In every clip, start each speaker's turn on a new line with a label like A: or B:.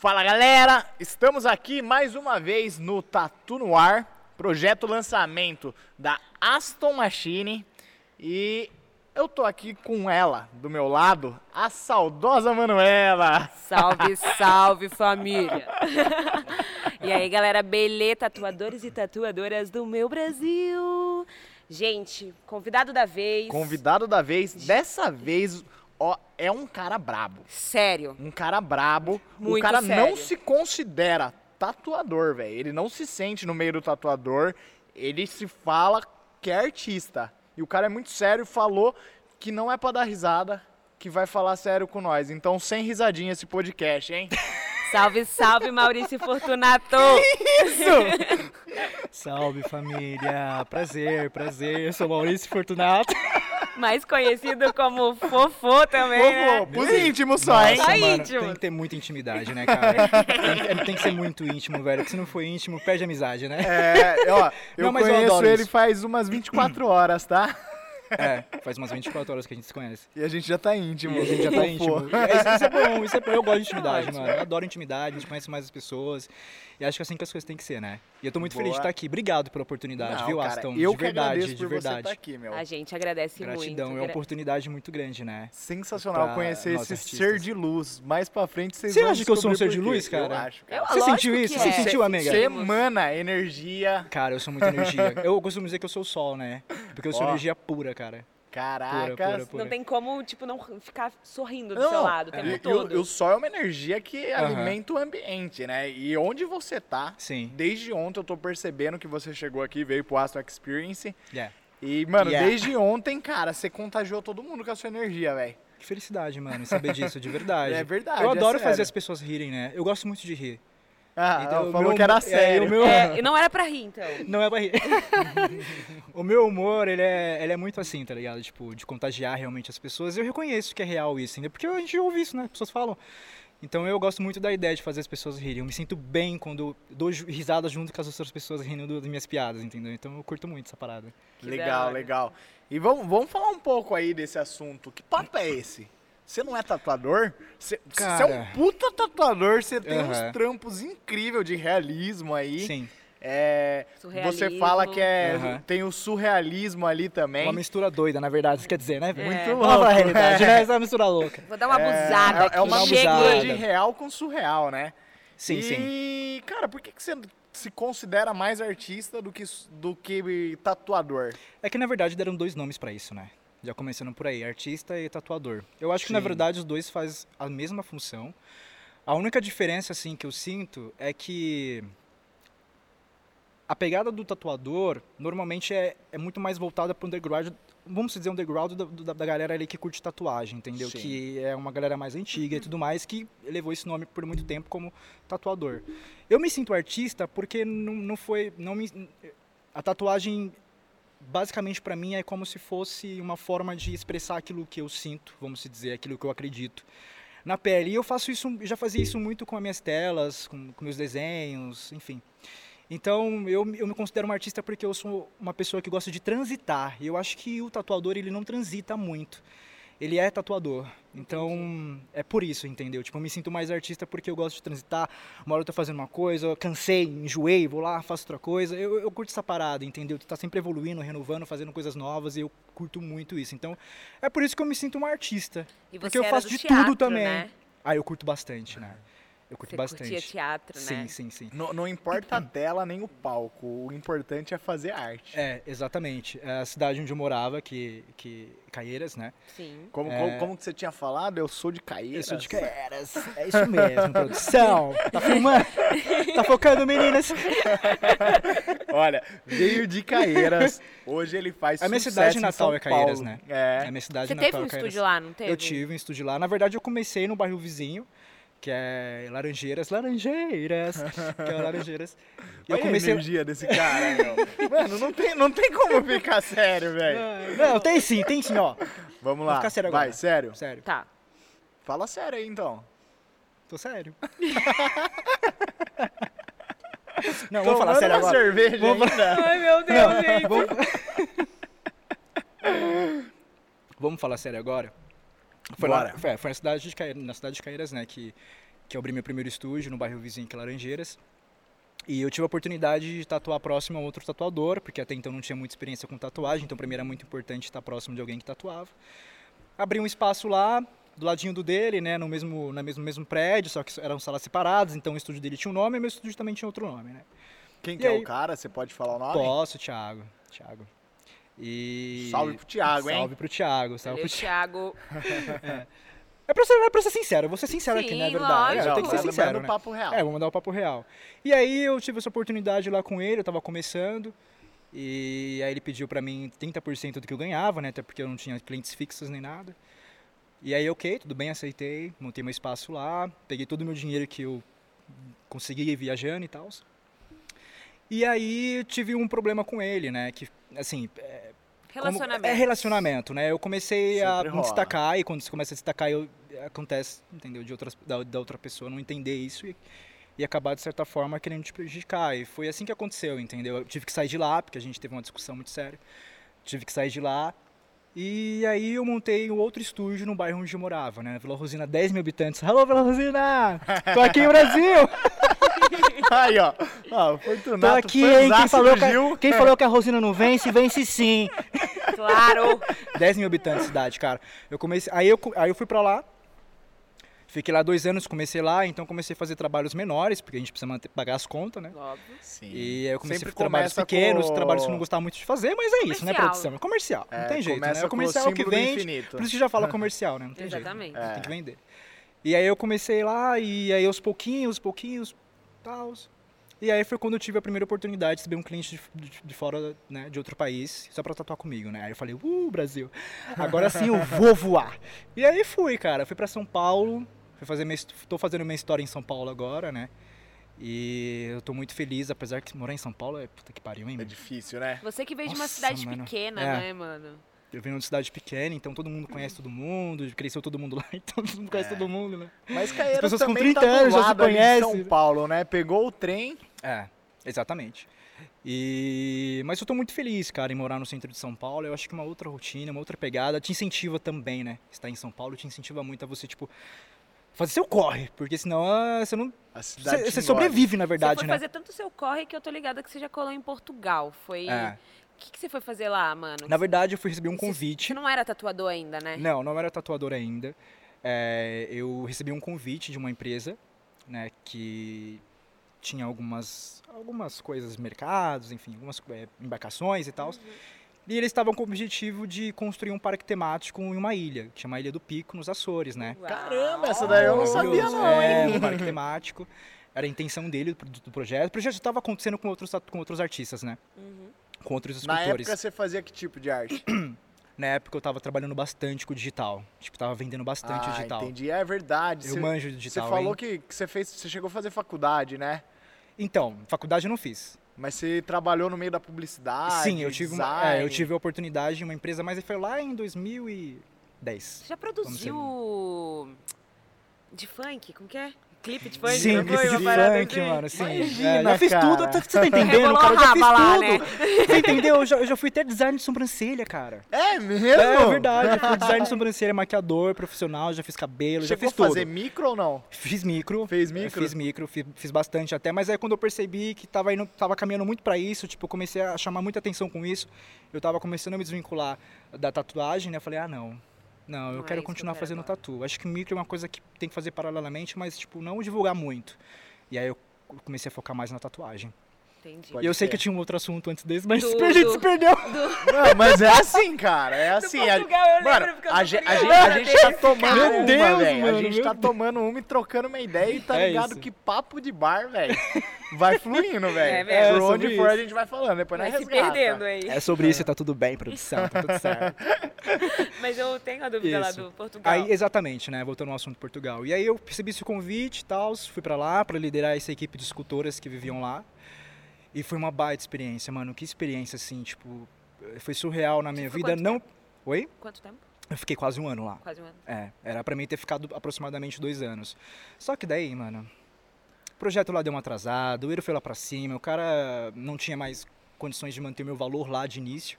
A: Fala galera, estamos aqui mais uma vez no Tatu no Ar, projeto lançamento da Aston Machine e eu tô aqui com ela, do meu lado, a saudosa Manuela.
B: Salve, salve família! e aí galera, belê, tatuadores e tatuadoras do meu Brasil! Gente, convidado da vez.
A: Convidado da vez, dessa vez ó, é um cara brabo.
B: Sério.
A: Um cara brabo.
B: Muito
A: o cara
B: sério.
A: não se considera tatuador, velho. Ele não se sente no meio do tatuador. Ele se fala que é artista. E o cara é muito sério, falou que não é pra dar risada, que vai falar sério com nós. Então, sem risadinha esse podcast, hein?
B: Salve, salve, Maurício Fortunato!
C: Salve família, prazer, prazer. Eu sou Maurício Fortunato.
B: Mais conhecido como Fofô também, né?
A: Pô, pros íntimos só, hein?
B: Nossa.
C: mano,
B: íntimo.
C: tem que ter muita intimidade, né, cara? Tem, tem que ser muito íntimo, velho. Porque se não for íntimo, perde a amizade, né?
A: É, ó, eu
C: Não, mas eu
A: conheço
C: adoro
A: ele
C: isso.
A: faz umas 24 horas, tá?
C: É, faz umas 24 horas que a gente se conhece.
A: E a gente já tá íntimo.
C: E a gente já tá íntimo. É, Isso, isso é bom, isso é bom. Eu gosto de intimidade,
B: Ótimo.
C: mano. Eu adoro intimidade, a gente conhece mais as pessoas. E acho que é assim que as coisas têm que ser, né? E eu tô muito feliz de
A: Boa.
C: estar aqui. Obrigado pela oportunidade,
A: Não,
C: viu,
A: cara,
C: Aston?
A: eu
C: de verdade, de verdade.
A: estar aqui, meu.
B: A gente agradece
C: Gratidão,
B: muito.
C: é uma oportunidade muito grande, né?
A: Sensacional conhecer esse
C: artistas.
A: ser de luz. Mais pra frente vocês
C: Você
A: vão
C: acha que eu sou um ser de luz, cara?
A: Eu acho, cara.
B: Eu-
C: Você sentiu isso?
B: é.
C: Você sentiu, amiga?
A: Você emana energia.
C: Cara, eu sou muita energia. Eu costumo dizer que eu sou o sol, né? Porque eu sou energia pura, cara.
A: Caraca.
C: Pura, pura,
B: Não tem como, tipo, não ficar sorrindo do
A: Não,
B: seu lado o tempo
A: e-
B: todo.
A: e o- o sol é uma energia que
C: Aham.
A: alimenta o ambiente, né? E onde você tá,
C: Sim.
A: desde ontem eu tô percebendo que você chegou aqui, veio pro Astro Experience.
C: Yeah.
A: E, mano,
C: Yeah.
A: desde ontem, cara, você contagiou todo mundo com a sua energia, velho.
C: Que felicidade, mano, saber disso, de verdade.
A: É verdade,
C: Eu
A: é
C: adoro fazer
A: sério.
C: as pessoas rirem, né? Eu gosto muito de rir.
A: Ah,
C: Então, o
A: falou
C: meu
A: que era
C: humor- é,
A: sério.
C: o meu-
B: É, e não era pra rir, então.
C: Não é pra rir. o meu humor, ele é, ele é muito assim, tá ligado? Tipo, de contagiar realmente as pessoas. Eu reconheço que é real isso, ainda porque a gente ouve isso, né? As pessoas falam. Então eu gosto muito da ideia de fazer as pessoas rirem. Eu me sinto bem quando dou risada junto com as outras pessoas rindo do- das minhas piadas, entendeu? Então eu curto muito essa parada.
B: Que
A: Legal, legal. E vamos, vamos falar um pouco aí desse assunto. Que papo é esse? Você não é tatuador? Você você é
C: Cara.
A: um puta tatuador, você tem uns
C: Aham.
A: trampos incríveis de realismo aí.
C: Sim.
A: É, você fala que é,
C: Aham.
A: tem o surrealismo ali também.
C: Uma mistura doida, na verdade, isso quer dizer, né?
A: Muito
B: É.
A: louco.
C: Vamos falar a realidade,
A: é.
C: né? Essa é uma mistura louca.
B: Vou dar uma
A: É,
B: abusada
A: é,
B: aqui.
A: é uma mistura
C: abusada.
A: de real com surreal, né?
C: Sim,
A: e,
C: sim.
A: cara, por que, que você se considera mais artista do que, do que tatuador?
C: É que na verdade deram dois nomes pra isso, né? Já começando por aí, artista e tatuador. Eu acho que na
A: Sim.
C: verdade os dois fazem a mesma função. A única diferença assim que eu sinto é que a pegada do tatuador normalmente é, é muito mais voltada para o underground, vamos dizer underground da, da, da galera ali que curte tatuagem, entendeu?
A: Sim.
C: Que é uma galera mais antiga e tudo mais que levou esse nome por muito tempo como tatuador. Eu me sinto artista porque não, não foi, não me, a tatuagem basicamente para mim é como se fosse uma forma de expressar aquilo que eu sinto, vamos dizer, aquilo que eu acredito na pele. E eu faço isso, já fazia isso muito com as minhas telas, com, com meus desenhos, enfim. Então eu, eu me considero um artista porque eu sou uma pessoa que gosta de transitar. E eu acho que o tatuador ele não transita muito. Ele é tatuador. Então é por isso, entendeu? Tipo, eu me sinto mais artista porque eu gosto de transitar. Uma hora eu tô fazendo uma coisa, eu cansei, enjoei, vou lá, faço outra coisa. Eu, eu curto essa parada, entendeu? Tu tá sempre evoluindo, renovando, fazendo coisas novas e eu curto muito isso. Então é por isso que eu me sinto um artista.
B: E
C: Porque eu faço de
B: teatro,
C: tudo também.
B: Né?
C: Ah, eu curto bastante, né? Eu curto
B: Você
C: bastante.
B: curtia teatro,
C: sim,
B: né?
C: sim, sim.
A: Não, não importa a tela nem o palco, o importante é fazer arte.
C: É, exatamente. É a cidade onde eu morava, que, que Caieiras, né?
B: Sim.
A: Como,
C: É.
A: como, como que você tinha falado? Eu sou de
C: Eu
A: Caíras.
C: sou de Caieiras. É isso mesmo, produção. Tá filmando? Tá focando, meninas?
A: Olha, veio de Caeiras. Hoje ele faz
C: A minha cidade
A: em
C: natal é Caieiras, né?
A: É.
C: a minha cidade
B: Você
C: natal
B: teve um
C: é Caieiras.
B: estúdio lá, não teve?
C: Eu tive um estúdio lá. Na verdade, eu comecei no bairro vizinho, que é Laranjeiras. Laranjeiras! que é Laranjeiras. E eu
A: Olha
C: comecei...
A: a energia desse cara, meu. Mano, não tem, não tem como ficar sério, velho.
C: Não, tem sim, tem sim, ó.
A: Vamos
C: Vou
A: lá.
C: ficar sério
A: Vai,
C: agora.
A: sério.
C: Sério.
B: Tá.
A: Fala sério aí, então.
C: Tô sério. Não, vamos falar sério agora.
A: cerveja
C: Vamos-.
B: Ai, meu Deus, gente.
C: Vamos... Vamos falar sério agora? Foi,
A: Bora.
C: lá, foi, foi na, cidade de Caeiras, na cidade de Caeiras, né, que, que eu abri meu primeiro estúdio no bairro vizinho, que é Laranjeiras. E eu tive a oportunidade de tatuar próximo a outro tatuador, porque até então não tinha muita experiência com tatuagem, então para mim era muito importante estar próximo de alguém que tatuava. Abri um espaço lá, do ladinho do dele, né, no mesmo, no mesmo, mesmo prédio, só que eram salas separadas, então o estúdio dele tinha um nome e meu estúdio também tinha outro nome, né.
A: Quem
C: E
A: que é
C: aí?
A: o cara? Você pode falar o nome?
C: Posso, Thiago. Thiago. E...
A: Salve pro Thiago, hein?
C: Salve pro Thiago, salve
B: Valeu,
C: pro Thiago.
B: Thiago.
C: É pra, ser, é pra ser sincero, eu vou ser sincero aqui,
B: Sim,
C: não é verdade?
B: lógico.
C: É, eu tenho que ser sincero, né?
A: papo real.
C: É, vou mandar o papo real. E aí eu tive essa oportunidade lá com ele, eu tava começando, e aí ele pediu pra mim 30% do que eu ganhava, né? Até porque eu não tinha clientes fixos nem nada. E aí, ok, tudo bem, aceitei, montei meu espaço lá, peguei todo o meu dinheiro que eu consegui viajando e tal. E aí eu tive um problema com ele, né? Que, assim, é, como-
B: Relacionamento.
C: é relacionamento, né? Eu comecei a
A: Sempre
C: me
A: rola.
C: destacar e quando você começa a destacar, eu, acontece, entendeu? De outras, da, da outra pessoa não entender isso e, e acabar, de certa forma, querendo te prejudicar. E foi assim que aconteceu, entendeu? Eu tive que sair de lá, porque a gente teve uma discussão muito séria. Tive que sair de lá. E aí eu montei um outro estúdio no bairro onde eu morava, né? Vila Rosina, 10 mil habitantes. Alô, Vila Rosina! Tô aqui no Brasil!
A: Aí, ó. ó Fortunato
C: Tô aqui, hein? Quem falou, que, quem falou que a Rosina não vence, vence sim!
B: Claro.
C: 10 mil habitantes de cidade, cara. Eu comecei, aí, eu, aí eu fui pra lá, fiquei lá dois anos, comecei lá, então comecei a fazer trabalhos menores, porque a gente precisa manter- pagar as contas, né?
B: Óbvio.
A: Sim.
C: E aí eu comecei
A: Sempre
C: a fazer trabalhos pequenos,
A: com-
C: trabalhos que eu não gostava muito de fazer, mas é isso, né, produção? É comercial, não
A: É,
C: tem jeito,
A: começa
C: né? O comercial é o que vende,
A: infinito.
C: por isso que já fala comercial, né? Não tem
B: Exatamente.
C: jeito,
A: É.
C: tem que vender. E aí eu comecei lá, e aí aos pouquinhos, pouquinhos, tals. E aí foi quando eu tive a primeira oportunidade de receber um cliente de, de- de fora, né, de outro país, só pra tatuar comigo, né? Aí eu falei, uh, Brasil, agora sim eu vou voar. E aí fui, cara, fui pra São Paulo, fui fazer minha, tô fazendo minha história em São Paulo agora, né? E eu tô muito feliz, apesar que morar em São Paulo é puta que pariu, hein?
A: É difícil, né?
B: Você que veio de uma
C: Nossa,
B: cidade
C: mano.
B: pequena,
C: É.
B: né, mano?
C: Eu venho de uma cidade pequena, então todo mundo conhece todo mundo, cresceu todo mundo lá, então todo mundo conhece
A: É.
C: todo mundo, né?
A: Mas Caeiras
C: pessoas com
A: também
C: 30
A: tá
C: anos já se conhecem.
A: São Paulo, né? Pegou o trem.
C: É, exatamente. E mas eu tô muito feliz, cara, em morar no centro de São Paulo. Eu acho que uma outra rotina, uma outra pegada te incentiva também, né? Estar em São Paulo te incentiva muito a você tipo fazer seu corre, porque senão ah, você não você, você sobrevive na
B: você
C: verdade,
B: foi
C: né?
B: fazer tanto seu corre que eu tô ligada que você já colou em Portugal. Foi.
C: É.
B: O que, que você foi fazer lá, mano?
C: Na verdade, eu fui receber um
B: Você-
C: convite.
B: Você não era tatuador ainda, né?
C: Não, não era tatuador ainda. É, eu recebi um convite de uma empresa, né, que tinha algumas, algumas coisas, mercados, enfim, algumas é, embarcações e tal. E eles estavam com o objetivo de construir um parque temático em uma ilha, que chama a Ilha do Pico, nos Açores, né?
B: Uau.
A: Caramba, essa daí eu não sabia não,
C: É,
A: hein?
C: um parque temático. Era a intenção dele, do, do projeto. O projeto estava acontecendo com outros, com outros artistas, né?
B: Uhum.
C: Com outros
A: Na
C: escultores.
A: época você fazia que tipo de arte?
C: Na época eu tava trabalhando bastante com o digital. Tipo, tava vendendo bastante o
A: ah,
C: digital.
A: entendi. É verdade.
C: Eu
A: Você-
C: manjo de
A: Você
C: digital.
A: falou
C: hein?
A: que, que você fez, você chegou a fazer faculdade, né?
C: Então, faculdade eu não fiz.
A: Mas você trabalhou no meio da publicidade,
C: Sim, eu tive, uma, é, eu tive a oportunidade em uma empresa, mas foi lá em 2010.
B: Você já produziu. De funk? Como que é? Clipe de funk?
C: Sim,
B: não
C: clipe
B: foi?
C: de funk,
B: assim?
C: mano, sim.
A: Imagina,
C: É, eu fiz
A: cara.
C: tudo, você tá entendendo, cara? Eu já fiz
B: lá,
C: tudo.
B: né?
C: Você entendeu? Eu já, eu já fui até design de sobrancelha, cara.
A: É mesmo?
C: É, verdade, eu fui design de sobrancelha, maquiador, profissional, já fiz cabelo, já
A: Chegou
C: fiz
A: a fazer
C: tudo.
A: micro ou não?
C: Fiz micro.
A: Fez
C: é,
A: micro?
C: Fiz micro, fiz, fiz bastante até, mas aí quando eu percebi que tava, indo, tava caminhando muito pra isso, tipo, eu comecei a chamar muita atenção com isso, eu tava começando a me desvincular da tatuagem, né? Eu falei, ah, não. Não, eu
B: Não é
C: quero
B: isso que eu
C: continuar
B: quero
C: fazendo
B: agora.
C: tatu. Acho que micro é uma coisa que tem que fazer paralelamente, mas, tipo, não divulgar muito. E aí eu comecei a focar mais na tatuagem.
B: Entendi.
A: Pode
C: e eu sei
A: ser.
C: que eu tinha um outro assunto antes desse, mas
B: Do-
C: a gente
B: do-
C: se perdeu.
A: Não, mas é assim, cara. É assim. a-
B: Portugal, eu lembro,
A: mano, a, ge- a gente, a gente tá tomando
C: cara.
A: uma,
C: Meu Deus,
A: velho. A
C: mano,
A: gente
C: meu
A: tá tomando uma e trocando uma ideia e tá
C: É
A: ligado
C: isso.
A: que papo de bar, velho. Vai fluindo, velho.
B: É.
A: Por
C: É,
A: onde for, a
C: isso.
A: gente vai falando. Depois
B: Vai
A: nós
B: se
A: resgata.
B: perdendo aí.
C: É sobre isso, tá tudo bem, produção, tá tudo certo.
B: Mas eu tenho a dúvida lá
C: Isso.
B: do Portugal.
C: Aí, exatamente, né? Voltando ao assunto Portugal. E aí eu recebi esse convite e tal, fui pra lá pra liderar essa equipe de escultoras que viviam lá. E foi uma baita experiência, mano. Que experiência, assim, tipo, foi surreal na minha vida. Não. Oi?
B: Quanto tempo?
C: Eu fiquei quase um ano lá.
B: Quase um ano.
C: É, era pra mim ter ficado aproximadamente dois anos. Só que daí, mano, o projeto lá deu uma atrasada, o Eiro foi lá pra cima, o cara não tinha mais condições de manter o meu valor lá de início.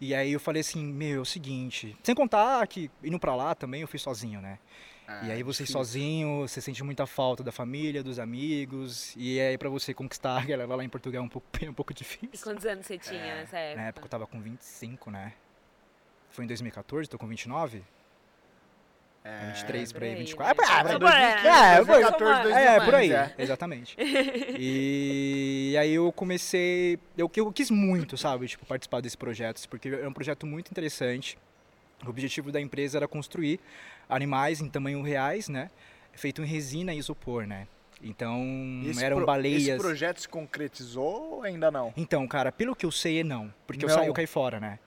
C: E aí eu falei assim, meu, é o seguinte, sem contar que indo pra lá também eu fui sozinho, né? E aí você
A: difícil.
C: sozinho, você sente muita falta da família, dos amigos, e aí pra você conquistar a galera lá em Portugal é um pouco, é um pouco
B: E
C: difícil.
B: quantos anos você tinha nessa época?
C: Na época eu tava com 25, né? Foi em 2014, tô com 29?
A: É,
C: 23 por aí,
B: por aí,
C: 24.
B: né?
C: Ah, é,
B: aí, né?
C: é, foi-
A: 2014,
C: É, por aí,
A: 2015, é.
C: exatamente. E aí eu comecei, eu, eu quis muito, sabe, tipo, participar desse projeto, porque é um projeto muito interessante. O objetivo da empresa era construir animais em tamanho reais, né, feito em resina e isopor, né. Então,
A: Esse
C: eram
A: pro-
C: baleias.
A: Esse projeto se concretizou ou ainda não?
C: Então, cara, pelo que eu sei, é não, porque eu,
A: Não.
C: saí, eu caí fora, né.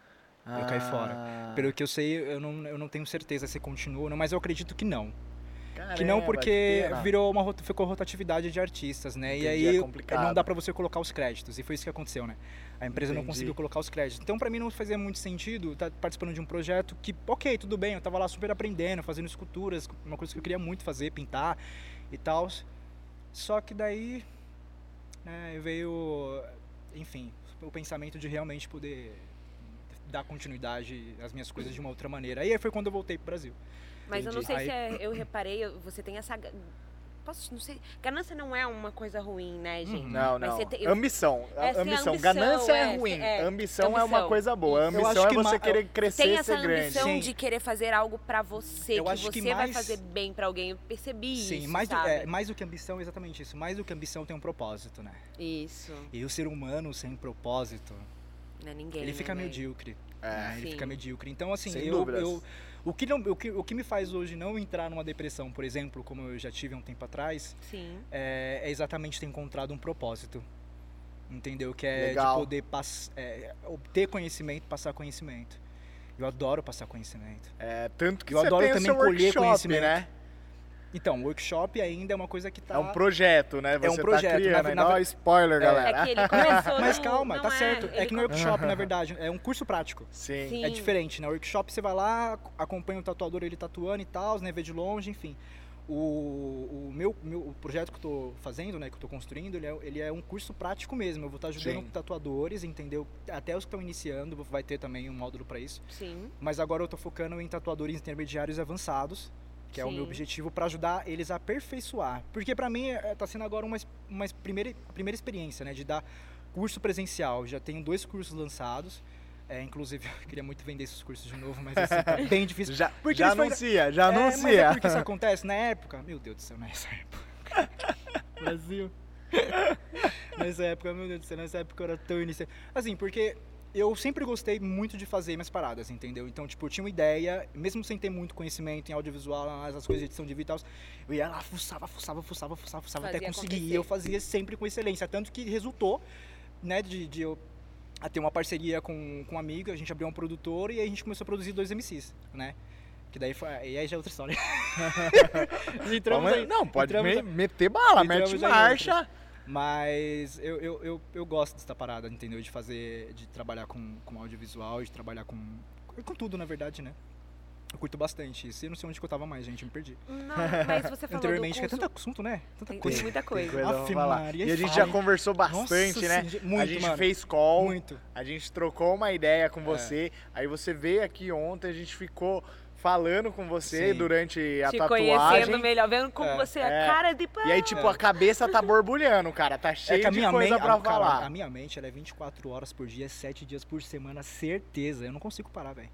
C: Eu caí fora.
A: Ah,
C: Pelo que eu sei, eu não, eu não tenho certeza se continua ou não, mas eu acredito que não. Que
A: caramba,
C: não porque virou uma ficou rotatividade de artistas, né?
A: Entendi,
C: e
A: é
C: aí
A: complicado.
C: não dá pra você colocar os créditos. E foi isso que aconteceu, né? A empresa não
A: Entendi.
C: conseguiu colocar os créditos. Então pra mim não fazia muito sentido estar participando de um projeto que, OK, tudo bem, eu tava lá super aprendendo, fazendo esculturas, uma coisa que eu queria muito fazer, pintar e tal. Só que daí né, veio, enfim, o pensamento de realmente poder dar continuidade às minhas coisas de uma outra maneira. Aí foi quando eu voltei pro Brasil.
B: Mas eu não
C: Entendi.
B: sei se
C: Aí-
B: é, eu reparei, você tem essa. Posso, não sei. Ganância não é uma coisa ruim, né, gente?
C: Uhum.
A: Não,
B: Mas
A: não.
B: você tem- eu-
A: Ambição.
B: É,
A: ambição.
B: ambição,
A: Ganância é,
B: é,
A: ruim.
B: é,
A: ambição, é uma
B: ambição.
A: coisa boa. Ambição é você
C: ma-
A: querer crescer
B: Tem
A: e
B: essa
A: ser grande.
B: ambição
C: Sim.
B: de querer fazer algo pra você,
C: Eu
B: que
C: acho
B: você
C: que
B: vai
C: mais-
B: fazer bem pra alguém. Eu percebi
C: Sim,
B: isso,
C: mais do, é, mais do que ambição, exatamente isso. Mais do que ambição tem um propósito, né?
B: Isso.
C: E o ser humano sem propósito,
B: Não é ninguém.
C: ele
B: né,
C: fica
B: velho?
C: medíocre.
A: É.
C: né? Ele fica medíocre. Então, assim,
A: Sem
C: eu,
A: dúvidas.
C: eu- o, que não, o, que, o que me faz hoje não entrar numa depressão, por exemplo, como eu já tive há um tempo atrás,
B: Sim.
C: é, é exatamente ter encontrado um propósito. Entendeu? Que é
A: Legal.
C: de poder pass, é, obter conhecimento, passar conhecimento. Eu adoro passar conhecimento.
A: É, tanto que
C: Eu
A: você
C: adoro também colher
A: workshop,
C: conhecimento.
A: né?
C: Então, workshop ainda é uma coisa que tá.
A: É um projeto, né? Você
C: um projeto,
A: tá criando.
C: na- na ve-
A: spoiler,
C: É.
A: galera.
B: É que ele começou.
C: Mas
B: no-
C: calma,
B: não
C: tá certo. É que no workshop, na verdade, é um curso prático.
A: Sim.
B: Sim.
C: É diferente, né? Workshop você vai lá, acompanha o tatuador ele tatuando e tal, né? Vê de longe, enfim. O, o meu, meu o projeto que eu tô fazendo, né, que eu tô construindo, ele é, ele é um curso prático mesmo. Eu vou estar ajudando
A: Sim.
C: tatuadores, entendeu? Até os que estão iniciando, vai ter também um módulo para isso.
B: Sim.
C: Mas agora eu tô focando em tatuadores intermediários avançados, que é o meu
B: Sim.
C: objetivo para ajudar eles a aperfeiçoar. Porque para mim é, tá sendo agora uma, uma primeira, primeira experiência, né, de dar curso presencial. Já tenho dois cursos lançados. É, inclusive, eu queria muito vender esses cursos de novo, mas assim, tá bem difícil.
A: Já,
C: Porque
A: já
C: foi-
A: anuncia, já
C: É, é
A: anuncia.
C: porque isso acontece na época. Meu Deus do céu, nessa época. Brasil. nessa época, meu Deus do céu, nessa época eu era tão iniciante. Assim, porque eu sempre gostei muito de fazer minhas paradas, entendeu? Então, tipo, eu tinha uma ideia, mesmo sem ter muito conhecimento em audiovisual, as coisas de edição de vídeo e tal, eu ia lá, fuçava, fuçava, fuçava, fuçava, fuçava, até conseguir.
B: acontecer.
C: E eu fazia sempre com excelência. Tanto que resultou, né, de, de eu a ter uma parceria com, com um amigo, a gente abriu um produtor e aí a gente começou a produzir dois MCs, né? Que daí foi. E aí já é outra história. entramos
A: Vamos-
C: aí,
A: não, pode me-
C: aí.
A: meter bala, mete marcha.
C: Mas eu, eu, eu, eu gosto dessa parada, entendeu? De fazer. De trabalhar com, com audiovisual, de trabalhar com. Com tudo, na verdade, né? Eu curto bastante isso. Eu não sei onde que eu tava mais, gente, me perdi.
B: Não, mas você falou
C: Anteriormente, que é
B: curso...
C: tanto assunto, né? Tanta
B: Tem,
C: coisa.
B: tem muita coisa.
A: Coisa,
C: Aff. Maria,
A: E a gente
C: fala,
A: já conversou bastante,
C: Nossa,
A: né?
C: sim, muito,
A: a gente
C: mano.
A: fez call,
C: Muito.
A: a gente trocou uma ideia com
C: É.
A: você. Aí você veio aqui ontem, a gente ficou falando com você
C: Sim.
A: durante a
B: Te
A: tatuagem.
B: conhecendo melhor, vendo como
C: É,
B: você é
A: é.
B: a cara de pau.
A: E aí, tipo,
C: É.
A: a cabeça tá borbulhando, cara. Tá
C: É
A: cheio
C: que a
A: de
C: minha
A: coisa
C: mente,
A: pra
C: a, cara,
A: falar.
C: a minha mente ela é 24 horas por dia, 7 dias por semana, certeza. Eu não consigo parar, velho.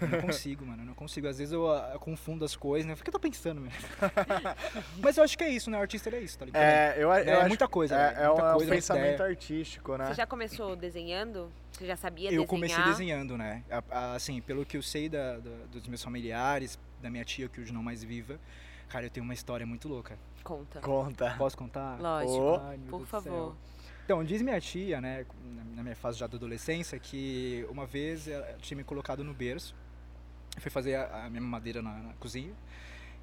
C: Eu não consigo, mano. Eu não consigo. Às vezes eu, ah, confundo as coisas, né? O que eu tô pensando, mesmo? Mas eu acho que é isso, né? O artista é isso, tá ligado?
A: É, eu, eu
C: É
A: acho
C: muita coisa,
A: é,
C: velho,
A: é
C: muita
A: um, é um
C: coisa,
A: pensamento
C: ideia.
A: artístico, né?
B: Você já começou desenhando? Você já sabia
C: Eu
B: desenhar?
C: comecei desenhando, né? Assim, pelo que eu sei da- da- dos meus familiares, da minha tia, que hoje não mais viva, cara, eu tenho uma história muito louca.
B: Conta.
A: Conta.
C: Posso contar?
B: Lógico.
A: Ô.
C: Ai,
B: Por
C: do céu. Então, diz minha tia, né, na- minha fase já da adolescência, que uma vez ela tinha me colocado no berço, foi fazer a, a minha mamadeira na, na cozinha,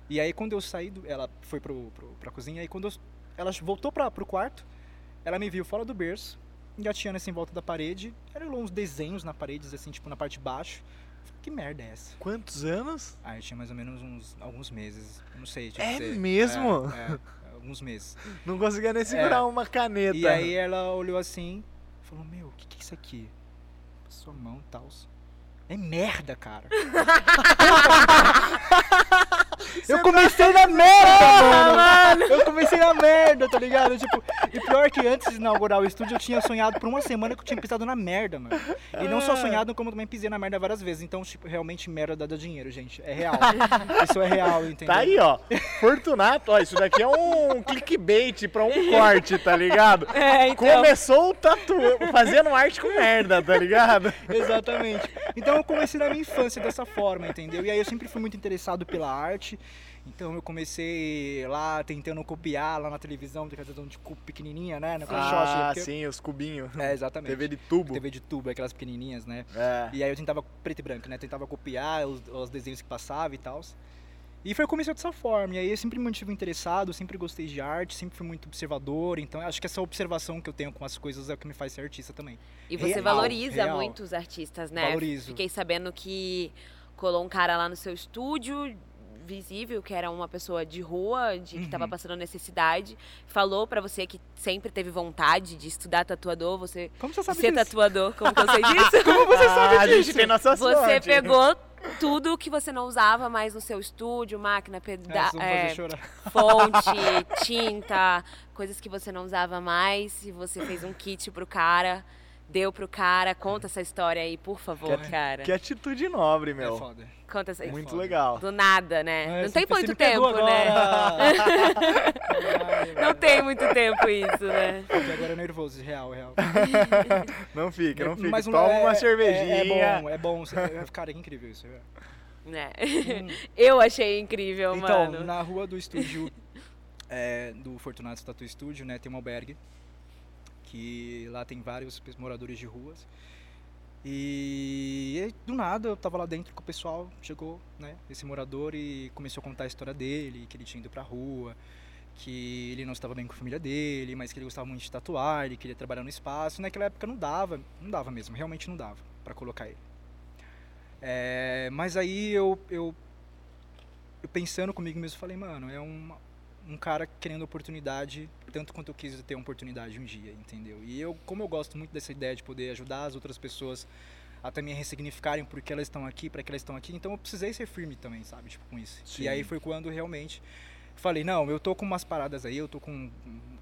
C: e aí quando eu saí, do, ela foi pro, pro, pra cozinha, e quando eu- ela voltou pra, pro quarto, ela me viu fora do berço, engatinhando assim em volta da parede, eram uns desenhos na parede, assim, tipo na parte de baixo. Que merda é essa?
A: Quantos anos?
C: Aí eu tinha mais ou menos uns alguns meses, não sei. tipo,
A: É mesmo?
C: É, é, alguns meses.
A: Não conseguia nem segurar uma caneta.
C: E aí ela olhou assim, falou, meu, o que, que é isso aqui? Passou a mão e tal. É merda, cara. eu comecei na merda, mano. Eu comecei na merda, tá ligado? Tipo, e pior que antes de inaugurar o estúdio, eu tinha sonhado por uma semana que eu tinha pisado na merda, mano. E não só sonhado, como também pisei na merda várias vezes. Então, tipo, realmente merda dá dinheiro, gente. É real. Isso é real, entendeu?
A: Tá aí, ó. Fortunato, ó, isso daqui é um clickbait pra um corte, tá ligado?
B: É, então.
A: Começou tatu... fazendo arte com merda, tá ligado?
C: Exatamente. Então eu comecei na minha infância dessa forma, entendeu? E aí eu sempre fui muito interessado pela arte. Então eu comecei lá tentando copiar lá na televisão, de televisão de cubo pequenininha, né? No caixote.
A: Ah,
C: porque-
A: sim, os cubinhos.
C: É, exatamente.
A: TV de tubo.
C: TV de tubo, aquelas pequenininhas, né?
A: É.
C: E aí eu tentava preto e branco, né? Tentava copiar os, os desenhos que passava e tal. E foi começou dessa forma. E aí eu sempre me mantive interessado, sempre gostei de arte, sempre fui muito observador. Então eu acho que essa observação que eu tenho com as coisas é o que me faz ser artista também.
B: E você
C: Real,
B: valoriza
C: real.
B: muito os artistas, né?
C: Valorizo.
B: Fiquei sabendo que colou um cara lá no seu estúdio, visível, que era uma pessoa de rua, de que estava
C: Uhum.
B: passando necessidade, falou pra você que sempre teve vontade de estudar tatuador, você
C: Como você sabe
B: ser
C: disso?
B: tatuador, como que eu sei disso?
C: Como você
A: Ah,
C: sabe
A: a
C: disso?
A: gente tem nossa
B: Você
A: sorte.
B: pegou tudo que você não usava mais no seu estúdio, máquina,
C: É,
B: peda é,
C: chorar.
B: fonte, tinta, coisas que você não usava mais, e você fez um kit pro cara, deu pro cara. Conta essa história aí, por favor,
C: Que-
B: cara.
A: Que atitude nobre,
C: É
A: meu.
C: foda.
B: Conta essa
A: Muito
C: foda.
A: legal.
B: Do nada, né?
C: É,
B: não tem muito tempo, né? Não tem muito tempo isso, né?
C: Fiquei agora nervoso, real, real.
A: Não fica, não fica.
C: Mas não-
A: Toma
C: é-
A: uma
C: é-
A: cervejinha.
C: É, bom, é bom. É- Cara, que incrível isso. é.
B: Né?
C: Hum.
B: Eu achei incrível,
C: Então,
B: mano.
C: na rua do estúdio, é, do Fortunato Tattoo Studio, né, tem um albergue, que lá tem vários moradores de ruas. E, e do nada eu tava lá dentro com o pessoal, chegou, né, esse morador e começou a contar a história dele, que ele tinha ido pra rua, que ele não estava bem com a família dele, mas que ele gostava muito de tatuar, ele queria trabalhar no espaço. Naquela época não dava, não dava mesmo, realmente não dava pra colocar ele. É, mas aí eu, eu eu pensando comigo mesmo, falei, mano, é um, um cara querendo oportunidade, tanto quanto eu quis ter uma oportunidade um dia, entendeu? E eu, como eu gosto muito dessa ideia de poder ajudar as outras pessoas a também ressignificarem por que elas estão aqui, para que elas estão aqui, então eu precisei ser firme também, sabe, tipo, com isso.
A: Sim.
C: E aí foi quando realmente falei, não, eu tô com umas paradas aí, eu tô com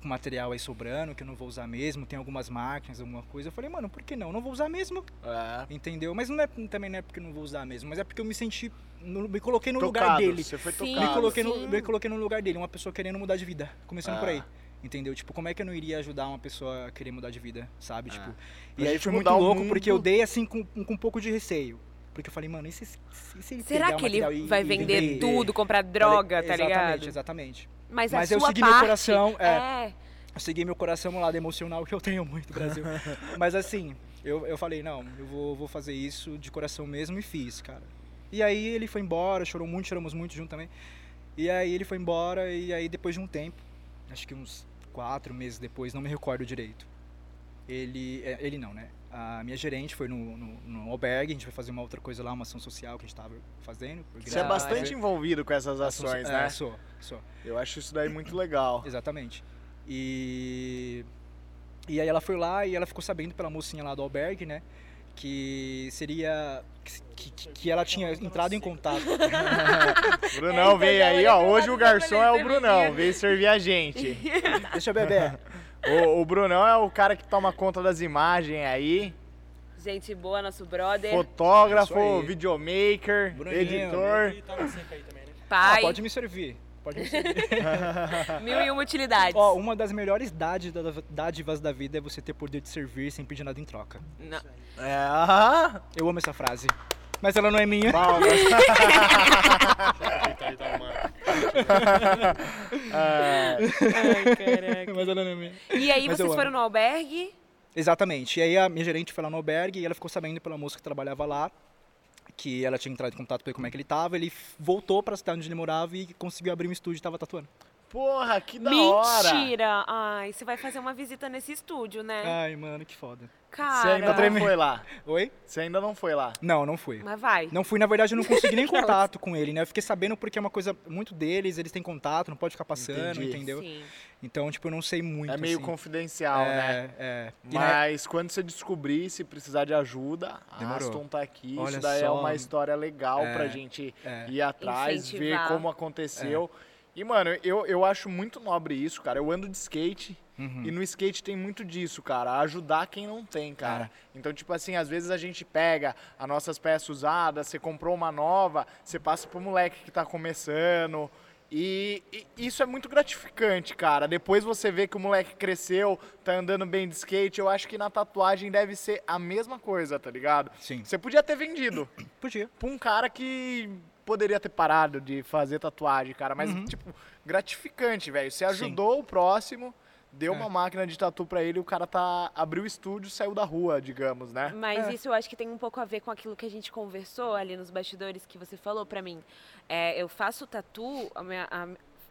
C: com material aí sobrando, que eu não vou usar mesmo, tem algumas máquinas, alguma coisa. Eu falei, mano, por que não? Não vou usar mesmo,
A: É.
C: entendeu? Mas não é, também não é porque eu não vou usar mesmo, mas é porque eu me senti, no- me coloquei no lugar
A: Tocado,
C: dele.
A: Você foi
B: Sim.
C: Me
A: tocado.
C: coloquei,
B: sim.
C: no, me coloquei no lugar dele, uma pessoa querendo mudar de vida. Começando por
A: Ah.
C: aí. Entendeu? Tipo, como é que eu não iria ajudar uma pessoa a querer mudar de vida, sabe?
A: Ah.
C: Tipo, e aí
A: gente
C: foi muito louco,
A: mundo.
C: porque eu dei assim com, com um pouco de receio. Porque eu falei, mano, e se, e se ele
B: Será que ele
C: e-
B: vai
C: e
B: vender tudo, comprar droga,
C: Falei,
B: tá
C: exatamente,
B: ligado?
C: Exatamente.
B: Mas,
C: Mas
B: a
C: eu segui meu
B: parte,
C: coração,
B: É.
C: Eu segui meu coração um lado emocional que eu tenho muito, Brasil. Mas assim, eu, eu falei, não, eu vou, vou fazer isso de coração mesmo e fiz, cara. E aí ele foi embora, chorou muito, choramos muito junto também. E aí ele foi embora e aí depois de um tempo, acho que uns quatro meses depois, não me recordo direito. Ele, é, ele não, né? A minha gerente foi no, no, no albergue, a gente foi fazer uma outra coisa lá, uma ação social que a gente tava fazendo.
A: Você é bastante envolvido com essas ações,
C: é,
A: né?
C: Sou, sou.
A: Eu acho isso daí muito legal.
C: Exatamente. E e aí ela foi lá e ela ficou sabendo pela mocinha lá do albergue, né, que seria que, que, que ela tinha entrado em contato.
A: Brunão
B: É,
A: veio
B: então,
A: aí,
B: já
A: ó. Hoje o garçom é o
B: "Esse
A: Brunão,
B: menino".
A: veio servir a gente.
C: Deixa eu beber.
A: O, o Brunão é o cara que toma conta das imagens aí.
B: Gente boa, nosso brother,
A: Fotógrafo, videomaker,
C: Bruninho.
A: editor.
D: E tá aí também, né?
C: Ah,
B: pai,
C: pode me servir. Pode me servir.
B: mil e uma utilidades.
C: Ó, uma das melhores dádivas, da vida é você ter poder de servir sem pedir nada em troca.
B: Não.
A: É, aham.
C: Eu amo essa frase. Mas ela não é minha.
A: Palmas.
B: Ai, caraca.
C: Mas ela não é minha.
B: E aí
C: Mas
B: vocês foram
C: amo.
B: no albergue?
C: Exatamente. E aí a minha gerente foi lá no albergue e ela ficou sabendo pela moça que trabalhava lá que ela tinha entrado em contato com ele como é que ele tava. Ele voltou pra cidade onde ele morava e conseguiu abrir um estúdio e tava tatuando.
A: Porra, que da hora.
B: Mentira! Ai, você vai fazer uma visita nesse estúdio, né?
C: Ai, mano, que foda.
B: Cara.
A: Você ainda não foi lá.
C: Oi?
A: Você ainda não foi lá.
C: Não, não fui.
B: Mas vai.
C: Não fui, na verdade, eu não consegui nem contato com ele, né? Eu fiquei sabendo porque é uma coisa muito deles, eles têm contato, não pode ficar passando,
A: Entendi.
C: entendeu?
B: Sim.
C: Então, tipo, eu não sei muito.
A: é meio
C: assim.
A: confidencial, né?
C: É, é. E, né,
A: Mas quando você descobrir, se precisar de ajuda, a
C: Demorou.
A: Aston tá aqui.
C: Olha
A: Isso daí é
C: só.
A: uma história legal
C: É,
A: pra gente
C: é.
A: ir atrás,
B: Incentivar.
A: ver como aconteceu. E, mano, eu, eu acho muito nobre isso, cara. Eu ando de skate
C: Uhum.
A: e no skate tem muito disso, cara. Ajudar quem não tem, cara.
C: É.
A: Então, tipo assim, às vezes a gente pega as nossas peças usadas, você comprou uma nova, você passa pro moleque que tá começando. E, e isso é muito gratificante, cara. Depois você vê que o moleque cresceu, tá andando bem de skate. Eu acho que na tatuagem deve ser a mesma coisa, tá ligado?
C: Sim.
A: Você podia ter vendido
C: Podia.
A: pra um cara que poderia ter parado de fazer tatuagem, cara. Mas,
C: Uhum.
A: tipo, gratificante, velho. Você ajudou o próximo, deu
C: É.
A: uma máquina de tatu pra ele, o cara tá abriu o estúdio, saiu da rua, digamos, né?
B: Mas
C: É.
B: isso eu acho que tem um pouco a ver com aquilo que a gente conversou ali nos bastidores que você falou pra mim. É, eu faço tatu, a minha, a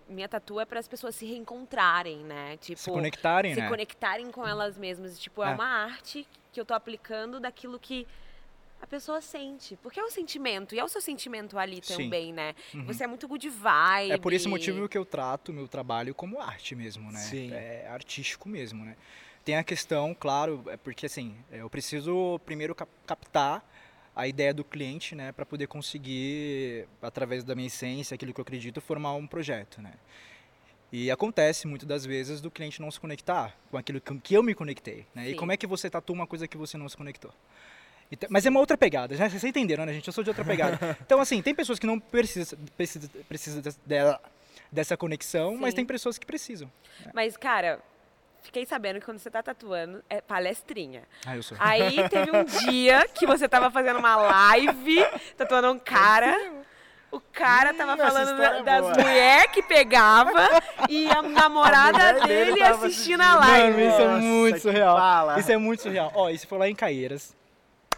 B: minha tatu é para as pessoas se reencontrarem, né? Tipo,
C: Se conectarem,
B: se
C: né?
B: conectarem com elas mesmas. Tipo, é,
C: É.
B: uma arte que eu tô aplicando daquilo que a pessoa sente. Porque é o sentimento, e é o seu sentimento ali
C: Sim.
B: também, né?
C: Uhum.
B: Você é muito good vibe.
C: É por esse motivo que eu trato o meu trabalho como arte mesmo, né?
A: Sim.
C: É artístico mesmo, né? Tem a questão, claro, é porque assim, eu preciso primeiro cap- captar a ideia do cliente, né, para poder conseguir, através da minha essência, aquilo que eu acredito, formar um projeto, né? E acontece muitas das vezes do cliente não se conectar com aquilo com que eu me conectei, né? E como é que você tatua uma coisa que você não se conectou? Então- mas é uma outra pegada, né? Vocês entenderam, né, gente? Eu sou de outra pegada. Então, assim, tem pessoas que não precisam precisa, precisa des- dela, dessa conexão, mas
B: Sim.
C: tem pessoas que precisam.
B: Mas, cara, fiquei sabendo que quando você tá tatuando, é palestrinha.
C: Ah, eu sou.
B: Aí teve um dia que você tava fazendo uma live, tatuando um cara. O cara tava
A: essa
B: falando da-
A: é
B: das mulheres que pegava e a namorada
A: A dele
B: dele assistindo a live.
C: Mano, isso é muito surreal. Isso é muito surreal. Ó, isso foi lá em Caieiras.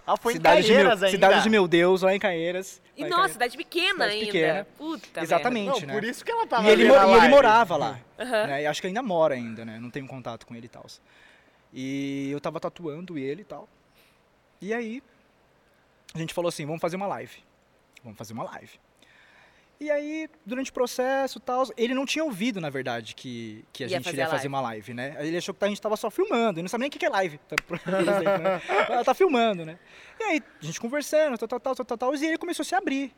A: Ah, foi
C: cidade
A: em
C: de meu,
A: Caieiras ainda.
C: Cidade de meu Deus, lá em Caieiras.
B: E nossa,
C: Caieiras.
B: cidade pequena
C: Cidade
B: ainda.
C: pequena.
B: Puta
C: Exatamente.
A: Não,
C: né?
A: por isso que ela tava
C: E ele, e ele morava lá.
B: Aham.
C: né? E acho que ainda mora ainda, né? Não tenho contato com ele e tal. E eu tava tatuando ele e tal. E aí, a gente falou assim, vamos fazer uma live. Vamos fazer uma live. E aí, durante o processo e tal, ele não tinha ouvido, na verdade, que, que a
B: Ia
C: gente
B: fazer
C: iria
B: a
C: fazer
B: live.
C: uma live, né? Ele achou que a gente tava só filmando, e não sabe nem o que é live. Tá, exemplo, né? Ela tá filmando, né? E aí, a gente conversando, tal, tal, tal, tal, tal, tal, e ele começou a se abrir.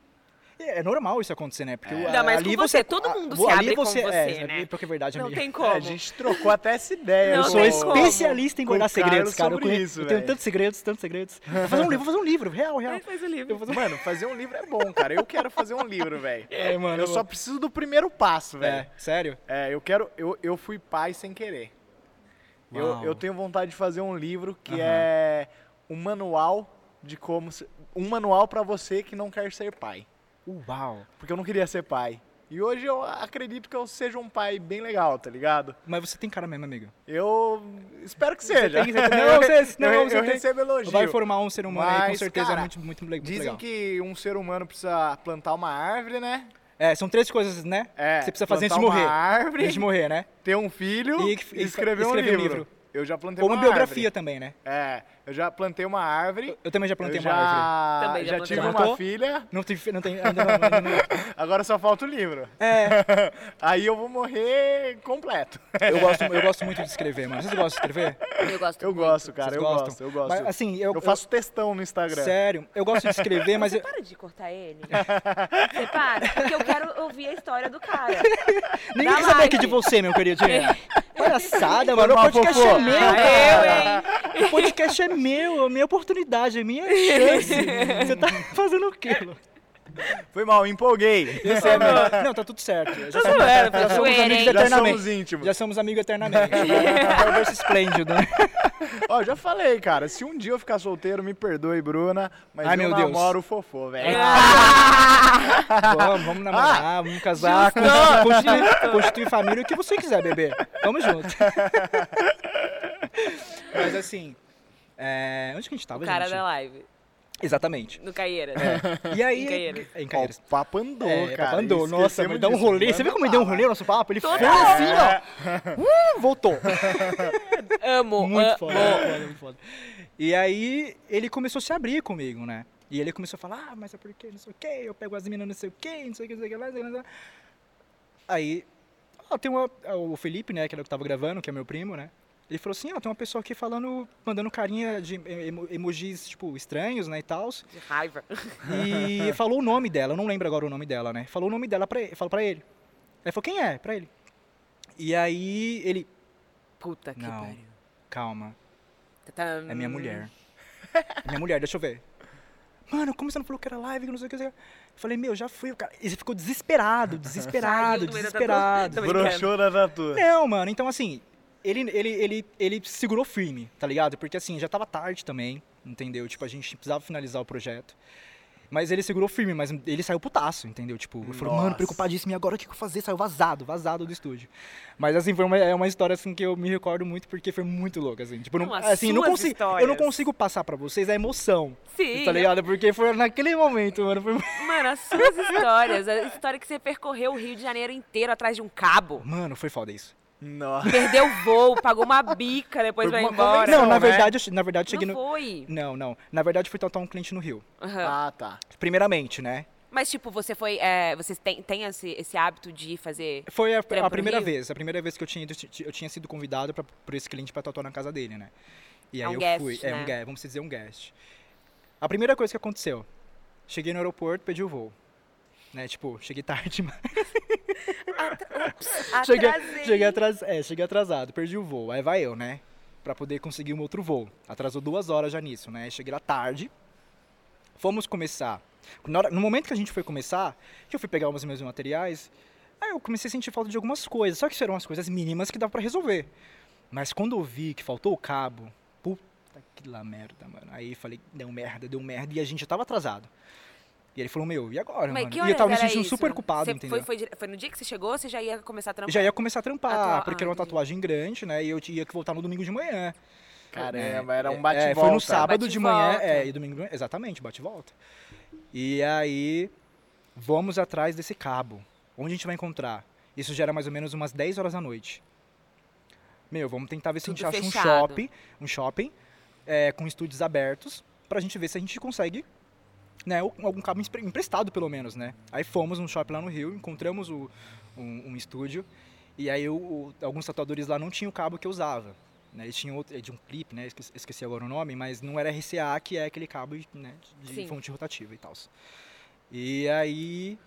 C: É normal isso acontecer, né? Porque o-
B: Ainda mais
C: ali
B: com você, todo mundo se
C: ali
B: abre com você,
C: é,
B: né?
C: Porque é verdade,
B: Não
C: amiga.
B: tem
A: É,
B: como.
A: a gente trocou até essa ideia.
B: Não
C: Eu sou
B: tem como.
C: especialista em guardar segredos, cara. Eu,
A: isso,
C: eu tenho tantos segredos, tantos segredos. Vou fazer um livro, vou fazer um livro, real, real.
B: Faz
C: Eu
B: livro.
C: vou fazer...
A: Mano, fazer um livro é bom, cara. Eu quero fazer um livro, velho.
C: É, mano.
A: Eu só preciso do primeiro passo, velho.
C: É, sério?
A: É, eu quero. Eu, eu fui pai sem querer. Eu, eu tenho vontade de fazer um livro que
C: Aham.
A: é um manual de como. se- Um manual pra você que não quer ser pai.
C: Uau.
A: Porque eu não queria ser pai. E hoje eu acredito que eu seja um pai bem legal, tá ligado?
C: Mas você tem cara mesmo, amigo.
A: Eu espero que seja.
C: tem- você tem- não, você- não,
A: eu,
C: você
A: eu
C: tem-
A: recebo elogio.
C: Vai formar um ser humano aí, com
A: Mas,
C: certeza,
A: cara,
C: muito, muito, muito
A: Dizem
C: legal.
A: que um ser humano precisa plantar uma árvore, né?
C: É, são três coisas, né?
A: É,
C: Você precisa fazer antes de morrer.
A: Uma árvore,
C: Antes de morrer, né?
A: ter um filho
C: E-
A: e, escrever, um,
C: escrever um
A: livro.
C: livro.
A: Eu já plantei
C: Ou uma
A: uma
C: biografia
A: árvore.
C: também, né?
A: É, eu já plantei uma árvore.
C: Eu também já plantei
A: eu
C: uma
A: já,
C: árvore.
B: Também já
A: já
B: plantei
A: tive
C: uma
A: filha,
C: Não tem, não tem, ainda não, ainda não.
A: agora só falta o livro.
C: É,
A: Aí eu vou morrer completo.
C: eu gosto, eu gosto muito de escrever, mano. Vocês gostam de escrever?
B: Eu gosto
A: Eu
B: muito.
A: gosto, cara,
C: Vocês
A: eu
C: gostam?
A: gosto, eu gosto.
C: Mas, assim, eu,
A: eu faço textão no Instagram.
C: Sério, eu gosto de escrever, mas
B: Você
C: eu,
B: para de cortar ele. Você para, porque eu quero ouvir a história do cara.
C: ninguém
B: Da
C: quer saber
B: live.
C: aqui de você, meu queridinho. Palhaçada, mano. O
A: mal,
C: podcast
A: Fofô.
C: é meu,
B: Ah,
C: cara.
B: eu, hein?
C: O podcast é meu, é minha oportunidade, é minha chance. Você tá fazendo o quê, Lu?
A: Foi mal, empolguei.
C: Eu sei, mas- Não, tá tudo certo. Já somos, já somos amigos
B: hein?
A: Já
C: eternamente.
A: somos íntimos.
C: Já somos amigos eternamente. É o verso esplêndido. né?
A: Ó, já falei, cara, se um dia eu ficar solteiro, me perdoe, Bruna, mas
C: Ai,
A: eu
C: meu Deus.
A: namoro o fofô, velho.
C: Vamos, vamos namorar, vamos casar, constituir, constituir família, o que você quiser, bebê. Tamo junto. Mas assim, é, onde que a gente tava,
B: O cara
C: gente?
B: da live.
C: Exatamente.
B: No Caieiras.
C: E aí.
B: Em Caieiras.
C: É, em
A: Ó, o papo andou,
C: É,
A: cara.
C: papo andou. Nossa, mas dá um rolê. Você viu como ele deu um rolê no nosso papo? Ele foi assim, ó. Uh, voltou.
B: Amo,
C: Muito
B: amo.
C: foda, muito foda, muito foda. E aí ele começou a se abrir comigo, né? E ele começou a falar, ah, mas é porque não sei o quê, eu pego as meninas não sei o quê, não sei o que, não sei o que lá, não sei o que lá. Aí, ó, tem uma, o Felipe, né, que era o que tava gravando, que é meu primo, né? Ele falou assim, ó, tem uma pessoa aqui falando, mandando carinha de emo- emojis, tipo, estranhos, né, e tal.
B: De raiva.
C: E falou o nome dela, eu não lembro agora o nome dela, né? Falou o nome dela pra ele, falou pra ele. Aí falou, quem é? Pra ele. E aí ele,
B: Puta que
C: Não.
B: pariu.
C: calma,
B: Tá-
C: é minha mulher. É minha mulher, deixa eu ver. Mano, como você não falou que era live, que não sei o que. Eu falei, meu, já fui. O cara... Ele ficou desesperado, desesperado, desesperado.
A: Broxou na tatu.
C: Não, mano, então assim, ele, ele, ele, ele segurou firme, tá ligado? Porque assim, já tava tarde também, entendeu? Tipo, a gente precisava finalizar o projeto. Mas ele segurou firme, mas ele saiu putaço, entendeu? Tipo, ele falou, mano, preocupadíssimo, e agora o que eu vou fazer? Saiu vazado, vazado do estúdio. Mas assim, foi uma, é uma história assim que eu me recordo muito porque foi muito louca, assim. Tipo, não,
B: Não, as
C: assim, não consigo, eu não
B: histórias.
C: consigo passar pra vocês a emoção,
B: Sim.
C: tá ligado? Porque foi naquele momento, mano, foi...
B: Mano, as suas histórias. A história que você percorreu o Rio de Janeiro inteiro atrás de um cabo.
C: Mano, foi foda isso.
A: Nossa.
B: Perdeu o voo, pagou uma bica depois vai
A: uma
B: embora.
C: Não, na
A: né?
C: verdade, eu che- na verdade, cheguei
B: não
C: no...
B: foi.
C: Não, não. Na verdade, fui tratar um cliente no Rio.
B: Aham.
A: Ah, tá.
C: Primeiramente, né?
B: Mas, tipo, você foi. É, vocês têm, têm esse, esse hábito de fazer.
C: Foi a, a primeira
B: Rio?
C: vez. A primeira vez que eu tinha ido, eu tinha sido convidado pra, por esse cliente pra tatuar na casa dele, né? E
B: É
C: aí
B: um
C: eu
B: guest,
C: fui. É
B: né?
C: um guest, vamos dizer um guest. A primeira coisa que aconteceu, cheguei no aeroporto, pedi o voo. Né, tipo, cheguei tarde, mas cheguei,
B: Atrasei.
C: cheguei, atras, é, cheguei atrasado, perdi o voo. Aí vai eu, né? Pra poder conseguir um outro voo. Atrasou duas horas já nisso, né? Cheguei lá tarde. Fomos começar. Hora- no momento que a gente foi começar, que eu fui pegar os meus materiais, aí eu comecei a sentir falta de algumas coisas. Só que isso eram as coisas mínimas que dava pra resolver. Mas quando eu vi que faltou o cabo, puta que lá merda, mano. Aí falei, deu merda, deu merda. E a gente já tava atrasado. E ele falou, meu, e agora,
B: Mas
C: mano?
B: que
C: E eu tava me sentindo
B: isso?
C: super culpado,
B: Você
C: entendeu?
B: Foi, foi, foi no dia que você chegou, você já ia começar a trampar?
C: Já ia começar a trampar,
B: Atuar-
C: porque
B: ah,
C: era uma tatuagem grande, né? E eu tinha que voltar no domingo de manhã.
A: Caramba, era um
C: É,
A: bate-volta.
C: foi no sábado de manhã,
B: Bate-volta.
C: é, e domingo de manhã, exatamente, bate e volta. E aí, vamos atrás desse cabo. Onde a gente vai encontrar? Isso já era mais ou menos umas 10 horas da noite. Meu, vamos tentar ver se a gente
B: Tudo
C: acha um
B: fechado.
C: shopping, um shopping é, com estúdios abertos, pra gente ver se a gente consegue, né, algum cabo empre- emprestado pelo menos, né? Aí fomos num shopping lá no Rio, encontramos o, um, um estúdio, e aí o- o- alguns tatuadores lá não tinham o cabo que eu usava. Né? Eles tinham outro, é de um clipe, né? Esqueci, esqueci agora o nome, mas não era RCA, que é aquele cabo né, de
B: Sim.
C: fonte rotativa e tal. E aí,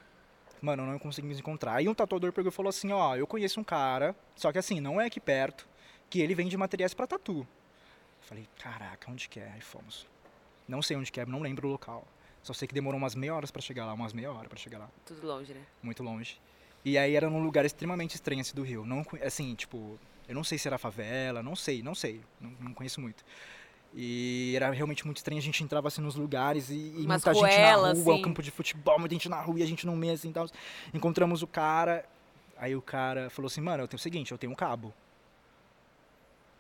C: mano, não conseguimos encontrar. Aí um tatuador pegou e falou assim, ó, eu conheço um cara, só que assim, não é aqui perto, que ele vende materiais pra tatu. Eu falei, caraca, onde que é? Aí fomos. Não sei onde que é, não lembro o local. Só sei que demorou umas meia horas pra chegar lá, umas meia hora pra chegar lá
B: Tudo longe, né?
C: muito longe. E aí era num lugar extremamente estranho assim, do Rio. Não, assim, tipo, eu não sei se era favela, não sei, não sei, não, não conheço muito. E era realmente muito estranho, a gente entrava assim nos lugares e, e muita gente na rua,
B: assim.
C: campo de futebol, muita gente na rua e a gente no meio assim, tal. Encontramos o cara, aí o cara falou assim, mano, eu tenho o seguinte, eu tenho um cabo.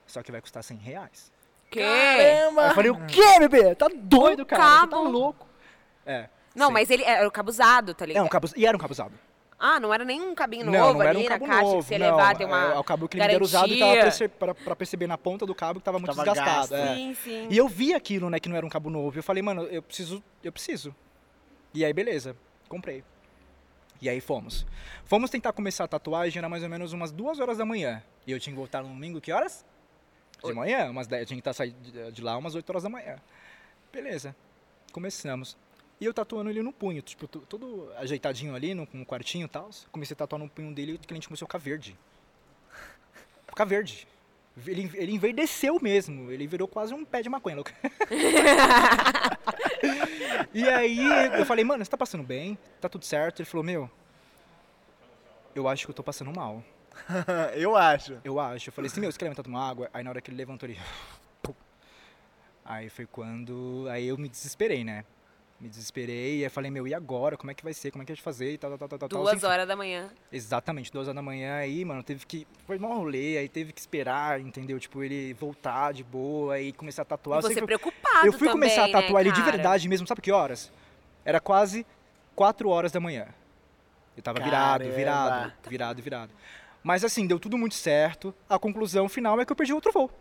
C: Só que vai custar 100 reais.
B: Que?
C: Aí eu falei, o quê, bebê? Tá doido,
B: Um
C: cara? Você tá
B: cabo?
C: louco. É.
B: Não,
C: sim.
B: mas ele era o cabo usado, tá
C: É,
B: ligado?
C: um cabo, e era um cabo usado.
B: Ah, não era nem um cabinho
C: Não,
B: novo
C: não era
B: ali
C: um
B: na caixa
C: novo.
B: que você
C: não,
B: levar, tem uma
C: é, o cabo que ele era usado e tava
B: garantia.
C: perce- pra, pra perceber na ponta do cabo que tava muito
A: Tava
C: desgastado.
A: gasto.
C: é.
B: Sim, sim.
C: E eu vi aquilo, né, que não era um cabo novo. Eu falei, mano, eu preciso, eu preciso. E aí, beleza, comprei. E aí fomos. Fomos tentar começar a tatuagem, era mais ou menos umas duas horas da manhã. E eu tinha que voltar no domingo, que horas? De manhã, umas 10, eu tinha que estar sair de- de lá umas 8 horas da manhã. Beleza, começamos. E eu tatuando ele no punho, tipo, tudo ajeitadinho ali, no, com um quartinho e tal. Comecei a tatuar no punho dele e o cliente começou a ficar verde. Ficar verde. Ele, ele enverdeceu mesmo, ele virou quase um pé de maconha, e aí eu falei, mano, você tá passando bem? Tá tudo certo? Ele falou, meu, eu acho que eu tô passando mal.
A: eu acho.
C: Eu acho. Eu falei assim, meu, você quer levantar tomar água? Aí na hora que ele levantou, ele... Aí foi quando... Aí eu me desesperei, né? Me desesperei, aí falei, meu, e agora? Como é que vai ser? Como é que a gente fazer? E tal, tal, tal, tal, tal.
B: Duas
C: Enfim,
B: horas da manhã.
C: Exatamente, duas horas da manhã aí, mano, teve que. Foi mal rolê, aí teve que esperar, entendeu? Tipo, ele voltar de boa e começar a tatuar.
B: E você
C: eu-
B: preocupado
C: eu fui começar a
B: também, né,
C: tatuar ele de verdade mesmo, sabe que horas? Era quase 4 horas da manhã. Eu tava virado,
A: Caramba.
C: virado, virado, virado. Mas assim, deu tudo muito certo. A conclusão final é que eu perdi outro voo, né?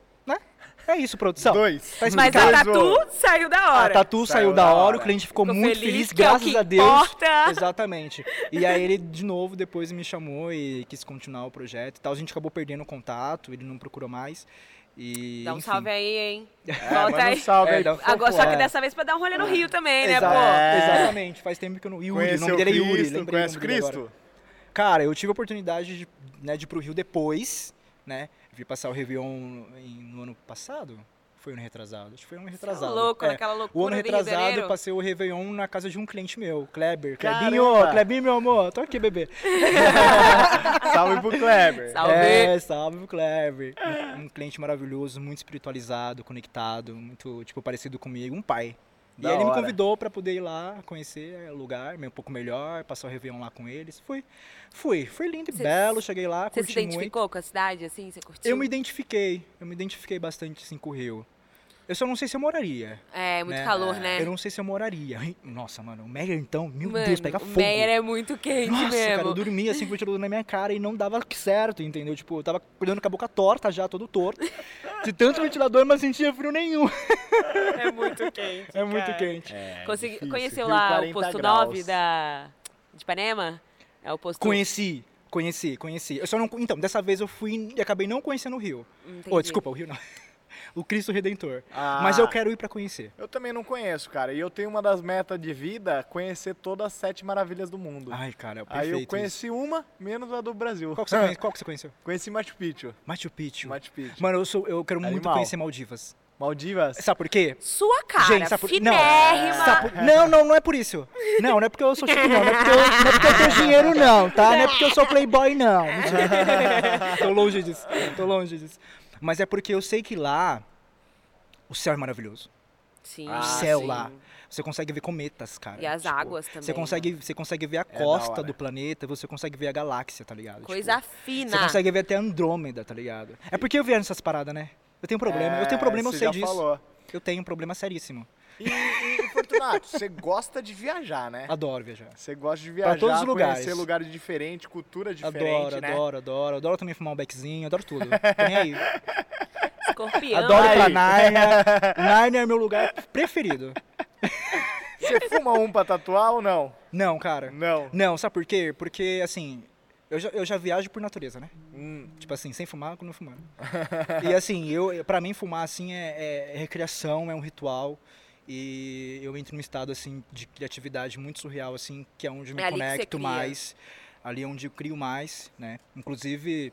C: É isso, produção.
A: Dois.
C: Tá
B: Mas a tatu saiu da
C: A
B: hora.
C: tatu
A: Saiu
C: saiu da
A: da
C: hora,
A: hora.
C: o cliente ficou,
B: Ficou
C: muito
B: feliz,
C: feliz,
B: que é o
C: graças
B: que
C: a Deus.
B: importa.
C: Exatamente. E aí ele, de novo, depois me chamou e quis continuar o projeto e tal. A gente acabou perdendo o contato, ele não procurou mais. E,
B: Dá um
C: enfim.
B: salve aí, hein?
A: É,
B: Volta aí.
A: um salve
C: É,
A: aí. pro
B: Agora, só que
C: É.
B: dessa vez pra dar um rolê no Rio também, né,
C: Exa-
B: pô?
A: É.
C: Exatamente, faz tempo que eu não. Yuri, o
A: Conheceu
C: nome dele é Yuri,
A: Cristo,
C: lembrei
A: conhece
C: o.
A: Cristo?
C: Cara, eu tive a oportunidade de, né, de ir pro Rio depois, né? Vi passar o Réveillon em- no ano passado. Foi ano retrasado? Acho que foi ano retrasado.
B: Tá louco,
C: É.
B: naquela
C: O ano
B: loucura Rio de
C: retrasado, eu passei o Réveillon na casa de um cliente meu, Kleber.
A: Caramba!
C: Klebinho, Klebinho, meu amor, tô aqui, bebê.
A: Salve pro Kleber.
B: Salve.
C: É, salve pro Kleber. Um, um cliente maravilhoso, muito espiritualizado, conectado, muito, tipo, parecido comigo, um pai.
A: Da
C: e aí ele me
A: hora.
C: convidou pra poder ir lá, conhecer o lugar, um pouco melhor, passar o Réveillon lá com eles. Fui, fui, foi lindo e
B: Cê-
C: belo, cheguei lá,
B: Você se
C: curti muito.
B: identificou com a cidade, assim? Você curtiu?
C: Eu me identifiquei, eu me identifiquei bastante assim com o Rio. Eu só não sei se eu moraria.
B: É, muito
C: né?
B: calor, né?
C: Eu não sei se eu moraria. Nossa, mano, o Meyer então, meu
B: Mano,
C: Deus, pega
B: o
C: fogo.
B: Meyer é muito quente
C: Nossa,
B: mesmo.
C: cara, eu dormia assim com o ventilador na minha cara e não dava certo, entendeu? Tipo, eu tava acordando com a boca torta já, todo torto. De tanto ventilador, mas não sentia frio nenhum.
B: É muito quente.
C: É muito
B: cara.
C: quente.
A: É,
B: Consegui-
A: difícil,
B: conheceu lá o
A: 40
B: posto
A: graus.
B: 9 da... de Ipanema? É o posto...
C: Conheci, conheci, conheci. Eu só não, então, dessa vez eu fui e acabei não conhecendo o Rio.
B: Entendi.
C: Oh, desculpa, o Rio não. O Cristo Redentor.
A: Ah,
C: Mas eu quero ir pra conhecer.
A: Eu também não conheço, cara. E eu tenho uma das metas de vida, conhecer todas as sete maravilhas do mundo.
C: Ai, cara, é o
A: Aí
C: perfeito.
A: eu conheci uma, menos a do Brasil.
C: Isso. Qual que, você conhece, qual que você conheceu?
A: Conheci Machu Picchu.
C: Machu Picchu.
A: Machu Picchu.
C: Mano, eu, sou, eu quero muito
A: Animal.
C: conhecer Maldivas.
A: Maldivas.
C: Sabe por quê?
B: Sua cara,
C: Gente, sabe por- não.
B: finérrima.
C: Sabe por- Não, não, não é por isso. Não, não é porque eu sou chique, não. Não é porque eu, não é porque eu tenho dinheiro, não, tá? Não é porque eu sou playboy, não. Tô longe disso. Tô longe disso. Mas é porque eu sei que lá o céu é maravilhoso.
B: Sim.
A: Ah,
C: o céu
A: sim.
C: lá. Você consegue ver cometas, cara.
B: E as
C: Tipo,
B: águas também.
C: Você consegue, você consegue ver a
A: da
C: costa do planeta, você consegue ver a galáxia, tá ligado?
B: Coisa
C: Tipo,
B: fina.
C: Você consegue ver até Andrômeda, tá ligado? É porque eu viajo nessas paradas, né? Eu tenho problema. eu tenho
A: É,
C: problema, eu
A: você
C: sei
A: já
C: disso.
A: falou.
C: Eu tenho um problema seríssimo.
A: E, e, e, Fortunato, você gosta de viajar, né?
C: Adoro viajar.
A: Você gosta de viajar,
C: todos os lugares.
A: conhecer lugares diferentes, cultura diferente,
C: adoro,
A: né?
C: adoro, adoro. Adoro também fumar um beckzinho, adoro tudo. Tô nem aí.
B: Escorpião.
C: Adoro ir pra
A: Aí.
C: Nárnia. Nárnia é meu lugar preferido.
A: Você fuma um pra tatuar ou não?
C: Não, cara.
A: Não.
C: Não, sabe por quê? Porque, assim, eu já, eu já viajo por natureza, né?
A: Hum,
C: Tipo assim, sem fumar, não fumando. e assim, eu, pra mim fumar, assim, é, é recreação, é um ritual. E eu entro num estado, assim, de criatividade muito surreal, assim, que é onde eu me
B: É
C: conecto mais. Ali é onde eu crio mais, né? Inclusive,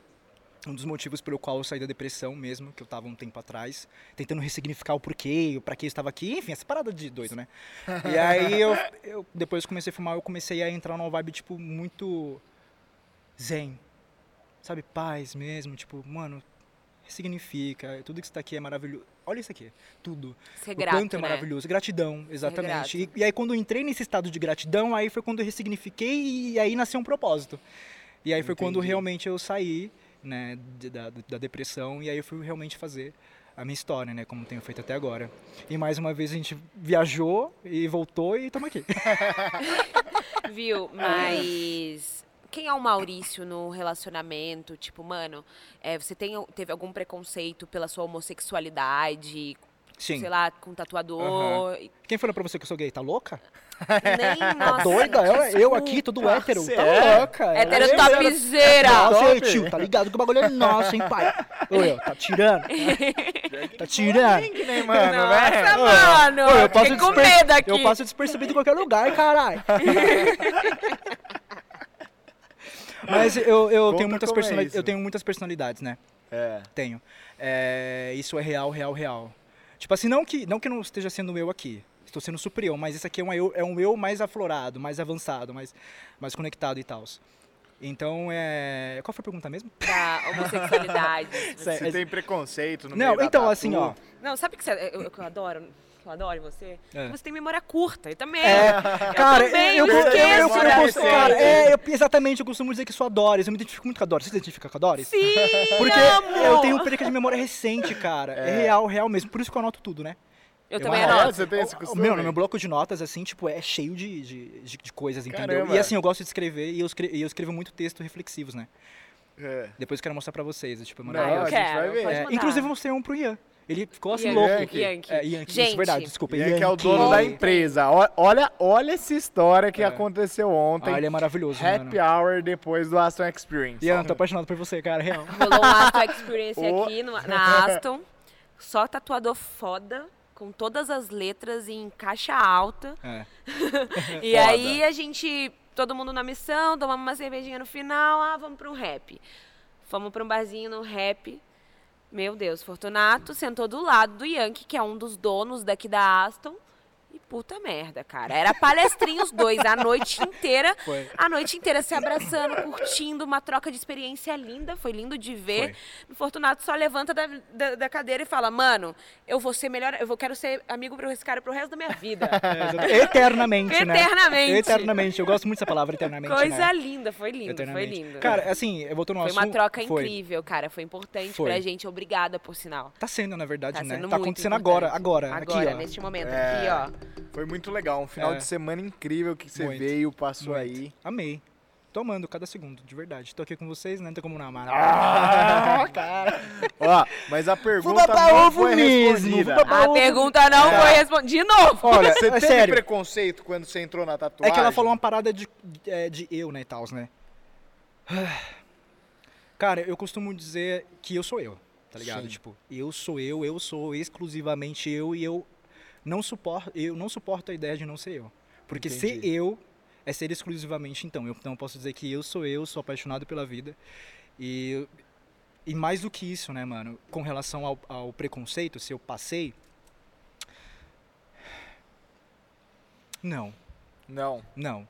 C: um dos motivos pelo qual eu saí da depressão mesmo, que eu tava um tempo atrás, tentando ressignificar o porquê, o pra que eu estava aqui, enfim, essa parada de doido, né? E aí eu, eu depois que comecei a fumar, eu comecei a entrar numa vibe, tipo, muito zen. Sabe, paz mesmo, tipo, mano, ressignifica, tudo que está aqui é maravilhoso. Olha isso aqui, tudo.
B: Ser
C: o
B: grato,
C: quanto é
B: né?
C: maravilhoso. Gratidão, exatamente. E,
B: grato.
C: e aí quando eu entrei nesse estado de gratidão, aí foi quando eu ressignifiquei e aí nasceu um propósito. E aí foi quando
A: Entendi.
C: realmente eu saí, né, da, da depressão e aí eu fui realmente fazer a minha história, né, como tenho feito até agora. E mais uma vez a gente viajou e voltou e estamos aqui.
B: Viu? Mas. Quem é o Maurício no relacionamento? Tipo, mano, é, você tem, teve algum preconceito pela sua homossexualidade?
C: Sim.
B: Sei lá, com tatuador? E
C: Quem falou pra você que eu sou gay? Tá louca?
B: Nem,
C: Tá
B: nossa,
C: doida? Eu, eu aqui, todo hétero. Tá
A: é?
C: louca.
B: Hétero
C: Eu-
B: topzera.
C: Nossa, tio, tá ligado que o bagulho é nosso, hein, pai? Ô, eu, tá tirando? Tá tirando?
A: nem mano,
B: Nossa,
A: né?
B: mano!
C: Ô, eu
B: Fiquei com
C: desper-
B: medo aqui.
C: Eu passo despercebido em qualquer lugar, caralho. Mas eu, eu,
A: Conta
C: tenho muitas
A: é
C: personali-
A: isso.
C: eu tenho muitas personalidades, né?
A: É.
C: Tenho. É, isso é real, real, real. Tipo assim, não que, não que eu não esteja sendo eu aqui. Estou sendo super eu, mas esse aqui é um eu, é um eu mais aflorado, mais avançado, mais, mais conectado e tal. Então, é... Qual foi a pergunta mesmo?
B: Da homossexualidade.
C: Cê-
A: Você tem preconceito no
C: não,
A: meio da
C: então, assim, ó.
B: Não, sabe o que você, eu, eu adoro? Que eu adoro em você?
C: É.
B: Você tem memória curta. Eu também.
C: É,
B: eu
C: cara,
B: também,
C: eu,
B: eu,
C: eu, eu,
B: esqueço
C: eu, eu, cara, é, eu- exatamente, eu costumo dizer que sou a Doris, eu me identifico muito com a Doris. Você se identifica com a Doris?
B: Sim,
C: Porque
B: amo.
C: eu tenho perda de memória recente, cara. É.
A: É.
C: real, real mesmo. Por isso que eu anoto tudo, né?
B: Eu
C: Eu
B: também
C: anoto.
B: anoto.
A: Você tem esse costume?
C: Meu, no meu bloco de notas, assim, tipo, é cheio de, de, de, de coisas, entendeu?
A: Caramba.
C: E assim, eu gosto de escrever e eu, escre- e eu escrevo muito texto reflexivos, né?
A: É.
C: Depois eu quero mostrar pra vocês, é, tipo, é
A: Não,
B: eu
C: maravilhoso.
A: a gente
B: quero.
A: vai ver.
B: pode
C: É, inclusive eu mostrei um pro Ian. Ele ficou assim
B: Yankee,
C: louco.
B: Yankee.
C: É, Yankee,
B: Gente,
C: isso, verdade, desculpa.
A: E é que é o
C: Yankee.
A: dono da empresa. Olha, olha essa história que
C: É.
A: aconteceu ontem.
C: Ah, ele é maravilhoso,
A: Happy
C: mano.
A: hour depois do Aston Experience.
C: Ian, tô apaixonado por você, cara, real.
B: Rolou um Aston Experience
A: O-
B: aqui no- na Aston. Só tatuador foda, com todas as letras em caixa alta.
C: É.
B: E
A: Foda.
B: aí a gente, todo mundo na missão, tomamos uma cervejinha no final, ah, vamos pra um rap. Fomos pra um barzinho no rap. Meu Deus, Fortunato sentou do lado do Yankee, que é um dos donos daqui da Aston. Puta merda, cara. Era palestrinha os dois, a noite inteira.
C: Foi.
B: A noite inteira se abraçando, curtindo, uma troca de experiência linda. Foi lindo de ver. O Fortunato só levanta da, da, da cadeira e fala: Mano, eu vou ser melhor, eu vou, quero ser amigo pra esse cara pro resto da minha vida.
C: É. Eternamente, né?
B: Eternamente.
C: Eternamente. Eu gosto muito dessa palavra, eternamente,
B: Coisa
C: né?
B: linda, foi lindo, foi lindo.
C: Cara, assim, eu voltando ao
B: foi uma
C: assunto...
B: troca
C: foi.
B: incrível, cara. Foi importante
C: Foi.
B: pra gente. Obrigada, por sinal.
C: Tá sendo, na verdade,
B: Tá
C: né?
B: sendo
C: Tá
B: muito
C: acontecendo
B: importante.
C: agora, agora,
B: Agora,
C: aqui, ó.
B: neste momento,
A: É.
B: aqui, ó.
A: Foi muito legal. Um final
C: É.
A: de semana incrível que você
C: Muito,
A: veio, passou
C: Muito.
A: aí.
C: Amei. Tô amando cada segundo, de verdade. Tô aqui com vocês, né? Não tem como não amar.
A: Ah, cara. Ó, mas a pergunta não
C: ovo
A: foi
C: mesmo,
A: respondida.
B: A pergunta não
C: Tá.
B: foi respondida. De novo!
C: Olha,
A: Você
C: é
A: teve
C: sério.
A: preconceito quando você entrou na
C: É
A: tatuagem?
C: que ela falou uma parada de, é, de eu, né, e tals, né? Cara, eu costumo dizer que eu sou eu, tá ligado?
A: Sim.
C: Tipo, eu sou eu, eu sou exclusivamente eu e eu não suporto, eu não suporto a ideia de não ser eu. Porque ser
A: Entendi.
C: eu é ser exclusivamente então. Eu não posso dizer que eu sou eu, sou apaixonado pela vida. E, e mais do que isso, né, mano? Com relação ao, ao preconceito, se eu passei. Não,
A: Não.
C: não.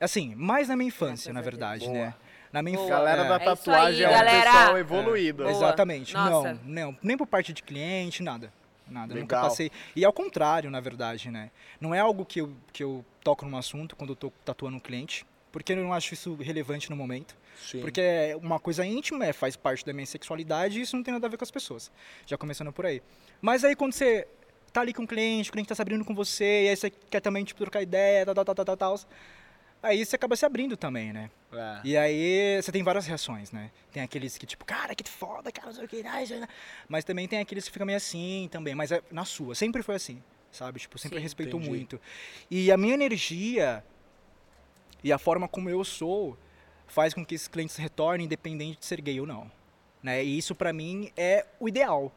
C: Assim, mais na minha infância, na verdade,
A: Boa.
C: né? Na minha infância.
A: Galera da
B: É isso
A: tatuagem
B: aí,
A: é um
B: galera.
A: pessoal evoluído.
B: Boa.
C: Exatamente.
B: Nossa.
C: Não, não, nem por parte de cliente, nada. Nada, nunca
A: Legal.
C: passei. E ao contrário, na verdade, né? Não é algo que eu, que eu toco num assunto quando eu tô tatuando um cliente, porque eu não acho isso relevante no momento.
A: Sim.
C: Porque é uma coisa íntima, é, faz parte da minha sexualidade e isso não tem nada a ver com as pessoas. Já começando por aí. Mas aí quando você tá ali com o cliente, o cliente tá se abrindo com você, e aí você quer também tipo, trocar ideia, tal, tal, tal, tal, tal, tal, aí você acaba se abrindo também, né?
A: É.
C: E aí você tem várias reações, né? Tem aqueles que, tipo, cara, que foda, cara, não sei o que. Mas também tem aqueles que ficam meio assim também. Mas é na sua, sempre foi assim, sabe? Tipo, sempre
B: Sim.
C: respeitou
A: Entendi.
C: muito. E a minha energia e a forma como eu sou faz com que esses clientes retornem independente de ser gay ou não. Né? E isso pra mim é o ideal.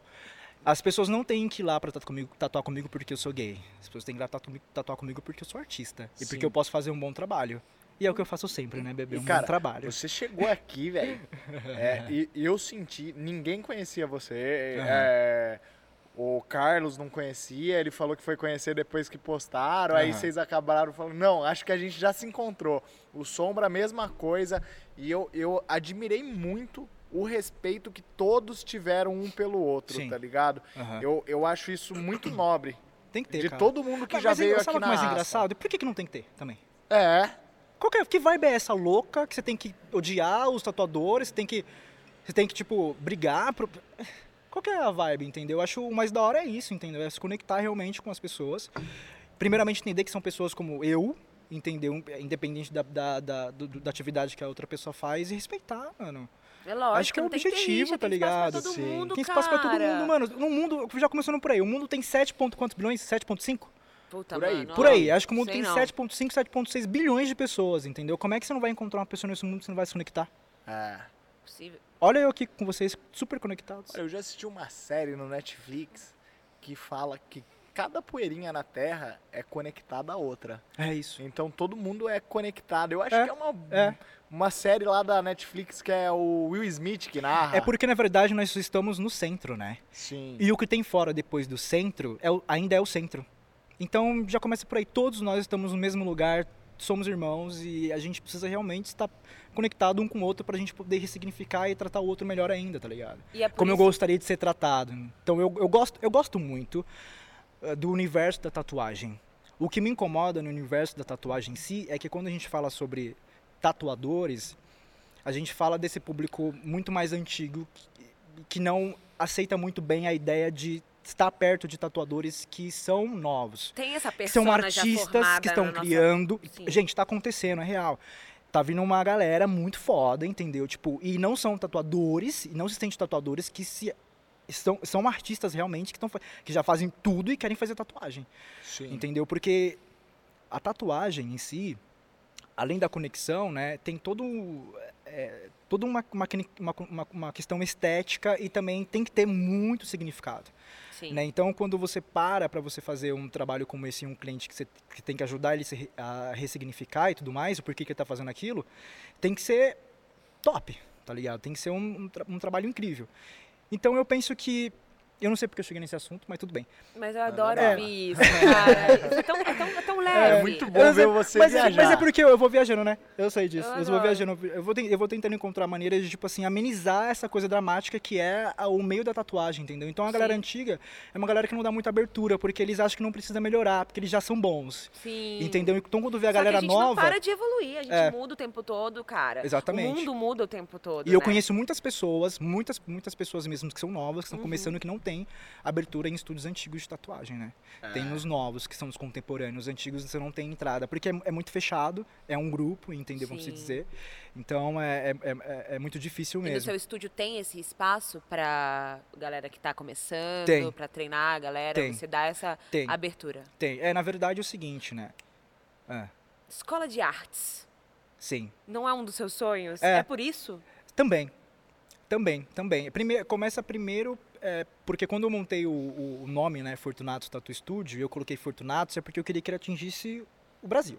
C: As pessoas não têm que ir lá pra tatuar comigo, tatuar comigo porque eu sou gay. As pessoas têm que ir lá tatuar, tatuar comigo porque eu sou artista. E
A: Sim.
C: porque eu posso fazer um bom trabalho. E é o que eu faço sempre, né, bebê?
A: E,
C: Um
A: cara,
C: bom trabalho.
A: Você chegou aqui, velho. é, e, e eu senti, ninguém conhecia você.
C: Aham.
A: é, o Carlos não conhecia, ele falou que foi conhecer depois que postaram. Aí
C: Aham.
A: vocês acabaram falando, não, acho que a gente já se encontrou. O Sombra, a mesma coisa. E eu, eu admirei muito o respeito que todos tiveram um pelo outro,
C: Sim.
A: tá ligado?
C: Aham.
A: Eu, eu acho isso muito nobre.
C: Tem que ter,
A: de
C: cara.
A: todo mundo que
C: Mas-
A: já
C: mas
A: veio aqui
C: que
A: na
C: é mais
A: raça.
C: engraçado? Por que, que não tem que ter também?
A: É,
C: Qual que, é, que vibe é essa louca que você tem que odiar os tatuadores, você tem que, você tem que tipo, brigar? Pro... Qual que é a vibe, entendeu? Eu acho o mais da hora é isso, entendeu? É se conectar realmente com as pessoas. Primeiramente, entender que são pessoas como eu, entendeu? Independente da, da, da, do- da atividade que a outra pessoa faz e respeitar, mano.
B: É lógico,
C: Acho que é
B: ter
C: objetivo, tá ligado?
A: Sim.
B: mundo,
C: Tem espaço pra todo mundo, mano. No mundo, já começando por aí, o mundo tem 7 ponto quantos bilhões? 7.5?
B: Puta,
A: Por aí,
B: mano,
C: Por
B: ó,
C: aí, acho que o mundo tem
B: não.
C: 7.5, 7.6 bilhões de pessoas, entendeu? Como é que você não vai encontrar uma pessoa nesse mundo que você não vai se conectar?
A: é.
B: Possível.
C: Olha eu aqui com vocês, super conectados.
A: Olha, eu já assisti uma série no Netflix que fala que cada poeirinha na Terra é conectada à outra.
C: É isso.
A: Então todo mundo é conectado. Eu acho
C: É,
A: que é uma,
C: é.
A: uma série lá da Netflix que é o Will Smith que narra.
C: É porque, na verdade, nós estamos no centro, né?
A: Sim.
C: E o que tem fora depois do centro é ainda é o centro. Então, já começa por aí. Todos nós estamos no mesmo lugar, somos irmãos e a gente precisa realmente estar conectado um com o outro pra gente poder ressignificar e tratar o outro melhor ainda, tá ligado?
B: E é
C: Como eu
B: isso-
C: gostaria de ser tratado. Então, eu, eu, gosto, eu gosto muito. Eh, do universo da tatuagem. O que me incomoda no universo da tatuagem em si é que quando a gente fala sobre tatuadores, a gente fala desse público muito mais antigo que, não aceita muito bem a ideia de estar perto de tatuadores que são novos.
B: Tem essa
C: Que
B: persona
C: são artistas que estão
B: nossa-
C: criando.
B: Sim.
C: Gente, está acontecendo, é real. Tá vindo uma galera muito foda, entendeu? Tipo, e não são tatuadores, não se sente tatuadores que se são, são artistas realmente que, estão, que já fazem tudo e querem fazer tatuagem.
A: Sim.
C: Entendeu? Porque a tatuagem em si, além da conexão, né, tem todo é, toda uma, uma, uma, uma- questão estética e também tem que ter muito significado. Né? Então, quando você para para você fazer um trabalho como esse em um cliente que você que tem que ajudar ele a ressignificar e tudo mais, o porquê que ele está fazendo aquilo, tem que ser top, tá ligado? Tem que ser um, um, tra- um trabalho incrível. Então, eu penso que eu não sei porque eu cheguei nesse assunto, mas tudo bem.
B: Mas eu adoro
C: É.
B: ouvir isso, cara. Isso é tão, é tão, é tão leve.
A: É muito bom
C: Eu
A: ver você
C: mas, é-
A: viajar.
C: mas é porque eu, eu vou viajando, né? Eu sei disso.
B: Eu
C: Eu, vou viajando. Eu vou, eu vou tentando encontrar maneiras de, tipo assim, amenizar essa coisa dramática que é o meio da tatuagem, entendeu? Então a galera
B: Sim.
C: antiga é uma galera que não dá muita abertura, porque eles acham que não precisa melhorar, porque eles já são bons.
B: Sim.
C: Entendeu? Então quando vê a
B: Só
C: galera
B: que a gente
C: nova.
B: não para de evoluir, a gente
C: É.
B: muda o tempo todo, cara.
C: Exatamente.
B: O mundo muda o tempo todo.
C: E eu
B: né?
C: conheço muitas pessoas, muitas, muitas pessoas mesmo que são novas, que estão
B: Uhum.
C: começando que não tem abertura em estúdios antigos de tatuagem, né? Tem
A: É.
C: os novos, que são os contemporâneos, os antigos você não tem entrada, porque é, é muito fechado, é um grupo, entendeu? Vamos se dizer. Então é, é, é- é muito difícil
B: E no
C: mesmo.
B: seu estúdio tem esse espaço pra galera que tá começando,
C: Tem.
B: pra treinar a galera?
C: Tem.
B: Você dá essa
C: Tem,
B: abertura.
C: tem. É, na verdade é o seguinte, né? É,
B: Escola de artes.
C: sim.
B: Não é um dos seus sonhos?
C: É.
B: É, por isso?
C: Também. Também, também. Primeiro, começa primeiro, é, porque quando eu montei o, o nome, né, Fortunato Tattoo Studio, e eu coloquei Fortunato, é porque eu queria que ele atingisse o Brasil.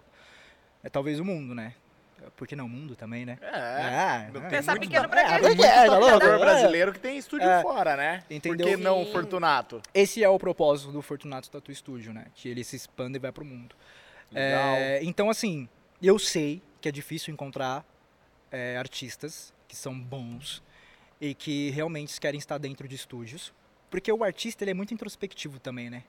C: É, talvez o mundo, né? Por que não o mundo também, né?
A: É.
C: Ah, ah.
A: tem
B: Pensar
A: muito
B: pequeno pra
A: é, muito
C: É, tá louco?
A: brasileiro que tem estúdio
C: É.
A: fora, né?
C: Entendeu?
A: Por que não o. Fortunato?
C: Esse é o propósito do Fortunato Tattoo Studio, né? Que ele se expande e vai pro mundo.
A: Legal.
C: É, então, assim, eu sei que é difícil encontrar é, artistas que são bons e que realmente querem estar dentro de estúdios, porque o artista ele é muito introspectivo também, né?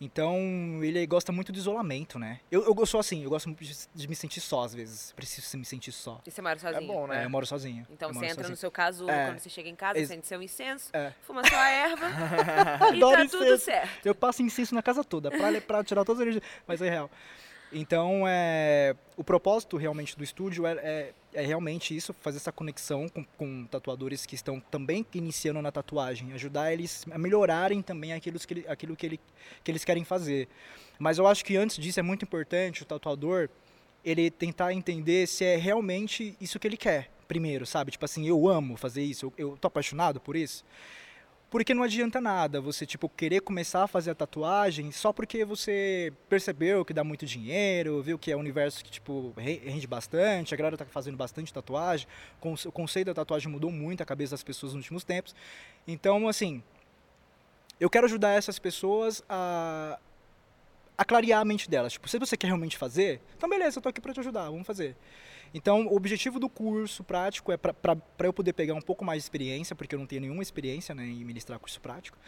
C: Então, ele gosta muito do isolamento, né? Eu, eu sou assim, eu gosto muito de, de me sentir só às vezes. Preciso me sentir só.
B: E você mora
A: É
B: sozinho?
A: bom,
C: É,
A: né?
C: eu moro sozinho.
B: Então
C: eu
B: você
C: moro
B: entra no
C: sozinho.
B: seu caso,
C: É.
B: quando você chega em casa,
C: Ex-
B: acende seu incenso,
C: É.
B: fuma sua erva e
C: Adoro
B: tá tudo
C: incenso.
B: certo.
C: Eu passo incenso na casa toda, pra, pra tirar todas as energias, mas é real. Então, é, o propósito realmente do estúdio é, é, é realmente isso, fazer essa conexão com, com tatuadores que estão também iniciando na tatuagem, ajudar eles a melhorarem também aquilo que, aquilo que, ele, que eles querem fazer. Mas eu acho que antes disso é muito importante o tatuador ele tentar entender se é realmente isso que ele quer, primeiro, sabe? Tipo assim, eu amo fazer isso, eu, eu tô apaixonado por isso. Porque não adianta nada você, tipo, querer começar a fazer a tatuagem só porque você percebeu que dá muito dinheiro, viu que é um universo que, tipo, re- rende bastante, a galera tá fazendo bastante tatuagem, o conceito da tatuagem mudou muito a cabeça das pessoas nos últimos tempos. Então, assim, eu quero ajudar essas pessoas a, a clarear a mente delas. Tipo, se você quer realmente fazer, então beleza, eu tô aqui para te ajudar, vamos fazer. Então, o objetivo do curso prático é para eu poder pegar um pouco mais de experiência, porque eu não tenho nenhuma experiência né, em ministrar curso prático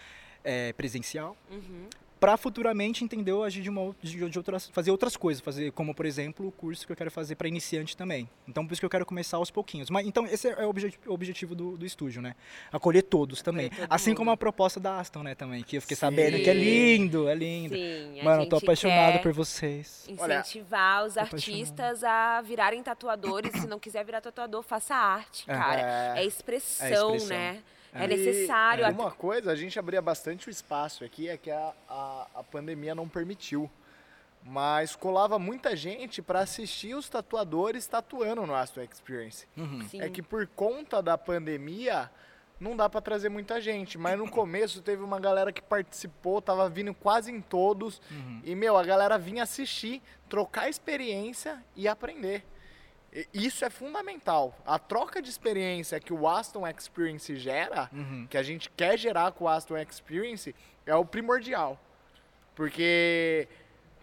C: é, presencial,
B: Uhum.
C: Para futuramente, entendeu, agir de uma ou- de, de outras, fazer outras coisas, fazer como, por exemplo, o curso que eu quero fazer para iniciante também. Então, por isso que eu quero começar aos pouquinhos. Mas, então, esse é o obje- o objetivo do, do estúdio, né? Acolher todos também.
B: Acolher todo
C: assim como
B: mundo.
C: a proposta da Aston, né, também, que eu fiquei
A: Sim.
C: sabendo que é lindo, é lindo.
B: Sim,
C: Mano, eu tô apaixonado
B: quer
C: por vocês.
A: Olha,
B: incentivar os
C: tô apaixonado.
B: artistas a virarem tatuadores. Se não quiser virar tatuador, faça arte,
C: É.
B: cara. É,
A: É.
B: expressão,
C: É expressão.
B: né? É,
C: É.
B: necessário.
A: E uma coisa, a gente abria bastante o espaço aqui, é que a, a, a pandemia não permitiu. Mas colava muita gente para assistir os tatuadores tatuando no Astro Experience.
C: Uhum.
A: É que por conta da pandemia, não dá para trazer muita gente. Mas no começo teve uma galera que participou, tava vindo quase em todos.
C: Uhum.
A: E, meu, a galera vinha assistir, trocar experiência e aprender. Isso é fundamental. A troca de experiência que o Aston Experience gera,
C: Uhum.
A: que a gente quer gerar com o Aston Experience, é o primordial. Porque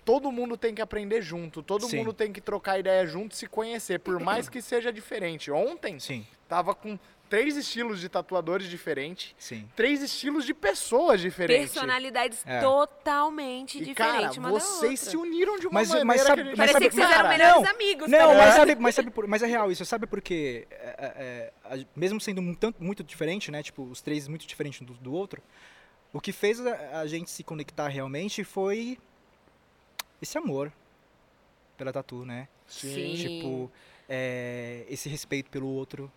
A: todo mundo tem que aprender junto, todo
C: Sim.
A: mundo tem que trocar ideia junto, se conhecer, por mais que seja diferente. Ontem
C: Sim.
A: tava com três estilos de tatuadores diferentes,
C: Sim.
A: três estilos de pessoas diferentes.
B: Personalidades
C: É.
B: totalmente
A: E, cara,
B: diferentes da
A: vocês
B: outra.
A: se uniram de uma
C: Mas- mas
A: maneira
C: sabe-
A: que a gente...
C: mas
B: Parecia
C: sabe-
B: que vocês eram
C: Cara,
B: melhores
C: não,
B: amigos.
C: Não,
B: tá
C: mas sabe, mas sabe por, mas é real isso, sabe porque é, é, a- mesmo sendo um tanto muito diferente, né, tipo, os três muito diferentes um do, do outro, o que fez a, a gente se conectar realmente foi esse amor pela tatu, né?
B: Sim.
C: Tipo, é, esse respeito pelo outro.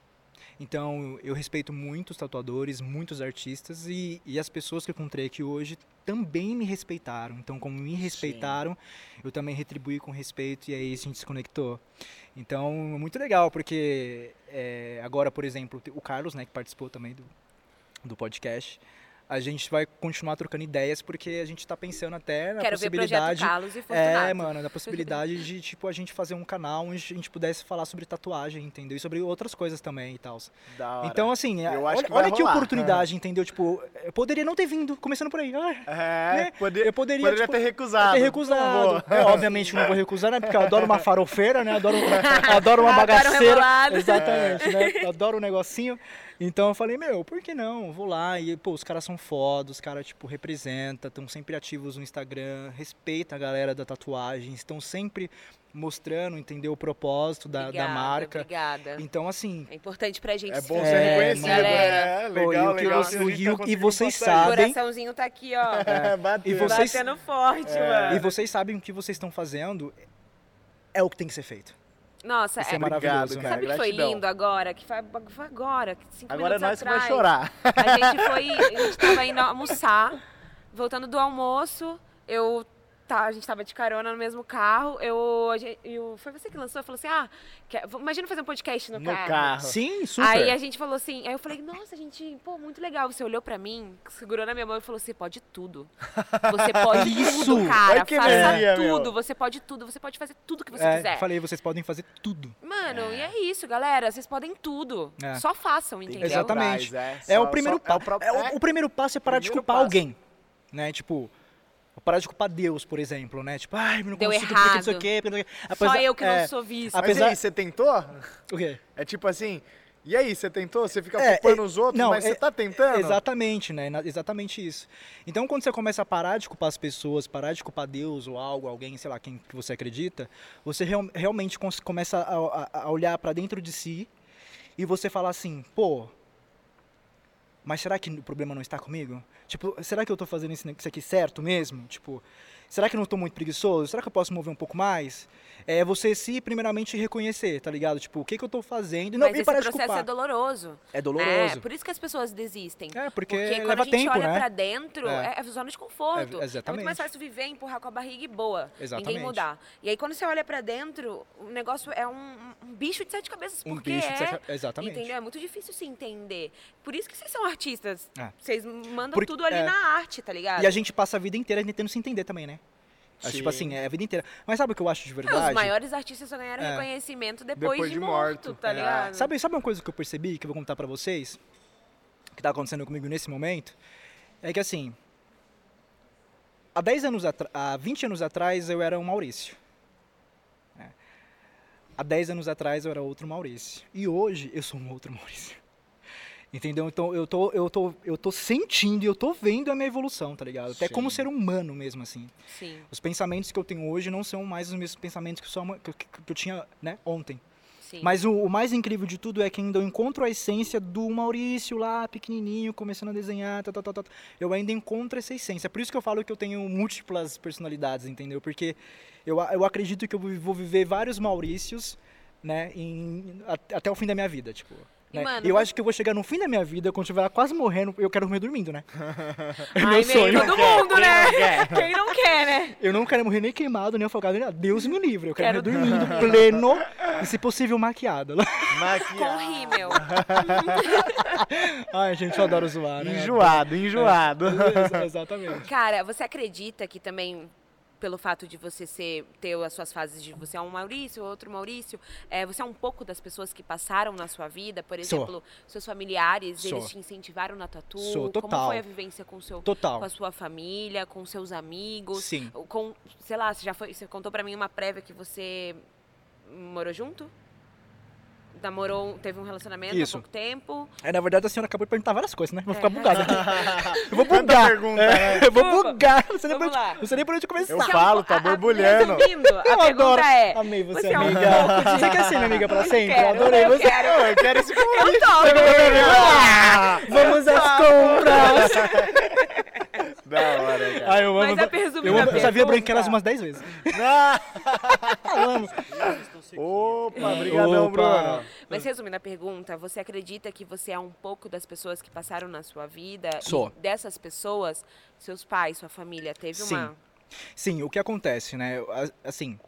C: Então, eu respeito muitos tatuadores, muitos artistas e, e as pessoas que eu encontrei aqui hoje também me respeitaram. Então, como me respeitaram, eu também retribuí com respeito e aí a gente se conectou. Então, é muito legal, porque é, agora, por exemplo, o Carlos, né, que participou também do, do podcast, a gente vai continuar trocando ideias porque a gente está pensando até na
B: Quero ver Projeto
C: possibilidade
B: Carlos e Fortunato.
C: é, mano, da possibilidade de, tipo, a gente fazer um canal onde a gente pudesse falar sobre tatuagem, entendeu? E sobre outras coisas também e tal. Então, assim,
A: Eu
C: olha,
A: que
C: olha que
A: rolar.
C: oportunidade, entendeu? Tipo, eu poderia não ter vindo, começando por aí. Ah,
A: É,
C: né?
A: pode-
C: eu poderia,
A: poderia
C: tipo,
A: ter recusado.
C: ter recusado. É, obviamente não vou recusar, né? Porque eu adoro uma farofeira, né? Adoro, adoro uma
B: Adoro
C: bagaceira.
B: rebolado.
C: Exatamente, né? Adoro um negocinho. Então eu falei, meu, por que não? Vou lá e, pô, os caras são foda, os caras, tipo, representam, estão sempre ativos no Instagram, respeita a galera da tatuagem, estão sempre mostrando, entendeu, o propósito da, da
B: Obrigada,
C: marca.
B: Obrigada.
C: Então, assim,
B: É importante pra gente
A: É bom ser
C: É,
A: reconhecido,
B: galera.
A: é,
C: Pô, e
A: legal,
C: o que
A: legal.
C: você-
A: a gente
C: e
A: tá
C: o- e vocês
A: isso.
B: O
C: sabem-
B: coraçãozinho tá aqui, ó.
A: É, bateu.
C: E vocês-
B: Batendo forte,
A: É.
B: mano.
C: e vocês sabem o que vocês estão fazendo é o que tem que ser feito.
B: Nossa,
C: Isso é
B: é,
C: maravilhoso,
A: Obrigado,
C: né?
B: sabe o que foi lindo agora? Que foi, foi agora, que cinco
A: Agora é
B: minutos
A: nós que
B: atrás.
A: vai chorar.
B: A gente foi, a gente tava indo almoçar, voltando do almoço, eu tá, a gente tava de carona no mesmo carro, eu, a gente- eu foi você que lançou, falou assim: "Ah, quer- imagina fazer um podcast no,
A: No carro.
C: Sim, super.
B: Aí a gente falou assim, aí eu falei, nossa, gente, pô, muito legal. Você olhou pra mim, segurou na minha mão e falou, você pode tudo. Você pode
C: Isso!
B: tudo, cara.
A: Que
B: Faça
A: energia,
B: tudo,
A: meu.
B: você pode tudo, você pode fazer tudo que você
C: É,
B: quiser.
C: falei, vocês podem fazer tudo.
B: Mano, e é isso, galera. Vocês podem tudo.
C: É.
B: Só façam, entendeu?
C: Exatamente.
A: Atrás,
C: É
A: só-
C: o primeiro
A: só- é o
C: É o,
A: é.
C: o primeiro passo é parar de culpar
A: passo.
C: alguém. Né? Tipo, parar de culpar Deus, por exemplo, né? Tipo, ai, não
B: Deu
C: consigo porque não sei o
B: errado.
C: quê. porque não sei o quê.
B: Só
C: Apesar-
B: eu que
C: é,
B: não sou visto.
A: Mas
C: apesar-
A: e aí, você tentou?
C: O quê?
A: É tipo assim, e aí, você tentou? Você fica
C: É,
A: culpando
C: é,
A: os outros,
C: não,
A: mas
C: é-
A: você tá tentando?
C: Exatamente, né? Exatamente isso. Então, quando você começa a parar de culpar as pessoas, parar de culpar Deus ou algo, alguém, sei lá, quem que você acredita, você real- realmente começa a, a- a olhar pra dentro de si e você fala assim, pô, mas será que o problema não está comigo? Tipo, será que eu tô fazendo isso aqui certo mesmo? Tipo, será que eu não tô muito preguiçoso? Será que eu posso mover um pouco mais? É você se primeiramente reconhecer, tá ligado? Tipo, o que que eu tô fazendo não
B: Mas
C: e
B: esse processo
C: culpar.
B: é doloroso.
C: É doloroso.
B: É, por isso que as pessoas desistem.
C: É, porque
B: quando
C: leva
B: a gente
C: tempo,
B: olha
C: né?
B: pra dentro,
C: É.
B: é, é zona de conforto.
C: É, exatamente.
B: muito mais fácil viver, empurrar com a barriga e boa.
C: Exatamente.
B: Ninguém mudar. E aí, quando você olha pra dentro, o negócio é um, um bicho de sete cabeças.
C: Um
B: porque
C: bicho de
B: é,
C: sete- exatamente.
B: Entendeu? É muito difícil se entender. Por isso que vocês são artistas.
C: É.
B: Vocês mandam
C: Porque-
B: tudo ali
C: é.
B: na arte, tá ligado?
C: E a gente passa a vida inteira tentando se entender também, né? Acho, Tipo
A: Sim.
C: assim, é a vida inteira. Mas sabe o que eu acho de
B: É,
C: verdade?
B: os maiores artistas só ganharam
C: É.
B: reconhecimento depois,
A: Depois
B: de,
A: de
B: morto,
A: morto.
B: tá
A: É.
B: ligado?
C: Sabe, sabe uma coisa que eu percebi, que eu vou contar pra vocês? Que tá acontecendo comigo nesse momento? É que assim, há 10 anos atrás, há 20 anos atrás eu era um Maurício. É. Há 10 anos atrás eu era outro Maurício. E hoje eu sou um outro Maurício. Entendeu? Então eu tô, eu tô, eu tô sentindo e eu tô vendo a minha evolução, tá ligado? Até como
A: Sim.
C: ser humano mesmo, assim.
B: Sim.
C: Os pensamentos que eu tenho hoje não são mais os mesmos pensamentos que, que, eu- que eu tinha né, ontem.
B: Sim.
C: Mas o, o mais incrível de tudo é que ainda eu encontro a essência do Maurício lá, pequenininho, começando a desenhar, tal, tal, tal, tal. Eu ainda encontro essa essência. Por isso que eu falo que eu tenho múltiplas personalidades, entendeu? Porque eu, eu acredito que eu vou viver vários Maurícios, né, em, até o fim da minha vida, tipo... Né?
B: mano,
C: eu acho que eu vou chegar no fim da minha vida, quando eu estiver quase morrendo, eu quero morrer dormindo, né? É
B: Ai,
C: meu
B: meio
C: sonho.
B: todo mundo,
A: Quem
B: né?
A: não quer?
B: Quem não quer, né?
C: Eu não quero morrer nem queimado, nem afogado, nem nada. Deus me livre. Eu quero,
B: Quero-
C: morrer dormindo, pleno, e se possível maquiado.
B: Com
A: Maquiagem.
B: rímel.
C: Ai, gente, eu adoro zoar, né?
A: Enjoado, enjoado.
C: Ex- Exatamente.
B: Cara, você acredita que também, pelo fato de você ser, ter as suas fases de você é um Maurício, outro Maurício, é, você é um pouco das pessoas que passaram na sua vida? Por
C: Sou.
B: exemplo, seus familiares,
C: Sou.
B: eles te incentivaram na tatu?
C: Sou,
B: Como
C: total.
B: foi a vivência com, seu,
C: Total.
B: com a sua família, com seus amigos?
C: Sim.
B: Com, sei lá, você já foi, você contou pra mim uma prévia que você morou junto? Namorou, teve um relacionamento
C: Isso.
B: há pouco tempo.
C: É, na verdade, a senhora acabou de perguntar várias coisas, né? Vou ficar
B: É.
C: bugado aqui. Eu vou bugar.
A: pergunta,
C: É,
A: né?
C: eu vou bugar. Não sei nem por não sei nem por onde começar.
A: Eu
B: Você é um
A: falo, tá borbulhando.
B: Resumindo, a
C: Eu
B: pergunta
C: adoro.
B: é...
C: Amei você,
B: é um
C: amiga.
B: pouco de-
C: Você quer ser minha amiga pra sempre?
B: quero,
C: eu adorei
B: eu
C: você.
B: quero.
A: Eu quero esse
B: Eu topo.
C: Ah, Vamos às compras.
A: Da hora, cara.
C: Ai, eu amo.
B: Mas a resumindo
C: eu,
B: a
C: amo- eu já vi a
B: pergunta-
C: Branquelas umas 10 vezes. Falamos.
A: Opa, brigadão,
C: Opa.
A: Bruno.
B: Mas resumindo a pergunta, você acredita que você é um pouco das pessoas que passaram na sua vida?
C: Sou.
B: E dessas pessoas, seus pais, sua família, teve
C: Sim.
B: uma...
C: Sim, o que acontece, né? Assim.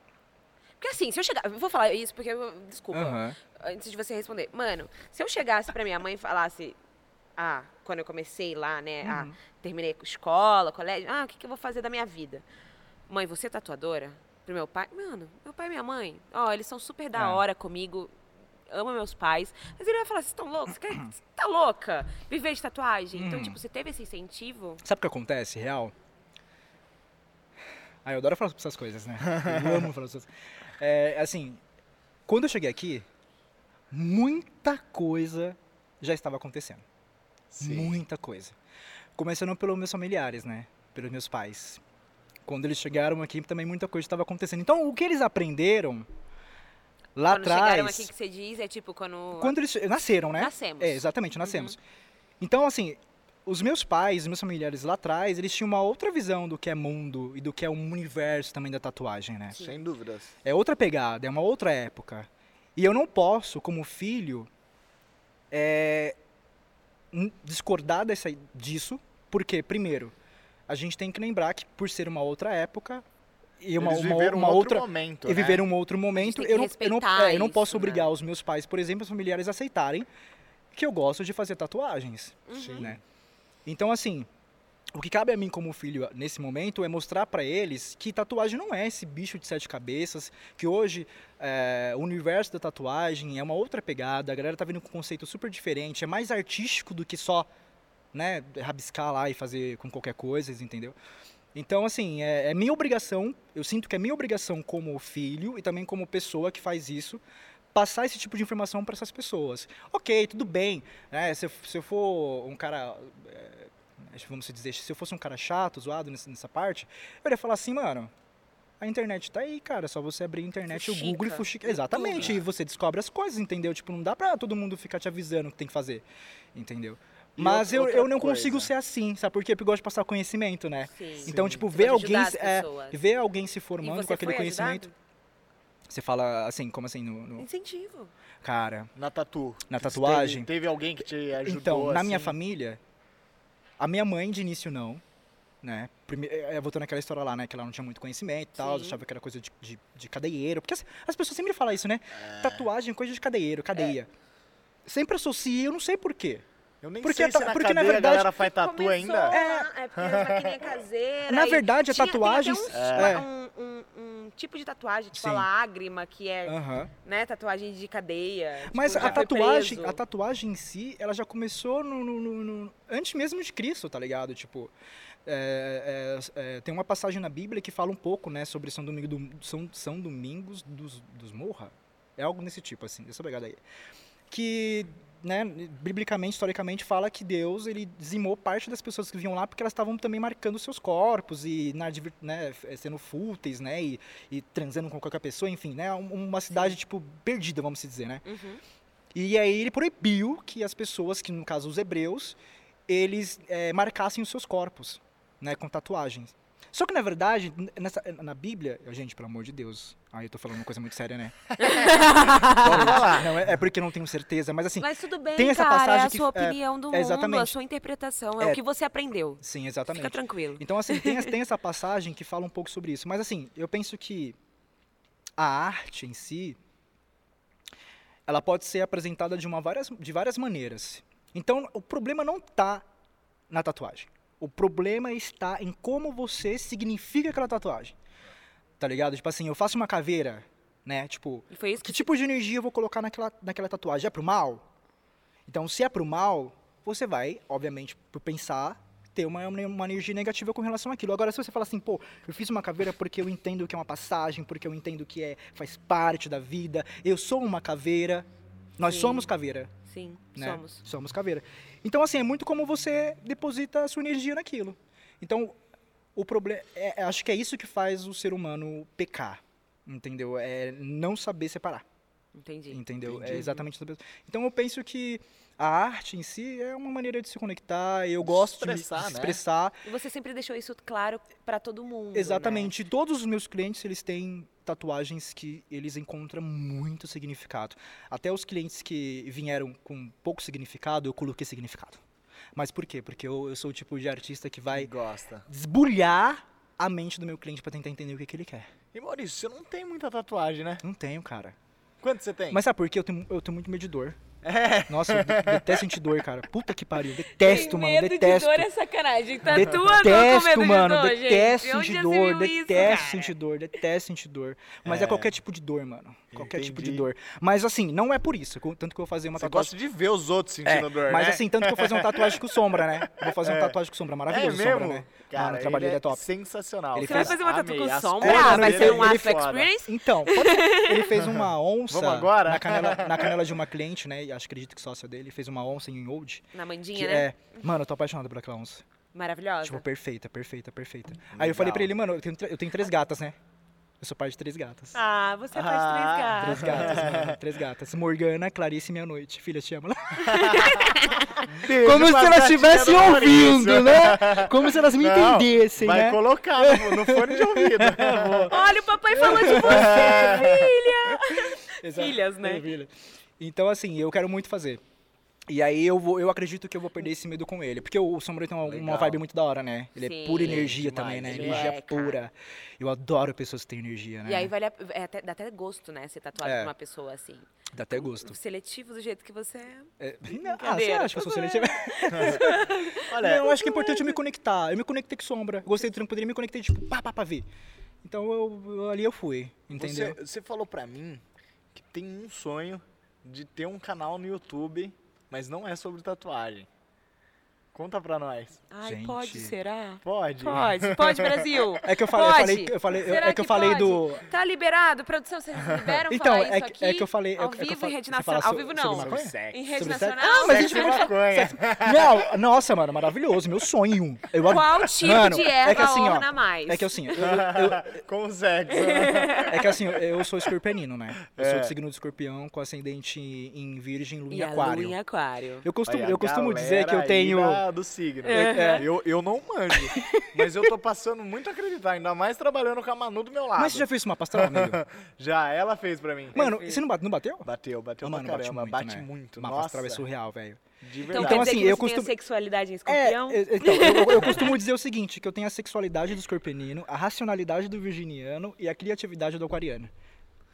B: Porque assim, se eu chegar... Eu vou falar isso porque... eu- Desculpa. antes de você responder. Mano, se eu chegasse pra minha mãe e falasse, ah, quando eu comecei lá, né, ah,
C: Uhum.
B: Terminei com escola, colégio, ah, o que, que eu vou fazer da minha vida? Mãe, você é tatuadora? Pro meu pai? Mano, meu pai e minha mãe, ó, eles são super da
C: É.
B: hora comigo, amo meus pais. Mas ele vai falar, vocês estão loucos? Você, quer- você tá louca? Viver de tatuagem? Então,
C: Uhum.
B: tipo, você teve esse incentivo?
C: Sabe o que acontece, real? Ah, eu adoro falar sobre essas coisas, né? Eu amo falar sobre essas É, assim, quando eu cheguei aqui, muita coisa já estava acontecendo.
A: Sim.
C: Muita coisa. Começando pelos meus familiares, né? Pelos meus pais. Quando eles chegaram aqui, também muita coisa estava acontecendo. Então, o que eles aprenderam lá
B: quando chegaram
C: atrás.
B: aqui que você diz, é tipo quando...
C: Quando eles nasceram, né?
B: Nascemos.
C: É, exatamente, nascemos. Então, assim, os meus pais, os meus familiares lá atrás, eles tinham uma outra visão do que é mundo e do que é um universo também da tatuagem, né?
B: Sim.
A: Sem dúvidas.
C: É outra pegada, é uma outra época. E eu não posso, como filho, é, discordar dessa, disso, porque, primeiro, a gente tem que lembrar que por ser uma outra época e uma,
A: Eles
C: uma,
A: viveram
C: uma
A: um
C: outra
A: outro momento,
C: e
A: né?
C: viver um outro momento, eu não, eu não,
B: respeitar
C: é, eu não
B: isso,
C: posso
B: né?
C: obrigar os meus pais, por exemplo, os familiares a aceitarem que eu gosto de fazer tatuagens,
B: Uhum.
C: né? Então, assim, o que cabe a mim como filho nesse momento é mostrar pra eles que tatuagem não é esse bicho de sete cabeças, que hoje é, o universo da tatuagem é uma outra pegada, a galera tá vindo com um conceito super diferente, é mais artístico do que só, né, rabiscar lá e fazer com qualquer coisa, entendeu? Então, assim, é, é minha obrigação, eu sinto que é minha obrigação como filho e também como pessoa que faz isso, passar esse tipo de informação para essas pessoas. Ok, tudo bem, né? Se, eu- se eu for um cara, é, vamos dizer, se eu fosse um cara chato, zoado nessa, parte, eu iria falar assim, mano, a internet tá aí, cara, só você abrir a internet, o Google e
B: Fuxica.
C: fuxica. Exatamente,
B: Tudo.
C: e você descobre as coisas, entendeu? Tipo, não dá pra todo mundo ficar te avisando o que tem que fazer, entendeu? Mas eu,
A: outra
C: eu não consigo
A: coisa.
C: ser assim, sabe por quê? Porque eu gosto de passar conhecimento, né?
B: Sim.
C: Então, tipo, ver alguém, é, ver alguém se formando com aquele conhecimento.
B: ajudado?
C: Você fala assim, como assim? No, no-
B: Incentivo.
C: Cara,
A: Na tatu.
C: Na tatuagem?
A: Teve, teve alguém que te ajudou,
C: então, na minha
A: assim?
C: família, a minha mãe de início não, né? Prime é, voltando àquela história lá, né? Que ela não tinha muito conhecimento e tal, achava que era coisa de, de, de cadeieiro. Porque as, as pessoas sempre falam isso, né? Tatuagem é coisa de cadeieiro, cadeia. Sempre associa, eu não sei porquê.
A: Eu nem
C: Porque
A: sei
C: a ta-
A: se na
C: porque, na verdade,
A: a galera faz tatu
B: Começou
A: ainda.
B: lá, É, porque maquininhas caseiras.
C: Na verdade, a tatuagem-
B: até
C: É.
B: um, um- um- um tipo de tatuagem, tipo a
C: Sim.
B: lágrima, que é, né, tatuagem de cadeia. tipo,
C: Mas
B: já
C: a tatuagem, a tatuagem em si, ela já começou no, no- no- no- antes mesmo de Cristo, tá ligado? Tipo, é, é, é, tem uma passagem na Bíblia que fala um pouco, né, sobre São, Domingo do, São, São Domingos dos, dos Morra. É algo nesse tipo, assim, dessa pegada aí. Que, né, biblicamente, historicamente, fala que Deus, ele dizimou parte das pessoas que viviam lá porque elas estavam também marcando seus corpos e né, sendo fúteis, né, e, e transando com qualquer pessoa, enfim, né, um- uma cidade, tipo, perdida, vamos dizer, né.
B: Uhum.
C: E aí ele proibiu que as pessoas, que no caso os hebreus, eles eh, marcassem os seus corpos, né, com tatuagens. Só que na verdade, nessa, na Bíblia, gente, pelo amor de Deus, aí eu tô falando uma coisa muito séria, né? não, é, é porque eu não tenho certeza, mas assim,
B: Mas tudo bem,
C: tem essa
B: cara, é
C: passagem
B: a
C: que-
B: sua
C: é,
B: opinião do
C: é,
B: mundo, a sua interpretação, é,
C: É.
B: o que você aprendeu.
C: sim, exatamente.
B: Fica tranquilo.
C: Então, assim, tem, tem essa passagem que fala um pouco sobre isso. Mas, assim, eu penso que a arte em si, ela pode ser apresentada de, uma várias, de várias maneiras. Então, o problema não está na tatuagem. O problema está em como você significa aquela tatuagem. Tá ligado? Tipo assim, eu faço uma caveira, né? Tipo, que
B: que
C: tipo de energia eu vou colocar naquela, naquela tatuagem? É pro mal? Então, se é pro mal, você vai, obviamente, por pensar, ter uma, uma energia negativa com relação àquilo. Agora, se você fala assim, pô, eu fiz uma caveira porque eu entendo que é uma passagem, porque eu entendo que é, faz parte da vida, eu sou uma caveira, Nós
B: Sim.
C: somos caveira,
B: Sim,
C: né?
B: somos.
C: Somos caveira. Então, assim, é muito como você deposita a sua energia naquilo. Então, o problema. É, acho que é isso que faz o ser humano pecar. Entendeu? É não saber separar.
B: Entendi.
C: Entendeu? É
A: Entendi.
C: exatamente saber. Então, eu penso que a arte em si é uma maneira de se conectar. Eu gosto de me-
A: Expressar, né?
C: expressar.
B: E você sempre deixou isso claro pra todo mundo.
C: Exatamente. Todos os meus clientes, eles têm tatuagens que eles encontram muito significado. Até os clientes que vieram com pouco significado, eu coloquei significado. Mas por quê? Porque eu, eu sou o tipo de artista que vai
A: Gosta.
C: desbulhar a mente do meu cliente pra tentar entender o que, que ele quer.
A: E Maurício, você não tem muita tatuagem, né?
C: Não tenho, cara.
A: Quanto você tem?
C: Mas sabe por quê? Eu tenho, eu tenho muito medidor.
A: É.
C: Nossa, eu de- detesto sentir dor, cara. Puta que pariu. Detesto, mano.
B: medo
C: Detesto.
B: de dor é sacanagem. Tatua não com
C: Detesto,
B: medo
C: mano,
B: de dor,
C: detesto sentir dor, detesto sentir dor, detesto sentir dor. Mas é.
A: É.
C: qualquer tipo de dor, mano. Qualquer tipo de
A: Entendi.
C: dor. Mas assim, não é por isso. Tanto que eu vou fazer uma
A: Você
C: tatuagem.
A: gosta de ver os outros
C: É,
A: sentindo dor,
C: mas
A: né?
C: assim, tanto que eu vou fazer uma tatuagem com sombra, né? Eu Vou fazer uma
A: É.
C: tatuagem com sombra.
A: é
C: Maravilhoso
A: mesmo?
C: sombra, né?
A: Cara,
C: Mano, o trabalho dele é top.
A: sensacional.
C: Ele
B: Você vai
C: fez-
B: fazer uma tatu
A: Amei,
B: com sombra?
A: cores
B: Ah, vai ser um Afro. Experience?
C: Então, ele fez uma onça
A: Vamos agora?
C: Na, canela, na canela de uma cliente, né? E acho que acredito que sócia dele, fez uma onça em old.
B: Na
C: Que
B: mandinha, né?
C: é, mano, eu tô apaixonado por aquela onça.
B: Maravilhosa.
C: Tipo, perfeita, perfeita, perfeita. Aí eu falei
A: Legal.
C: pra ele, mano, eu tenho, eu tenho três gatas, né? Eu sou pai de três gatas.
B: Ah, você faz
A: Ah,
B: três
C: Três
B: gatos.
C: gatas, mano. Três gatas. Morgana, Clarice e Meia Noite. Filha, te amo. Como se elas estivessem ouvindo, né? Como se elas me
A: Não,
C: entendessem,
A: Vai
C: né?
A: colocar no, no fone de ouvido.
B: Olha, o papai falou de você, filha.
C: Exato.
B: Filhas, né?
C: É, filha. Então, assim, eu quero muito fazer. E aí eu vou, eu acredito que eu vou perder esse medo com ele. Porque o Sombra tem uma, uma vibe muito da hora, né? Ele
B: Sim.
C: é pura
B: é
C: energia
A: demais,
C: também, né? Energia
B: é,
C: pura. Eu adoro pessoas que têm energia, né?
B: E aí vale a- é até- dá até gosto, né? Ser tatuado
C: É.
B: por uma pessoa assim.
C: Dá até gosto.
B: Seletivo do jeito que você é.
C: É, não, ah, você acha que eu sou seletiva?
A: Olha,
C: Não, eu acho que é importante eu me conectar. Eu me conectei com sombra. Gostei do trampo dele, me conectei, tipo, pá, pá, pá, ver. Então eu, eu- ali eu fui, entendeu?
A: Você, você falou pra mim que tem um sonho de ter um canal no YouTube, mas não é sobre tatuagem. Conta pra nós.
B: Ai,
C: Gente.
B: pode, será?
A: Pode?
B: Pode, pode, Brasil.
C: É que eu falei, eu
B: Pode.
C: falei, eu falei, eu-
B: Será
C: é que eu falei
B: pode?
C: do.
B: Tá liberado? Produção, vocês liberam
C: Então,
B: falar
C: é
B: isso
C: que-
B: aqui?
C: é que eu falei- é
B: Ao
C: que- é que eu
B: vivo
C: fa-
B: em rede nacional. Ao vivo não.
A: Sobre sexo.
B: Em rede
C: Sobre sexo?
B: nacional?
C: Ah, mas
A: Sexo e maconha.
C: Não, nossa, mano, maravilhoso, meu sonho. Eu ad-
B: Qual tipo
C: Mano,
B: de
C: é
B: erva
C: que assim, ó,
B: orna mais?
C: É que assim, eu, eu-
A: Com sexo.
C: é que assim, eu sou escorpionino, né? Eu sou
A: É.
C: do signo de escorpião com ascendente em virgem, lua
B: E
C: em
B: a
C: aquário.
B: lua em aquário.
C: Eu costumo, eu
A: a
C: costumo dizer que eu tenho...
A: da- do signo.
C: É.
A: Eu, eu não manjo, mas eu tô passando muito a acreditar, ainda mais trabalhando com a Manu do meu lado.
C: Mas você já fez uma astral, amigo?
A: Já, ela fez pra mim.
C: Mano, você não, bate, não bateu?
A: Bateu, bateu
C: Ah,
A: pra
C: mano, bate
A: caramba,
C: muito,
A: bate
C: né?
A: muito.
C: Mapa
A: Nossa,
C: astral é surreal, velho.
A: de
B: Então,
C: Então, assim,
B: que
C: eu
B: você tem a
C: costumo-
B: sexualidade em
C: É,
B: escorpião?
C: é, então, eu, eu costumo dizer o seguinte, que eu tenho a sexualidade do escorpionino, a racionalidade do virginiano e a criatividade do aquariano.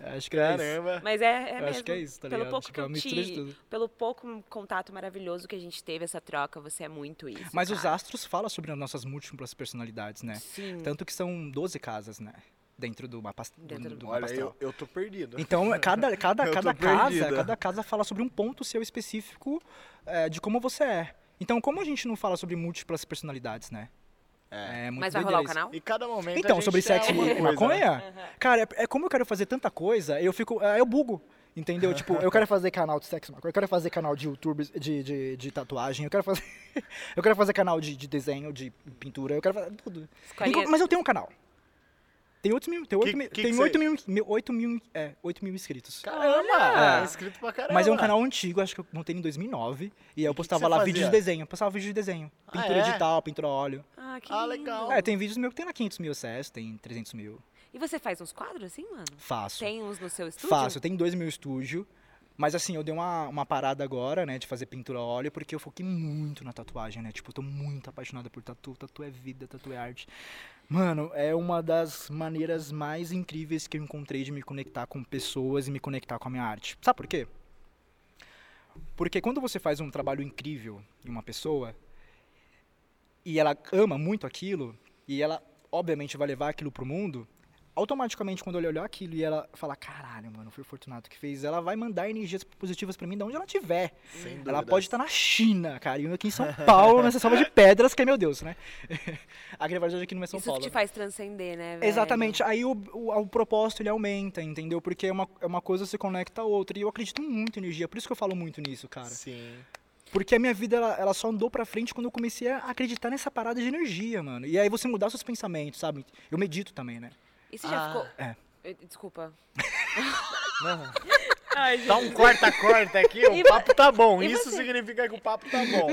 C: Acho que é isso.
A: Caramba.
B: Mas é, é mesmo.
C: acho que é isso, tá
B: pelo
C: ligado?
B: pouco
C: Tipo,
B: que
C: é
B: te,
C: tudo.
B: pelo pouco contato maravilhoso que a gente teve essa troca, você é muito isso.
C: Mas os
B: cara.
C: astros falam sobre as nossas múltiplas personalidades, né?
B: Sim.
C: Tanto que são 12 casas, né? Dentro do mapa,
B: Dentro do-
C: do mapa
A: Olha, eu, eu tô perdido.
C: Então, cada, cada,
A: tô
C: cada casa,
A: perdida.
C: cada casa fala sobre um ponto seu específico é, de como você é. Então, como a gente não fala sobre múltiplas personalidades, né?
A: É.
C: É muito
B: Mas vai rolar o
C: isso.
B: canal?
A: E cada momento a
C: Então,
A: gente
C: sobre sexo e
A: né?
C: maconha, cara, é, é como eu quero fazer tanta coisa, eu fico, é, eu bugo. Entendeu? Tipo, eu quero fazer canal de sexo, maconha, eu quero fazer canal de YouTube, de, de, de tatuagem, eu quero fazer. eu quero fazer canal de, de desenho, de pintura, eu quero fazer tudo. Mas eu tenho um canal. Tem 8 mil, tem 8
A: Que-
C: mil,
A: que
C: tem
A: que
C: 8
A: você-
C: mil, mil, 8 mil, é, 8 mil inscritos.
A: Caramba!
C: É.
A: É. inscrito pra caramba.
C: Mas é um canal antigo, acho que eu montei em 2009. E aí eu
A: que que
C: postava lá
A: fazia?
C: vídeos de desenho. Postava vídeo de desenho.
A: Ah,
C: Pintura
A: é?
C: digital, pintura a óleo.
B: Ah, que
A: Ah, legal.
C: É, tem vídeos meus que tem lá 500 mil acessos, tem 300 mil.
B: E você faz uns quadros assim, mano?
C: Faço.
B: Tem uns no seu estúdio?
C: Faço. Eu tenho dois no meu estúdio. Mas assim, eu dei uma, uma parada agora, né, de fazer pintura a óleo, porque eu foquei muito na tatuagem, né? Tipo, eu tô muito apaixonado por tatu. Tatu é vida, tatu é arte. Mano, é uma das maneiras mais incríveis que eu encontrei de me conectar com pessoas e me conectar com a minha arte. Sabe por quê? Porque quando você faz um trabalho incrível em uma pessoa e ela ama muito aquilo e ela obviamente vai levar aquilo pro mundo, automaticamente, quando ele olhar aquilo e ela falar, caralho, mano, foi o Fortunato que fez, ela vai mandar energias positivas pra mim de onde ela estiver.
A: Sem
C: Ela
A: dúvidas.
C: pode estar na China, cara, e eu aqui em São Paulo, nessa salva de pedras, que é meu Deus, né? aqui na verdade aqui não é São
B: Isso
C: Paulo.
B: que te faz transcender, né, velho?
C: Exatamente, aí o, o, o propósito ele aumenta, entendeu? Porque é uma, é uma coisa se conecta a outra. E eu acredito muito em energia, por isso que eu falo muito nisso, cara.
A: Sim.
C: Porque a minha vida, ela, ela só andou pra frente quando eu comecei a acreditar nessa parada de energia, mano. E aí você mudar seus pensamentos, sabe? Eu medito também, né?
B: E você já
A: Ah.
B: ficou...
C: É.
B: Eh, Desculpa.
A: Não.
B: Ai,
A: Dá um corta-corta aqui,
B: E
A: o
B: vo-
A: papo tá bom.
B: e
A: Isso
B: você?
A: significa que o papo tá bom.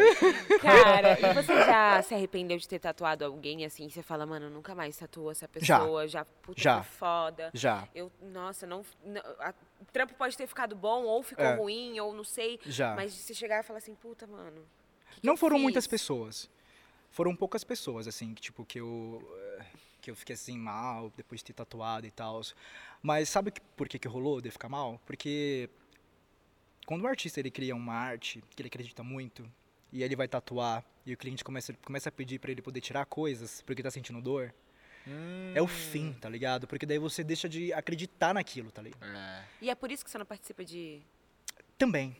B: Cara, e você já se arrependeu de ter tatuado alguém assim? Você fala, mano, nunca mais tatuou essa
C: Já.
B: pessoa, já, puta,
C: Já.
B: foi foda.
C: Já,
B: Eu, nossa, não, não- a- o trampo pode ter ficado bom, ou ficou
C: É.
B: ruim, ou não sei.
C: já.
B: Mas se chegar e falar assim, puta, mano. que que
C: Não
B: eu
C: foram
B: fiz?
C: muitas pessoas. Foram poucas pessoas, assim, que, tipo, que eu. eh, Que eu fiquei assim mal depois de ter tatuado e tal. Mas sabe que- por que, que rolou de ficar mal? Porque quando o artista ele cria uma arte que ele acredita muito, e ele vai tatuar, e o cliente começa, começa a pedir pra ele poder tirar coisas porque tá sentindo dor, é o fim, tá ligado? Porque daí você deixa de acreditar naquilo, tá ligado?
A: É.
B: E é por isso que você não participa de,
C: Também.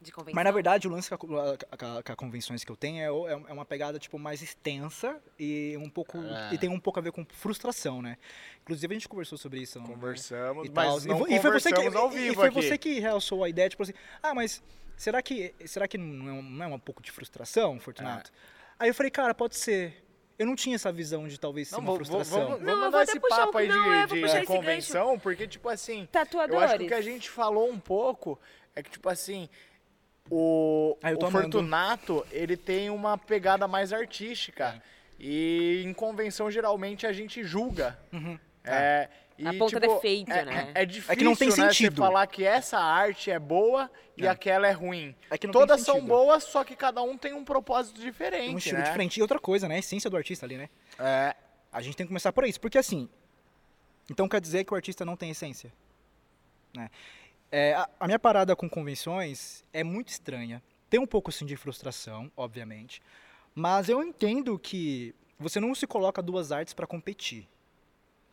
B: De convenção?
C: Mas na verdade o lance com, a, com a- com a convenções que eu tenho é, o- é uma pegada tipo mais extensa e um pouco
A: É.
C: e tem um pouco a ver com frustração, né? Inclusive a gente conversou sobre isso. né?
A: Conversamos,
C: e tal.
A: mas não
C: e, foi- e foi você que
A: ao
C: e
A: vivo
C: foi
A: aqui.
C: você que realçou a ideia tipo assim, ah, mas será que será que não é, um- não é um pouco de frustração, Fortunato? Aí eu falei, cara, pode ser. Eu não tinha essa visão de talvez ser
A: Não,
C: uma frustração.
A: vamos, vamos mandar esse papo aí de,
B: não,
A: de
B: esse
A: convenção, porque, tipo assim,
B: Tatuadores.
A: eu acho que o que a gente falou um pouco é que, tipo assim, o,
C: Ah,
A: o
C: amando.
A: Fortunato, ele tem uma pegada mais
C: É.
A: artística. E em convenção, geralmente, a gente julga.
C: Uhum.
A: É, e,
B: Aponta
A: tipo,
B: defeito,
A: é,
B: né?
A: É, difícil,
C: que não tem
A: né, você
C: sentido.
A: falar que essa arte é boa e
C: É.
A: aquela é ruim.
C: É que não tem
A: Todas são
C: sentido.
A: boas, só que cada um tem um propósito diferente,
C: um estilo
A: né?
C: diferente. E outra coisa, né? A essência do artista ali, né?
A: É,
C: A gente tem que começar por isso, porque assim, então quer dizer que o artista não tem essência, né? É, a, a minha parada com convenções é muito estranha. Tem um pouco assim de frustração, obviamente, mas eu entendo que você não se coloca duas artes para competir.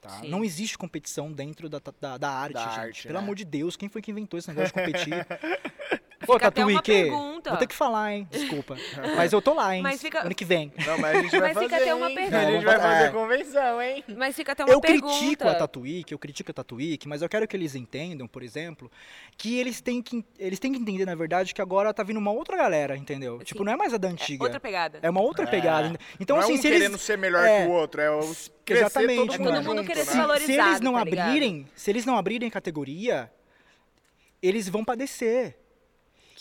C: Tá? Não existe competição dentro da, da, da arte,
A: Da
C: gente.
A: arte,
C: Pelo
A: né?
C: amor de Deus, quem foi que inventou esse negócio de competir?
B: Uma
C: Tatuí, que-
B: pergunta.
C: Vou ter que falar, hein? Desculpa. Mas eu tô lá, hein?
B: Mas fica-
C: Ano que vem.
A: Não, mas a gente vai
B: Mas
A: fazer,
B: fica até uma pergunta.
A: A gente vai
C: É.
A: fazer convenção, hein?
B: Mas fica até uma
C: eu
B: pergunta.
C: critico a Tatuíque, eu critico a Tatuíque, mas eu quero que eles entendam, por exemplo, que eles têm que, eles têm que entender, na verdade, que agora tá vindo uma outra galera, entendeu?
B: Sim.
C: Tipo, não é mais a da
B: É
C: antiga.
B: outra pegada.
C: É uma outra
A: É.
C: pegada. Então,
A: não
C: assim,
A: é um
C: se eles.
A: querendo ser melhor
C: é,
A: que o outro, é o crescer
C: exatamente,
A: todo
C: é
A: mundo
C: todo
B: mundo
A: junto,
B: querer
A: né?
B: se valorizar.
C: se eles não
B: tá ligado?
C: abrirem, se eles não abrirem categoria, eles vão padecer.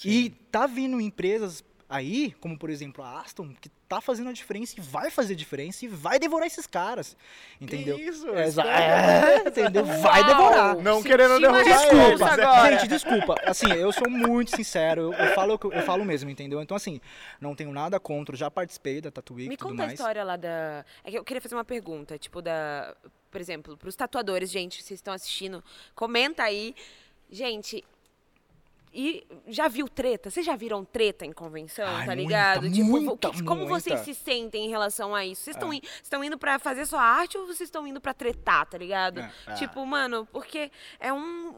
C: E tá vindo empresas aí, como por exemplo a Aston, que tá fazendo a diferença e vai fazer diferença e vai devorar esses caras. Entendeu?
A: Que isso?
C: Exa-
A: espera.
C: é, entendeu? Vai
B: Uau!
C: devorar.
A: Não
B: Senti
A: querendo derrubar.
C: Desculpa,
B: agora.
C: gente, desculpa. Assim, eu sou muito sincero, eu, eu falo, o que eu- falo mesmo, entendeu? Então, assim, não tenho nada contra, já participei da Tatuí
B: Me
C: tudo
B: conta a
C: mais.
B: história lá da. É que eu queria fazer uma pergunta, tipo, da. Por exemplo, pros tatuadores, gente, vocês estão assistindo, comenta aí. Gente. E já viu treta? Vocês já viram treta em convenção,
C: Ai,
B: tá
C: muita,
B: ligado? tipo, o
C: muita,
B: que- como vocês
C: muita.
B: se sentem em relação a isso? Vocês estão
C: É.
B: indo pra fazer sua arte ou vocês estão indo pra tretar, tá ligado?
C: É.
A: É.
B: Tipo, mano, porque é um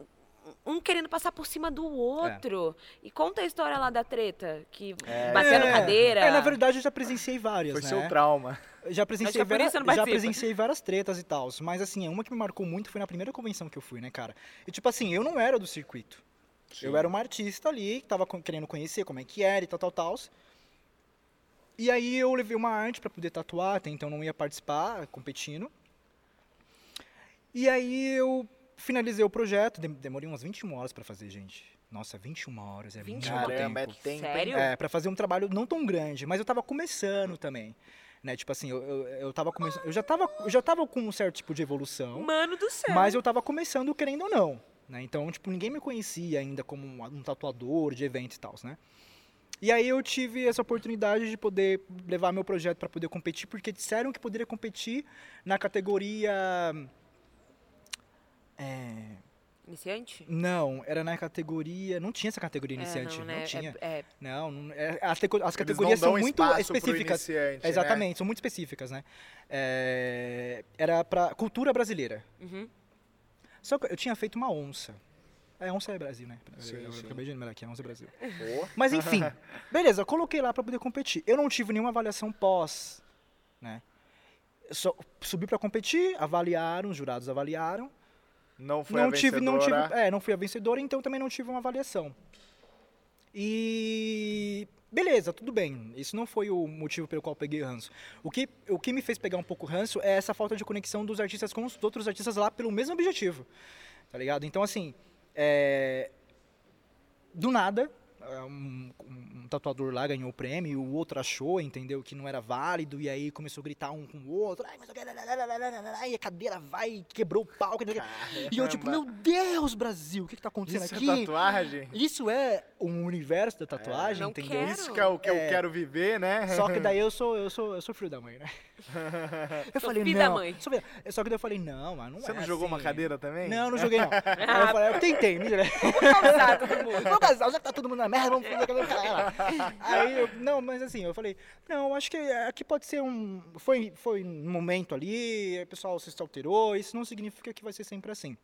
B: um querendo passar por cima do outro. E conta a história lá da treta, que
A: É.
B: batendo
C: É,
B: cadeira.
C: É, na verdade, eu já presenciei várias,
A: Foi
C: né?
A: seu trauma.
C: Eu Já presenciei,
B: é
C: várias, já presenciei várias tretas e tal. Mas assim, uma que me marcou muito foi na primeira convenção que eu fui, né, cara? E tipo assim, eu não era do circuito. Eu era uma artista ali, que tava co- querendo conhecer como é que era e tal, tal, tal. E aí eu levei uma arte pra poder tatuar, até então não ia participar, competindo. E aí eu finalizei o projeto, dem- demorei umas 21 horas pra fazer, gente. Nossa, 21 horas, é
B: 21
C: muito
A: Caramba, é
C: tempo.
A: tempo, hein?
B: Sério?
C: É, pra fazer um trabalho não tão grande, mas eu tava começando também. Né? Tipo assim, eu, eu, eu tava começando. Eu já tava, eu já tava com um certo tipo de evolução,
B: Mano do céu.
C: mas eu tava começando querendo ou não. Né? Então, tipo, ninguém me conhecia ainda como um, tatuador de eventos e tal, né? E aí eu tive essa oportunidade de poder levar meu projeto para poder competir, porque disseram que poderia competir na categoria. É,
B: Iniciante?
C: Não, era na categoria. Não tinha essa categoria
B: É,
C: iniciante.
B: não,
C: não,
B: né?
C: tinha.
B: É, é,
C: Não, não- é, as, as categorias
A: não
C: são muito específicas.
A: iniciante, né?
C: Exatamente, são muito específicas, né? É, era pra cultura brasileira.
B: uhum.
C: Só que eu tinha feito uma onça. É, onça é Brasil, né?
A: Sim,
C: eu
A: sim.
C: acabei de lembrar aqui, é onça é Brasil.
A: Pô,
C: Mas enfim, beleza, eu coloquei lá pra poder competir. Eu não tive nenhuma avaliação pós, né? Eu Só subi pra competir, avaliaram, os jurados avaliaram.
A: não foi
C: não
A: a
C: tive, não tive,
A: vencedora.
C: é, não fui a vencedora, então também não tive uma avaliação. E beleza, tudo bem. Isso não foi o motivo pelo qual eu peguei ranço. O que, o que me fez pegar um pouco ranço é essa falta de conexão dos artistas com os outros artistas lá pelo mesmo objetivo. Tá ligado? Então assim, é, do nada, um, um tatuador lá ganhou o prêmio, e o outro achou, entendeu, que não era válido, e aí começou a gritar um com o outro, ai, mas eu quero- e a cadeira vai, quebrou o palco, e eu tipo, meu Deus, Brasil, o que que tá acontecendo
A: Isso é
C: aqui?
A: tatuagem?
C: Isso é um universo da tatuagem,
B: Não
C: entendeu?
B: quero.
A: Isso que é o que eu
C: É.
A: quero viver, né?
C: Só que daí eu sou, eu sou, eu sou filho da mãe, né? Eu falei,
B: filho da
C: não.
B: mãe.
C: Só, que daí eu falei, não, mas não
A: Você
C: é
A: não jogou uma
C: assim.
A: cadeira também?
C: Não, não joguei não. Aí eu falei, eu tentei, mentira.
B: Causar todo mundo.
C: Vamos casar, já que tá todo mundo na merda, vamos fazer aquela cara. Aí eu, não, mas assim, eu falei, não, acho que aqui pode ser um. Foi, foi um momento ali, o pessoal se alterou, isso não significa que vai ser sempre assim.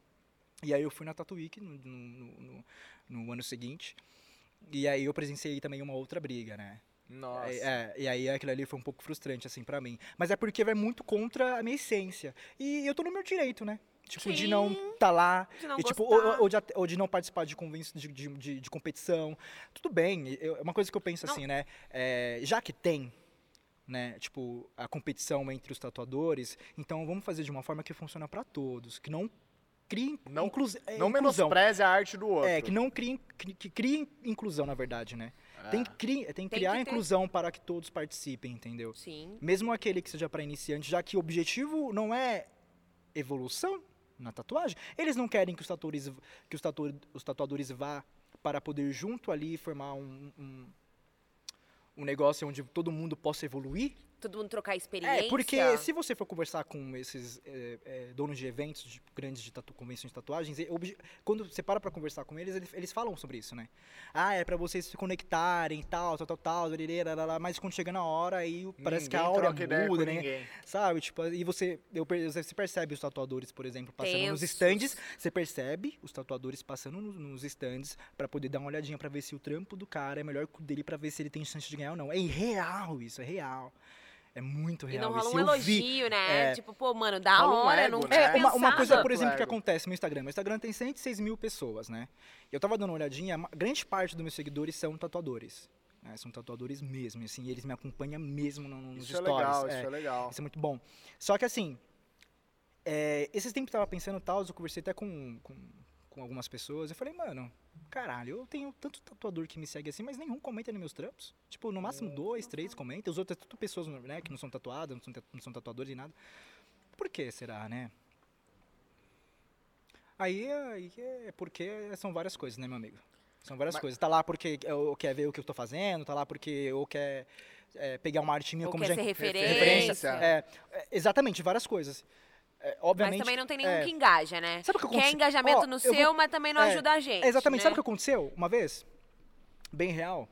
C: E aí eu fui na Tatuíque no, no, no, no ano seguinte. E aí eu presenciei também uma outra briga, né?
A: Nossa.
C: É, é, e aí aquilo ali foi um pouco frustrante, assim, pra mim. Mas é porque vai muito contra a minha essência. E eu tô no meu direito, né? Tipo, de não
B: Sim.
C: tá lá,
B: De não
C: e, tipo, ou, ou de, ou de não participar de, de, de, de- de competição. Tudo bem, eu- é uma coisa que eu penso
B: Não.
C: assim, né? É, já que tem, né, tipo, a competição entre os tatuadores, então vamos fazer de uma forma que funcione pra todos, que não crie
A: Não-
C: é,
A: Não
C: inclusão.
A: menospreze a arte do outro.
C: É, que não crie, cri- que crie inclusão, na verdade, né? Tem, que cri- tem que
B: Tem
C: criar
B: que ter.
C: inclusão para que todos participem, entendeu?
B: Sim.
C: Mesmo aquele que seja para iniciante, já que o objetivo não é evolução na tatuagem, eles não querem que os tatuadores, que os tatu- os tatuadores vá para poder junto ali formar um, um, um negócio onde todo mundo possa evoluir.
B: Todo mundo trocar experiência.
C: É, porque se você for conversar com esses é, é, donos de eventos de- grandes de tatu, convenções de tatuagens, obje- quando você para pra conversar com eles, eles, eles falam sobre isso, né? Ah, é pra vocês se conectarem e tal, tal, tal, tal, mas quando chega na hora, aí parece que a
A: Ninguém
C: aura
A: troca ideia
C: muda,
A: com
C: né?
A: ninguém.
C: Sabe? Tipo, e você, eu, você percebe os tatuadores, por exemplo, passando nos
B: Tensos.
C: stands. Você percebe os tatuadores passando nos, nos stands pra poder dar uma olhadinha pra ver se o trampo do cara é melhor que o dele pra ver se ele tem chance de ganhar ou não. É real isso, é real. É muito
B: E
C: real.
B: não rola
C: isso.
B: um
C: Eu vi.
B: elogio, né?
C: É.
B: Tipo, pô, mano, da
A: Rola um
B: hora,
A: ego,
B: não
A: né?
B: tinha
C: É, uma, uma coisa, por exemplo, que acontece no Instagram. Meu Instagram tem 106 mil pessoas, né? Eu tava dando uma olhadinha, grande parte dos meus seguidores são tatuadores. né? São tatuadores mesmo, e, assim, eles me acompanham mesmo no- nos
A: Isso é
C: stories.
A: legal,
C: é.
A: isso é legal.
C: Isso é muito bom. Só que assim, é, esses tempos eu tava pensando tal, eu conversei até com, com, com algumas pessoas. Eu falei, mano, caralho, eu tenho tanto tatuador que me segue assim, mas nenhum comenta nos meus trampos. Tipo, no máximo dois, três comentam. Os outros é tudo pessoas né, que não são tatuadas, não são, não são tatuadores e nada. Por que será, né? Aí, aí é porque são várias coisas, né, meu amigo? São várias
A: Mas-
C: coisas. Tá lá porque eu quer ver o que eu tô fazendo, tá lá porque eu quer é, pegar uma arte minha
B: Ou
C: como
B: quer
C: já
B: ser referência.
A: referência.
C: é, é, exatamente, várias coisas. É,
B: Mas
C: obviamente.
B: também não tem nenhum
C: é,
B: que engaja, né?
C: Sabe o que
B: Quer
C: acontece-
B: engajamento
C: Ó,
B: no
C: eu
B: seu,
C: vou-
B: mas também não
C: é,
B: ajuda a gente.
C: é, exatamente.
B: né?
C: Sabe o que aconteceu? Uma vez, bem real,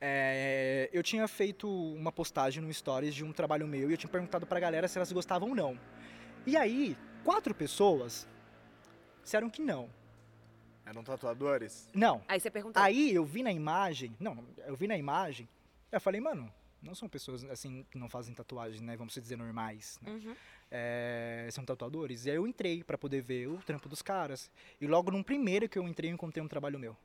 C: é, eu tinha feito uma postagem no Stories de um trabalho meu e eu tinha perguntado pra galera se elas gostavam ou não. E aí, quatro pessoas disseram que não.
A: Eram tatuadores?
C: Não.
B: Aí você perguntou.
C: Aí eu vi na imagem, não, eu vi na imagem, eu falei, mano, não são pessoas assim que não fazem tatuagem, né? Vamos dizer normais. Né?
B: Uhum.
C: É, são tatuadores. E aí eu entrei pra poder ver o trampo dos caras. E logo no primeiro que eu entrei, eu encontrei um trabalho meu.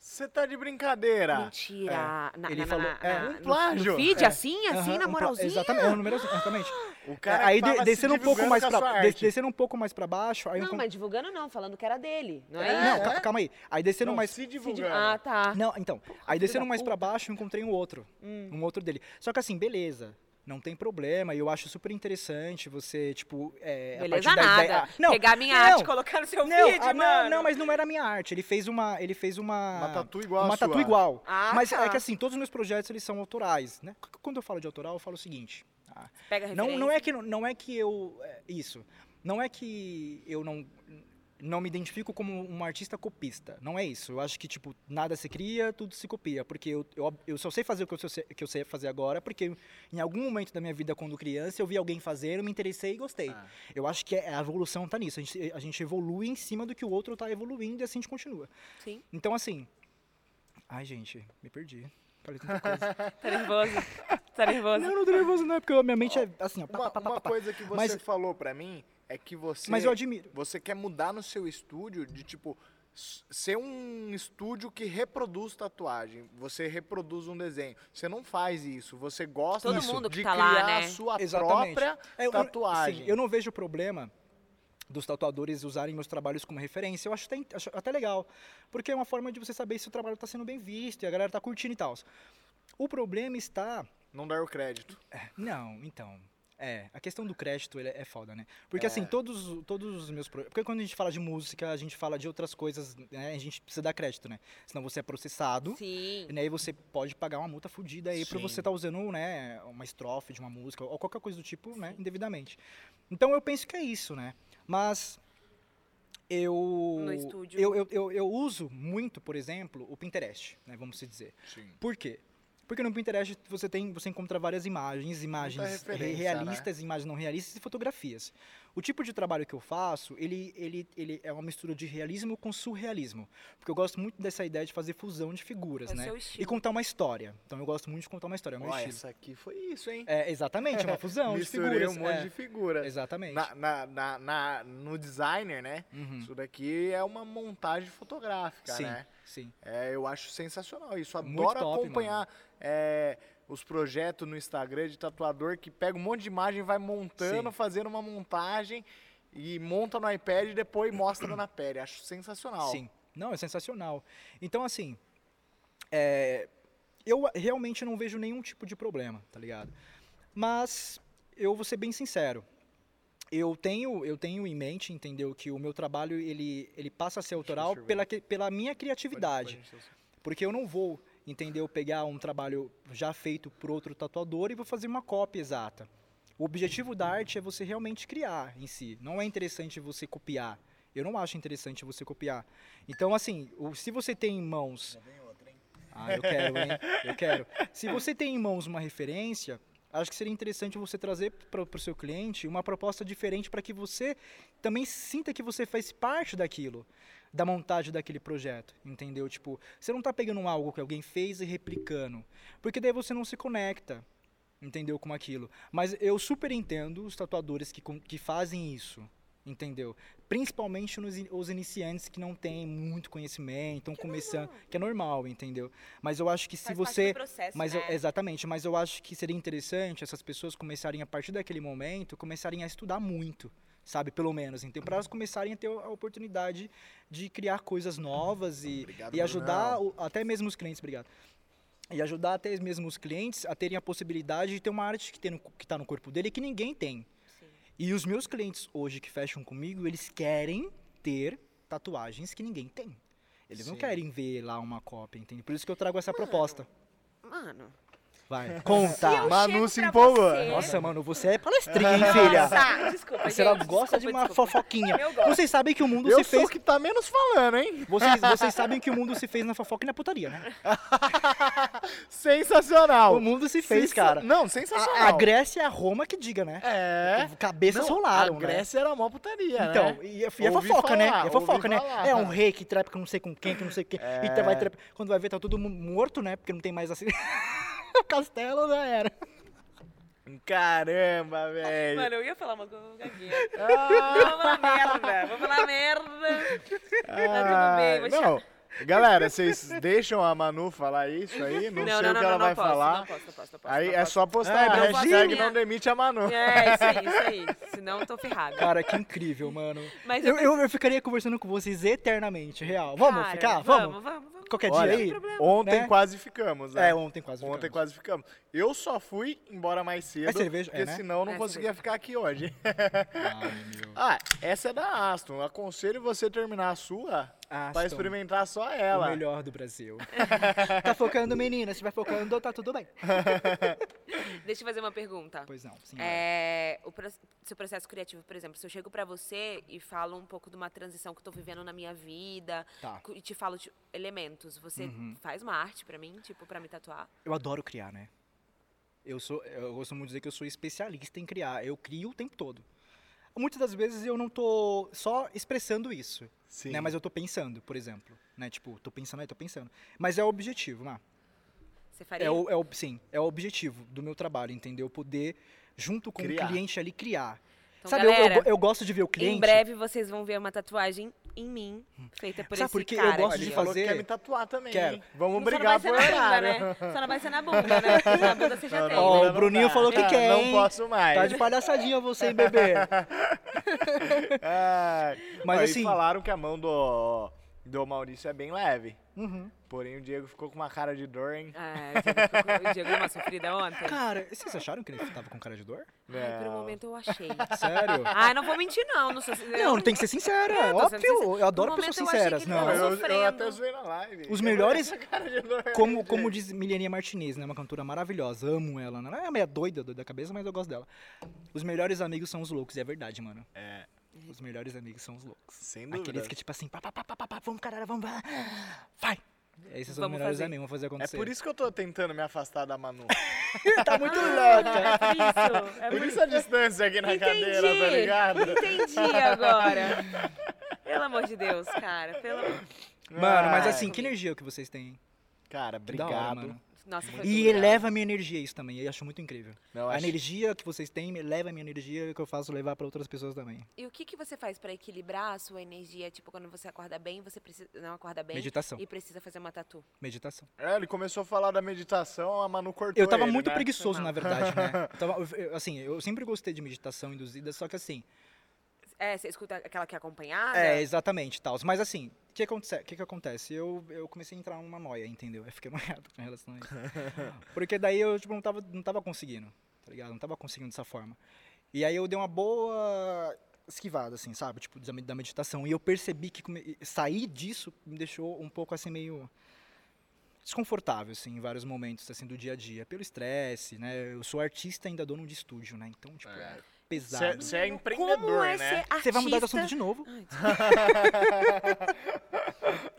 A: Você tá de brincadeira.
B: Mentira. Na,
C: Ele
B: na-
C: falou-
B: na-
C: é,
B: na-
A: um plágio.
B: No feed,
C: É.
B: assim, assim,
C: Aham,
B: na
C: um
B: moralzinha?
C: Exatamente, é um número, exatamente.
A: O cara
C: aí de- descendo um pouco mais pra des- descendo um pouco mais para baixo, aí eu
B: Não,
C: encon-
B: mas divulgando não, falando que era dele. Não é,
A: É?
C: Não,
A: é?
C: ca- calma aí. Aí descendo
A: Não,
C: mais
A: se
B: Se div-
A: divulgando.
B: Ah, tá.
C: Não, então. Aí descendo mais pra baixo, eu encontrei um outro.
B: Hum.
C: Um outro dele. Só que assim, beleza. Não tem problema, e eu acho super interessante você, tipo, é, a
B: Beleza
C: partir da
B: nada.
C: ideia... Ah, não,
B: Pegar minha
C: não,
B: arte e colocar no seu
C: não,
B: feed,
C: ah, não,
B: mano.
C: não, mas não era a minha arte. Ele fez uma, ele fez uma,
A: Uma tatu igual
C: uma
A: a sua.
C: tatu igual.
B: Ah,
C: mas
B: tá.
C: é que assim, todos os meus projetos eles são autorais, né? Quando eu falo de autoral, eu falo o seguinte: ah,
B: Pega
C: não, não
B: referência.
C: é que não é que eu é, isso, não é que eu não não me identifico como um artista copista. Não é isso. Eu acho que, tipo, nada se cria, tudo se copia. Porque eu, eu, eu só sei fazer o que eu, sei, que eu sei fazer agora, porque em algum momento da minha vida, quando criança, eu vi alguém fazer, eu me interessei e gostei.
A: Ah.
C: Eu acho que é- a evolução tá nisso. A gente, a gente evolui em cima do que o outro tá evoluindo e assim a gente continua.
B: Sim.
C: Então, assim. Ai, gente, me perdi. Falei tanta coisa.
B: Tá nervoso? Tá nervoso?
C: não, não tô nervoso, não, é porque a minha mente é assim, ó. pá,
A: Uma,
C: pá, pá,
A: uma
C: pá, pá.
A: coisa que você
C: Mas-
A: falou pra mim é que você.
C: Mas eu admiro.
A: Você quer mudar no seu estúdio de tipo. Ser um estúdio que reproduz tatuagem. Você reproduz um desenho. Você não faz isso. Você gosta
B: Todo mundo que
A: de
B: tá
A: criar
B: lá, né?
A: a sua
C: Exatamente.
A: própria
C: É, eu-
A: tatuagem.
C: sim, eu não vejo problema dos tatuadores usarem meus trabalhos como referência. Eu acho até, acho até legal. Porque é uma forma de você saber se o trabalho está sendo bem visto e a galera tá curtindo e tal. O problema está.
A: Não dar o crédito.
C: Não, então. É, a questão do crédito ele é foda, né? Porque
A: É.
C: assim, todos, todos os meus projetos. Porque quando a gente fala de música, a gente fala de outras coisas, né? A gente precisa dar crédito, né? Senão você é processado.
B: Sim.
C: E aí você pode pagar uma multa fodida aí pra
A: Sim.
C: você estar usando, né, uma estrofe de uma música ou qualquer coisa do tipo, né, indevidamente. Então eu penso que é isso, né? Mas eu
B: No estúdio.
C: eu, eu, eu, eu uso muito, por exemplo, o Pinterest, né, vamos se dizer.
A: Sim.
C: Por quê? Porque no Pinterest você tem, você encontra várias imagens, imagens re- realistas, imagens não realistas e fotografias. O tipo de trabalho que eu faço, ele, ele, ele é uma mistura de realismo com surrealismo. Porque eu gosto muito dessa ideia de fazer fusão de figuras,
B: É
C: né? E contar uma história. Então eu gosto muito de contar uma história, é meu
A: Ó,
C: estilo.
A: essa aqui foi isso, hein?
C: É, exatamente, é uma fusão de figuras.
A: um monte
C: é.
A: de figuras.
C: Exatamente.
A: Na, na, na, na- no designer, né?
C: Uhum.
A: Isso daqui é uma montagem fotográfica,
C: Sim,
A: né?
C: sim.
A: É, eu acho sensacional isso.
C: Muito
A: Adoro
C: top,
A: acompanhar é, os projetos no Instagram de tatuador que pega um monte de imagem, vai montando,
C: Sim.
A: fazendo uma montagem e monta no iPad e depois mostra na pele. Acho sensacional.
C: Sim. Não, é sensacional. Então, assim, é, eu realmente não vejo nenhum tipo de problema, tá ligado? Mas eu vou ser bem sincero. Eu tenho, eu tenho em mente, entendeu, que o meu trabalho ele, ele passa a ser autoral pela, pela minha criatividade. Porque eu não vou, entendeu, pegar um trabalho já feito por outro tatuador e vou fazer uma cópia exata. O objetivo da arte é você realmente criar em si. Não é interessante você copiar. Eu não acho interessante você copiar. Então, assim, se você tem em mãos. Ah, eu quero, hein? Eu quero. Se você tem em mãos uma referência, acho que seria interessante você trazer para o seu cliente uma proposta diferente para que você também sinta que você faz parte daquilo, da montagem daquele projeto, entendeu? Tipo, você não tá pegando algo que alguém fez e replicando, porque daí você não se conecta, entendeu, com aquilo. Mas eu super entendo os tatuadores que, que fazem isso, entendeu? Principalmente nos, os iniciantes que não têm muito conhecimento, estão começando, que é normal, entendeu? Mas eu acho que se
B: Faz parte
C: você
B: processo,
C: mas eu-
B: né?
C: exatamente, mas eu acho que seria interessante essas pessoas começarem a partir daquele momento, começarem a estudar muito, sabe, pelo menos, então para elas começarem a ter a oportunidade de criar coisas novas e,
A: Obrigado,
C: e ajudar o- até mesmo os clientes, obrigado. E ajudar até mesmo os clientes a terem a possibilidade de ter uma arte que tem no, que no corpo dele que ninguém tem.
B: Sim.
C: E os meus clientes hoje que fecham comigo, eles querem ter tatuagens que ninguém tem. Eles não
A: Sim.
C: querem ver lá uma cópia, entende? Por isso que eu trago essa proposta.
B: Mano.
C: Vai, conta.
B: eu
A: Manu se empolgou.
B: você-
C: Nossa, mano, você é palestrinha, hein, filha?
B: Nossa, desculpa,
C: Você
B: gente,
C: gosta de
B: desculpa,
C: uma
B: desculpa.
C: fofoquinha.
B: Eu gosto.
C: Vocês sabem que o mundo
A: Eu
C: se fez.
A: o que tá menos falando, hein?
C: Vocês, vocês sabem que o mundo se fez na fofoca e na putaria, né?
A: Sensacional.
C: O mundo se fez,
A: Sensa-
C: cara.
A: Não, sensacional.
C: A, a Grécia e a Roma que diga, né?
A: É.
C: Cabeças
A: Não,
C: rolaram,
A: A
C: né?
A: Grécia era mó putaria,
C: Então,
A: né?
C: e, é- e é
A: Ouvi
C: fofoca, né?
A: falar,
C: É fofoca, né?
A: falar.
C: É um rei que trepa com não sei com quem, que não sei quem.
A: É.
C: E vai trepar. Quando vai ver, tá todo mundo morto, né? Porque não tem mais assim. o castelo já era.
A: Caramba, velho.
B: Mano, eu ia falar uma coisa, eu gaguei.
A: Ah,
B: Vou falar merda, vou falar merda. Tá tudo bem, vou
A: não. Galera, vocês deixam a Manu falar isso aí? Não, sei o que ela vai
B: posso,
A: falar.
B: Não posso, não posso, não posso.
A: aí
B: não
A: é só postar
C: Ah,
A: a
C: Brasil.
A: hashtag não demite a Manu.
B: É, isso aí, isso aí. Senão eu tô ferrada.
C: Cara, que incrível, mano.
B: Mas
C: eu,
B: eu
C: eu, ficaria conversando com vocês eternamente, real. Vamos
B: Cara,
C: ficar? Vamos?
B: Vamos, vamos.
C: Qualquer
A: Olha,
C: dia aí?
A: Ontem
C: né?
A: quase ficamos, né?
C: É, ontem quase
A: Ontem
C: ficamos.
A: quase ficamos. Eu só fui embora mais cedo,
C: É cerveja?
A: porque
C: É, né?
A: senão eu não
B: É
A: conseguia
B: cerveja.
A: ficar aqui hoje.
C: Ai, meu.
A: ah, essa é da Aston. Aconselho você terminar a sua pra
C: Aston.
A: experimentar só
C: O
A: ela.
C: melhor do Brasil. tá focando, menina? Se vai focando, tá tudo bem.
B: Deixa eu fazer uma pergunta.
C: Pois não, sim.
B: É, o seu processo criativo, por exemplo, se eu chego pra você e falo um pouco de uma transição que eu tô vivendo na minha vida
C: Tá.
B: e te falo tipo, elementos, você
C: Uhum.
B: faz uma arte pra mim, tipo, pra me tatuar?
C: Eu adoro criar, né? Eu sou, eu costumo dizer que eu sou especialista em criar. Eu crio o tempo todo. Muitas das vezes eu não tô só expressando isso,
A: Sim.
C: né? Mas eu tô pensando, por exemplo, né? Tipo, tô pensando aí, tô pensando. Mas é o objetivo, Má.
B: Você faria?
C: É o, é o, sim, é o objetivo do meu trabalho, entendeu? Poder, junto com
A: Criar.
C: o cliente ali, criar.
B: Então,
C: Sabe, eu- eu,
B: galera,
C: go- eu gosto de ver o cliente.
B: Em breve vocês vão ver uma tatuagem em mim, feita por
C: Sabe
B: esse
C: por quê? Eu
B: cara.
C: gosto de fazer-
A: quer me tatuar também.
C: Quero.
A: Vamos
B: Só não
A: brigar
B: vai
A: por
B: ser na bunda,
A: horário.
B: né? Só não vai ser na bunda, né? Porque na bunda você já
A: Não,
B: tem.
A: não,
C: Ó, o
A: não
C: Bruninho falou que
A: Ah,
C: quer,
A: Não
C: hein?
A: posso mais.
C: Tá de palhaçadinha você, hein, bebê? Mas assim-
A: falaram que a mão do, do Maurício é bem leve.
C: Uhum.
A: Porém, o Diego ficou com uma cara de dor, hein?
B: Ah, o Diego ficou- o Diego deu uma sofrida ontem?
C: Cara, vocês acharam que ele tava com cara de dor?
B: Ai, por um
A: Não.
B: momento eu achei.
C: Sério?
B: Ai, não vou mentir não. Não, sou,
C: Não, tem que ser sincera,
B: É,
C: óbvio.
B: sincera.
C: Eu adoro pessoas
B: eu
C: sinceras.
B: que ele
C: Não,
B: tava
A: eu, eu até zoei na live.
C: Os
A: Eu
C: melhores-
A: essa cara de dor,
C: como, como diz Milenia Martinez, né? Uma cantora maravilhosa. Amo ela. né? Ela é meio doida, doida da cabeça, mas eu gosto dela. Os melhores amigos são os loucos, e é verdade, mano.
A: É,
C: Os melhores amigos são os loucos.
A: sem dúvida.
C: Aqueles que, tipo assim, pá, pá, pá, pá, pá, vamos, caralho, vamos, vai. Esses são os
B: Vamos
C: melhores
B: fazer.
C: amigos, vamos fazer
A: É
C: acontecer.
A: por isso que eu tô tentando me afastar da Manu.
C: tá muito louca.
B: É por isso. É
A: por
B: por
A: isso a distância aqui na
B: Entendi.
A: cadeira, tá ligado?
B: Entendi agora. Pelo amor de Deus, cara. Pelo...
C: Mano, mas assim, que energia que vocês têm?
A: Cara, obrigado.
C: hora, mano.
B: Nossa, foi
C: E eleva a minha energia isso também, eu acho muito incrível.
A: Não,
C: a
A: acho-
C: energia que vocês têm eleva a minha energia que eu faço levar pra outras pessoas também.
B: E o que, que você faz pra equilibrar a sua energia? Tipo, quando você acorda bem, você precisa não acorda bem
C: Meditação.
B: e precisa fazer uma tatu.
C: Meditação.
A: É, ele começou a falar da meditação, a Manu cortou
C: Eu tava
A: ele,
C: muito
A: né?
C: preguiçoso,
B: Foi
C: na verdade, né? Eu tava- eu- assim, eu sempre gostei de meditação induzida, só que assim,
B: É, você escuta aquela que é acompanhada?
C: É, exatamente, tal. Mas assim, o que, acontece, que, que acontece? Eu, eu comecei a entrar numa noia, entendeu? Eu fiquei noiado com relação a isso. Porque daí eu, tipo, não tava, não tava conseguindo, tá ligado? Não tava conseguindo dessa forma. E aí eu dei uma boa esquivada, assim, sabe? Tipo, da meditação. E eu percebi que come- sair disso me deixou um pouco, assim, meio desconfortável, assim, em vários momentos, assim, do dia a dia. Pelo estresse, né? Eu sou artista e ainda dono de estúdio, né? Então, tipo, é,
A: É.
C: pesado.
A: Você é
B: Como
A: empreendedor,
B: é
A: né?
C: Você vai mudar de assunto de novo?
B: Ai,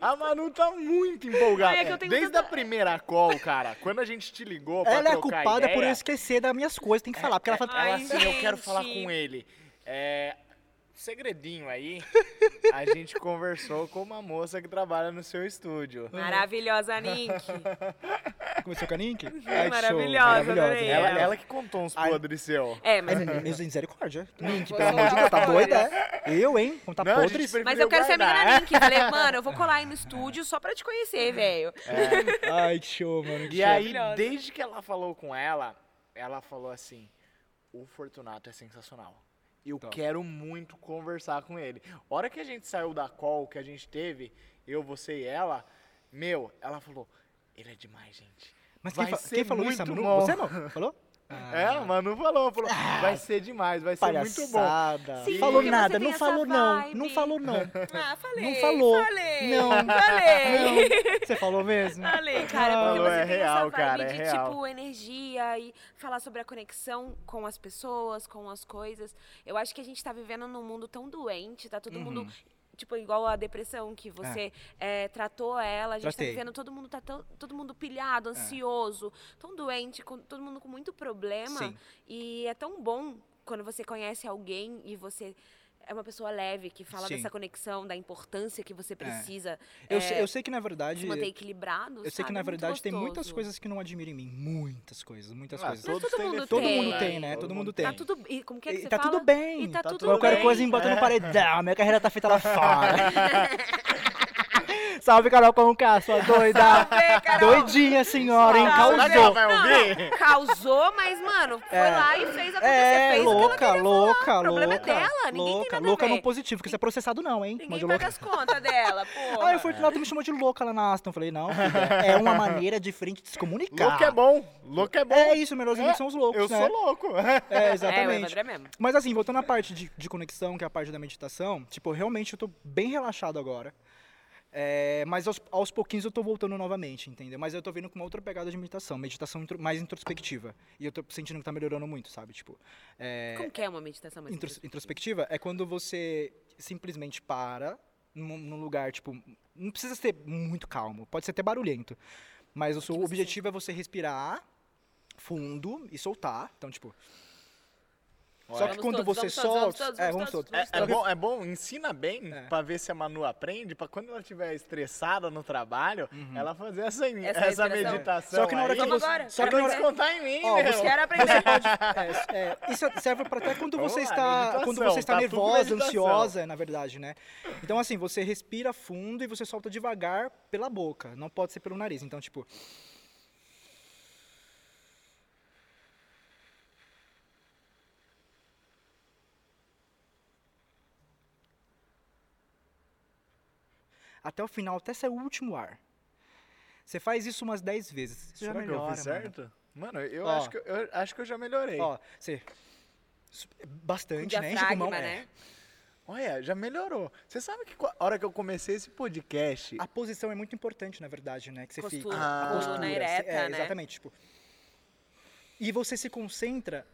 A: A Manu tá muito empolgada.
B: É
A: Desde
B: tanta-
A: a primeira call, cara, quando a gente te ligou pra
C: Ela é culpada por eu
A: ideia,
C: esquecer das minhas coisas, tem que falar. Porque ela fala,
A: Ela
B: Ai,
A: assim, eu quero
B: gente.
A: falar com ele. É, segredinho aí, a gente conversou com uma moça que trabalha no seu estúdio.
B: Maravilhosa, Nink.
C: Começou com a Nink?
B: Maravilhosa, adorei.
A: Ela,
B: Ela-
A: ela que contou uns
C: Ai.
A: podres seu.
B: É, mas,
C: Mas misericórdia. Nink, pelo amor de Deus, tá doida? é? Eu, hein? Contar
A: Não, a gente
C: podres?
A: preferiu
B: mas eu quero ser amiga
A: guardar.
B: da Nink. Falei, mano, eu vou colar aí no estúdio só pra te conhecer, velho.
C: Ai, que show, mano. que
A: E
C: show.
A: aí,
B: Maravilhosa.
A: desde que ela falou com ela, ela falou assim: o Fortunato é sensacional. Eu
C: Tá.
A: quero muito conversar com ele. Hora que a gente saiu da call que a gente teve, eu, você e ela, meu, ela falou: ele é demais, gente.
C: Mas quem, fa- quem falou isso? Manu?
A: bom.
C: Você, Manu? Falou? Ah,
A: É, a Manu falou, falou, vai ser demais, vai ser muito bom.
C: palhaçada.
B: Sim,
C: falou nada, não falou não. Não falou não.
B: Ah, falei.
C: Não falou.
B: Falei.
C: Não.
B: Falei.
C: Você falou mesmo?
B: Falei, cara,
C: Não,
B: porque você
A: é
B: tem
A: real,
B: essa vibe
A: cara, é
B: de,
A: real.
B: tipo, energia e falar sobre a conexão com as pessoas, com as coisas. Eu acho que a gente tá vivendo num mundo tão doente, tá todo mundo... Tipo, igual a depressão, que você eh, tratou ela, a gente
C: Tratei. É.
B: tá vivendo, todo mundo tá tão, todo mundo pilhado, ansioso, tão doente, com, todo mundo com muito problema.
C: Sim.
B: E é tão bom quando você conhece alguém e você é uma pessoa leve, que fala
C: Sim.
B: dessa conexão, da importância que você precisa
C: Eu,
B: eh,
C: sei, eu sei que na verdade.
B: se manter equilibrado.
C: Eu sei que
B: sabe?
C: na
B: É
C: verdade tem muitas coisas que não admiram em mim. Muitas coisas, muitas
A: Ah,
C: coisas.
B: Todo
A: têm
B: mundo
A: defeitos,
C: Todo
B: tem.
C: mundo tem, né? Todo mundo tem.
B: Tá tudo. E como que é que
C: E
B: você
C: tá
B: fala?
C: tudo bem.
B: E tá,
A: tá
B: tudo
A: tudo
C: Qualquer
B: bem.
C: coisa em bota
A: É.
C: no paredão. Minha carreira tá feita lá fora. Salve, Carol Conká, sua doida.
B: Salve.
C: Doidinha, senhora, hein?
A: Que
C: Causou.
A: vai ouvir?
B: Causou, mas, mano, foi
C: É.
B: lá e fez acontecer.
C: É,
B: fez o que ela
C: louca, louca,
B: falar. O problema
C: louca.
B: é dela, ninguém
C: louca,
B: tem nada
C: louca no positivo, porque você é processado não, hein?
B: Ninguém paga
C: louca.
B: as contas dela, pô.
C: Ah, o Fortunato me chamou de louca lá na Aston. Eu falei, não, é uma maneira diferente de se comunicar.
A: Louco é bom, louco é bom.
C: É isso, melhores amigos são os loucos,
A: Eu
C: né?
A: sou louco.
C: É,
B: É, o
C: exatamente.
B: Evandro é mesmo.
C: Mas assim, voltando à parte de, de conexão, que é a parte da meditação, tipo, realmente eu tô bem relaxado agora. É, mas aos, aos pouquinhos eu tô voltando novamente, entendeu? Mas eu tô vendo com uma outra pegada de meditação, meditação intro- mais introspectiva. E eu tô sentindo que tá melhorando muito, sabe? Tipo, é,
B: Como que é uma meditação mais
C: intros- introspectiva é quando você simplesmente para num, num lugar, tipo, não precisa ser muito calmo, pode ser até barulhento. Mas o seu objetivo é você respirar fundo e soltar. Então, tipo. Só que
B: Vamos
C: quando
B: todos,
C: você solta.
B: todos,
C: é,
B: vamos todos,
C: todos.
A: É, é bom, é bom, ensina bem
C: É.
A: pra ver se a Manu aprende, pra quando ela estiver estressada no trabalho, ela fazer essa, essa,
B: Essa
A: meditação.
C: Só que na hora
A: aí,
C: que você.
B: agora.
C: Só
A: pra
C: que na
A: não
C: hora,
A: descontar em mim,
C: Ó,
A: meu.
C: você-
B: Quero aprender.
C: É, é, isso serve para até quando você
A: lá,
C: está quando você está
A: tá
C: nervosa, ansiosa, na verdade, né? Então assim, você respira fundo e você solta devagar pela boca, não pode ser pelo nariz. Então, tipo, até o final, até sair o último ar. Você faz isso umas 10 vezes. Você já
A: Será que eu
C: melhora,
A: fiz
C: mano.
A: certo? Mano, eu,
C: Ó.
A: acho que, eu acho que eu já melhorei.
C: Ó, você bastante, né? Enche o pulmão, é.
B: né?
A: Olha, já melhorou. Você sabe que a hora que eu comecei esse podcast,
C: A posição é muito importante, na verdade, né? Que você
B: Postura,
C: fica.
A: Ah.
C: a
B: coluna
C: postura,
B: ereta,
C: é,
B: né?
C: Exatamente, tipo. E você se concentra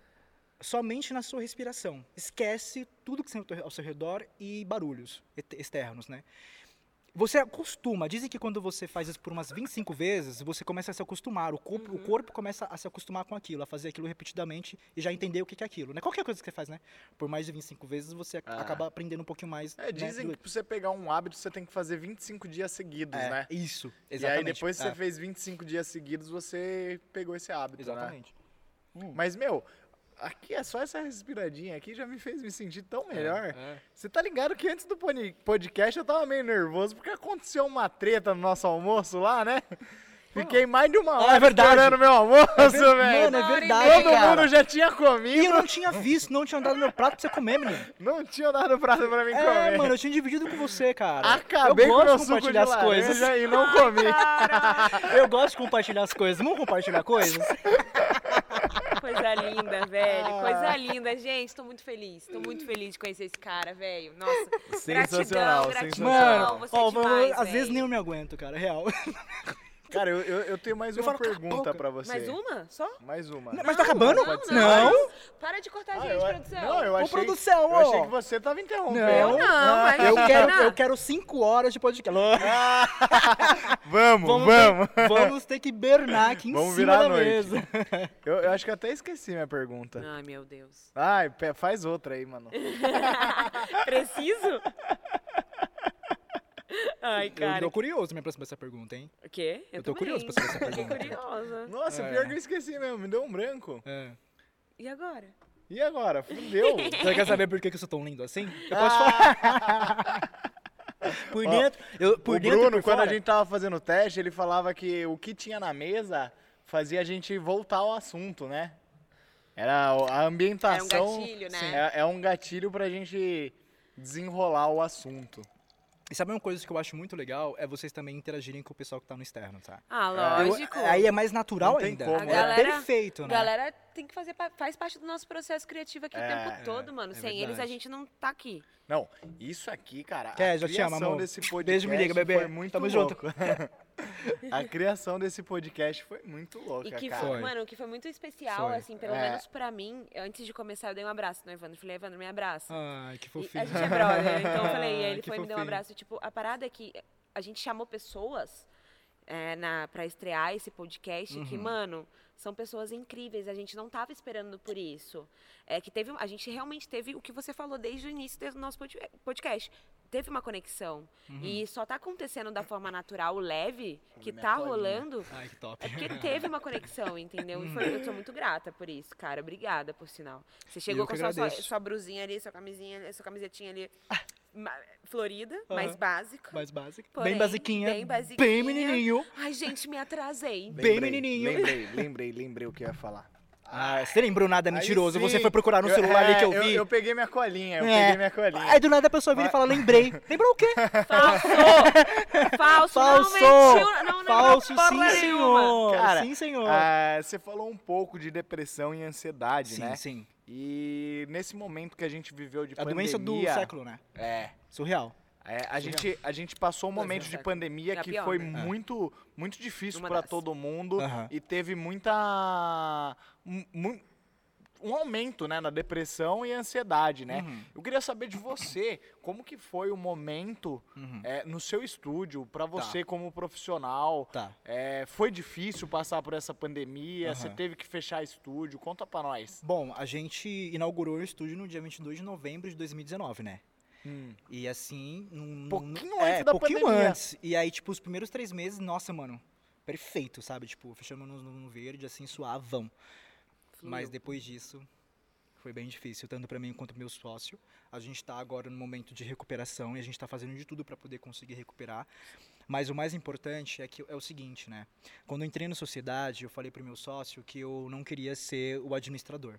C: somente na sua respiração. Esquece tudo que tem ao seu redor e barulhos externos, né? Você acostuma, dizem que quando você faz isso por umas 25 vezes, você começa a se acostumar, o corpo,
B: Uhum.
C: o corpo começa a se acostumar com aquilo, a fazer aquilo repetidamente e já entender o que é aquilo, né? Qualquer coisa que você faz, né? Por mais de 25 vezes, você
A: Ah.
C: acaba aprendendo um pouquinho mais.
A: é,
C: né,
A: dizem que pra você pegar um hábito, você tem que fazer 25 dias seguidos,
C: é,
A: né?
C: Isso,
A: E
C: exatamente.
A: aí depois que
C: é,
A: você fez 25 dias seguidos, você pegou esse hábito, né?
C: Exatamente.
A: Mas, meu, aqui é só essa respiradinha aqui já me fez me sentir tão melhor.
C: é.
A: Você tá ligado que antes do podcast eu tava meio nervoso porque aconteceu uma treta no nosso almoço lá, né? Fiquei mais de uma
C: Ah,
A: hora
C: é verdade.
A: esperando meu almoço,
C: É ver-
A: velho.
C: Mano, é verdade.
A: Todo
C: cara.
A: mundo já tinha
C: E eu
A: comido,
C: não tinha visto, não tinha dado meu prato pra você comer, menino.
A: não tinha dado prato pra mim
C: É,
A: comer.
C: mano, eu tinha dividido com você, cara.
A: Acabei
C: eu
A: com
C: gosto
A: meu
C: de
A: suco de
C: compartilhar as coisas.
A: e não comi.
C: Eu gosto de compartilhar as coisas. Vamos compartilhar coisas?
B: Coisa linda, velho. Coisa linda, gente. Tô muito feliz. Tô muito feliz de conhecer esse cara, velho. Nossa.
A: Sensacional,
B: gratidão, gratidão.
A: sensacional.
C: Mano,
B: você
C: ó,
B: é demais,
C: às vezes nem eu me aguento, cara, real.
A: Cara, eu, eu, eu tenho mais
C: Eu
A: uma pergunta pra você.
B: Mais uma? Só?
A: Mais uma.
C: Mas tá acabando?
B: Não, não.
C: Não?
B: Para de cortar a
A: Ah,
B: gente,
A: eu,
B: produção.
A: não, eu
C: Ô,
A: achei,
C: produção,
A: eu achei que você tava interrompendo.
C: Não,
B: não, mas-
C: Eu quero, eu quero cinco horas de podcast.
A: Vamos,
C: Vamos,
A: vamos.
C: Ter, vamos ter que bernar aqui em
A: Vamos
C: cima
A: virar
C: da
A: a noite.
C: mesa.
A: Eu, eu acho que eu até esqueci minha pergunta.
B: Ai, meu Deus.
A: Ai, faz outra aí, mano.
B: Preciso? Ai,
C: Eu
B: cara.
C: tô curioso mesmo pra saber essa pergunta, hein?
B: O quê?
C: Eu tô
B: também.
C: curioso pra saber essa
B: Fiquei
C: pergunta.
B: curiosa.
A: Nossa,
C: É.
A: pior que eu esqueci mesmo, me deu um branco.
C: É.
B: E agora?
A: E agora? Fudeu.
C: Você quer saber por que eu sou tão lindo assim? Eu posso falar. Por
A: Ó,
C: dentro, eu, por
A: o
C: dentro
A: Bruno,
C: por
A: quando
C: fora,
A: a gente tava fazendo o teste, ele falava que o que tinha na mesa fazia a gente voltar ao assunto, né? Era a ambientação.
B: Era um gatilho, né?
A: É, é um gatilho pra gente desenrolar o assunto.
C: E sabe uma coisa que eu acho muito legal? É vocês também interagirem com o pessoal que tá no externo, tá?
B: Ah,
C: Eu-
B: lógico.
C: aí é mais natural
A: Não
C: ainda.
A: como,
C: é
A: né?
B: galera-
C: perfeito, né?
B: Galera tem que fazer, faz parte do nosso processo criativo aqui
A: É,
B: o tempo todo, mano.
C: é
B: Sem eles a gente não tá aqui.
A: Não, isso aqui, cara,
C: Quer,
A: a
C: já te amo, amor.
A: desse podcast
C: Beijo, me liga, bebê.
A: foi muito
C: Tamo junto.
A: a criação desse podcast foi muito louca,
B: E que
A: cara.
B: foi, mano, o que foi muito especial,
C: Foi.
B: assim, pelo
A: É.
B: menos pra mim, antes de começar eu dei um abraço no Evandro. Falei, Evandro, me abraça.
C: Ai, que
B: E
C: fofinho.
B: a gente é brother, então eu falei, e aí ele
C: Que
B: foi e me deu um
C: fofinho.
B: abraço. Tipo, a parada é que a gente chamou pessoas é, na, pra estrear esse podcast
C: Uhum.
B: que, mano, são pessoas incríveis. A gente não tava esperando por isso. É que teve, a gente realmente teve o que você falou desde o início do nosso pod- podcast. Teve uma conexão.
C: Uhum.
B: E só tá acontecendo da forma natural, leve, que tá
A: colinha.
B: rolando.
C: Ai, que top.
B: É porque teve uma conexão, entendeu? E foi, eu sou muito grata por isso, cara. Obrigada, por sinal. Você chegou
C: Eu
B: com
C: que
B: sua, sua, sua brusinha ali, sua camisinha, sua camisetinha ali, florida, mais básica.
C: Mais básica.
B: Porém,
C: bem basiquinha.
B: bem basiquinha.
C: Bem menininho.
B: Ai, gente, me atrasei.
C: Bem
A: Lembrei,
C: menininho.
A: Lembrei, lembrei, lembrei o que eu ia falar.
C: Ah, você lembrou nada, é mentiroso.
A: sim.
C: Você foi procurar no celular ali que eu vi.
A: Eu, peguei minha colinha, eu
C: É.
A: peguei minha colinha.
C: Aí do nada a pessoa vira e fala, lembrei. Lembrou o quê?
B: Falso! Falso!
C: Falso!
B: Não mentiu, não
C: Falso, sim,
B: nenhuma.
C: senhor.
A: Cara,
C: sim, senhor.
A: Ah, você falou um pouco de depressão e ansiedade,
C: sim,
A: né?
C: sim.
A: E nesse momento que a gente viveu de
C: A
A: pandemia...
C: doença do século, né?
A: É.
C: Surreal.
A: É, a, gente, a gente passou um momento de pandemia
B: É
A: que
B: pior,
A: foi
B: né?
A: muito, muito difícil para todo mundo e teve muita. mu- um aumento né, na depressão e ansiedade, né?
C: Uhum.
A: Eu queria saber de você, como que foi o momento
C: Uhum.
A: é, no seu estúdio, para você como profissional?
C: Tá.
A: É, foi difícil passar por essa pandemia? Você
C: Aham.
A: teve que fechar estúdio? Conta pra nós.
C: Bom, a gente inaugurou o estúdio no dia 22 de novembro de 2019, né? E assim, num,
A: Pouquinho
C: num-
A: antes
C: é,
A: da
C: pouquinho
A: pandemia.
C: antes. E aí, tipo, os primeiros três meses, nossa, mano, perfeito, sabe? Tipo, fechamos no, no verde, assim, suavão.
B: Fluiu.
C: Mas depois disso, foi bem difícil, tanto para mim quanto pro meu sócio. A gente tá agora no momento de recuperação e a gente tá fazendo de tudo para poder conseguir recuperar. Mas o mais importante é que é o seguinte, né? Quando eu entrei na sociedade, eu falei pro meu sócio que eu não queria ser o administrador,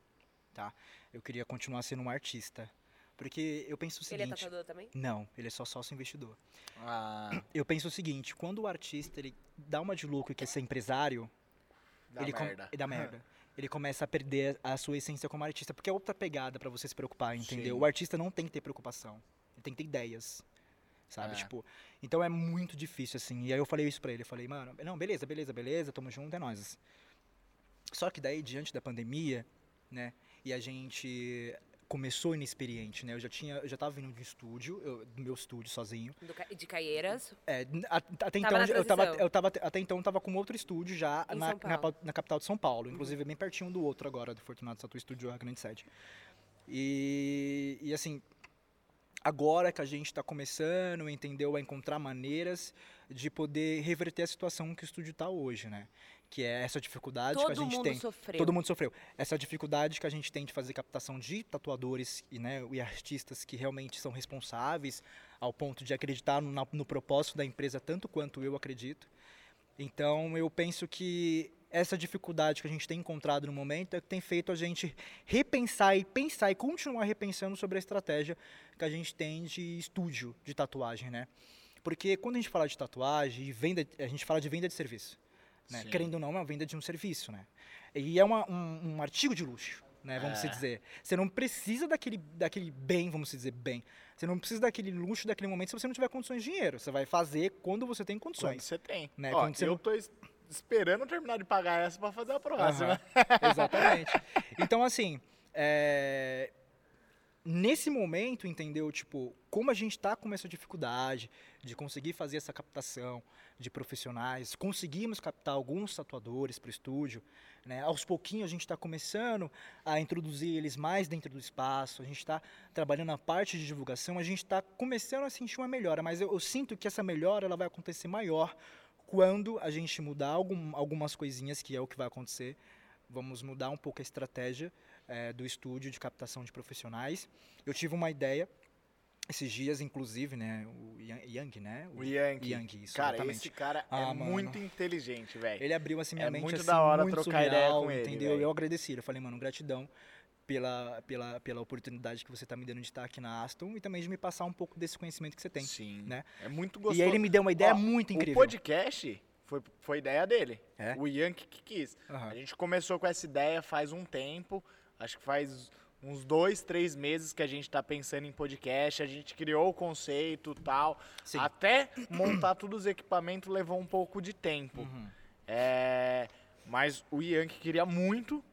C: tá? Eu queria continuar sendo um artista. Porque eu penso o
B: Ele é
C: seguinte,
B: tatuador também?
C: não, ele é só sócio investidor.
A: Ah,
C: Eu penso o seguinte, quando o artista ele dá uma de louco e quer ser empresário,
A: dá
C: ele com-
A: merda.
C: dá merda. Ele começa a perder a sua essência como artista, porque é outra pegada pra você se preocupar, entendeu?
A: Sim.
C: O artista não tem que ter preocupação. Ele tem que ter ideias. Sabe,
A: É.
C: tipo, então é muito difícil assim. E aí eu falei isso pra ele, eu falei: "Mano, não, beleza, beleza, beleza, tamo junto, é nóis". Só que daí diante da pandemia, né, e a gente começou inexperiente, né? Eu já tinha, eu já tava vindo de estúdio, eu- do meu estúdio sozinho.
B: Do de Caieiras.
C: É, a- até
B: Tava
C: então eu tava, eu tava até então tava com outro estúdio já na, na, na capital de São Paulo, inclusive bem pertinho do outro agora, do Fortunato Satu Estúdio, a grande sede. E, e assim, agora que a gente está começando, entendeu, a encontrar maneiras de poder reverter a situação que o estúdio está hoje, né? Que é essa dificuldade que a
B: Todo
C: gente
B: mundo
C: tem.
B: sofreu.
C: Todo mundo sofreu. Essa dificuldade que a gente tem de fazer captação de tatuadores e, né, e artistas que realmente são responsáveis ao ponto de acreditar no, no propósito da empresa tanto quanto eu acredito. Então eu penso que essa dificuldade que a gente tem encontrado no momento é que tem feito a gente repensar e pensar e continuar repensando sobre a estratégia que a gente tem de estúdio de tatuagem, né? Porque quando a gente fala de tatuagem e venda, a gente fala de venda de serviço. Né? Querendo ou não, é uma venda de um serviço, né? E é uma- um, um artigo de luxo, né? Vamos se
A: É.
C: dizer. Você não precisa daquele, daquele bem, vamos se dizer, bem. Você não precisa daquele luxo, daquele momento, se você não tiver condições de dinheiro. Você vai fazer quando você tem
A: Quando
C: condições.
A: você tem.
C: Né,
A: Ó,
C: quando você
A: eu
C: não-
A: tô es- esperando terminar de pagar essa pra fazer a próxima.
C: Aham, Exatamente. Então, assim, é, nesse momento, entendeu? Tipo, como a gente tá com essa dificuldade de conseguir fazer essa captação de profissionais, conseguimos captar alguns tatuadores para o estúdio, né? Aos pouquinhos a gente está começando a introduzir eles mais dentro do espaço, a gente está trabalhando a parte de divulgação, a gente está começando a sentir uma melhora, mas eu, eu sinto que essa melhora ela vai acontecer maior quando a gente mudar algum, algumas coisinhas, que é o que vai acontecer, vamos mudar um pouco a estratégia eh, do estúdio de captação de profissionais. Eu tive uma ideia esses dias, inclusive, né, o Yang, Yang, né?
A: O Yankee.
C: Yang, isso,
A: cara,
C: exatamente.
A: esse cara
C: Ah,
A: é
C: mano.
A: muito inteligente, velho.
C: Ele abriu assim minha
A: É
C: mente
A: muito
C: assim,
A: da hora
C: muito
A: trocar ideia
C: surreal,
A: com ele,
C: entendeu?
A: velho.
C: Eu agradeci, eu falei, mano, gratidão pela, pela, pela oportunidade que você tá me dando de estar aqui na Aston e também de me passar um pouco desse conhecimento que você tem.
A: Sim.
C: né?
A: É muito gostoso.
C: E aí ele me deu uma ideia
A: Ó,
C: muito
A: O
C: incrível.
A: podcast foi, foi ideia dele.
C: É?
A: O Yankee que quis.
C: Aham.
A: A gente começou com essa ideia faz um tempo. Acho que faz uns dois, três meses que a gente tá pensando em podcast. A gente criou o conceito e tal.
C: Sim.
A: Até montar todos os equipamentos levou um pouco de tempo.
C: Uhum.
A: É, mas o Yankee queria muito.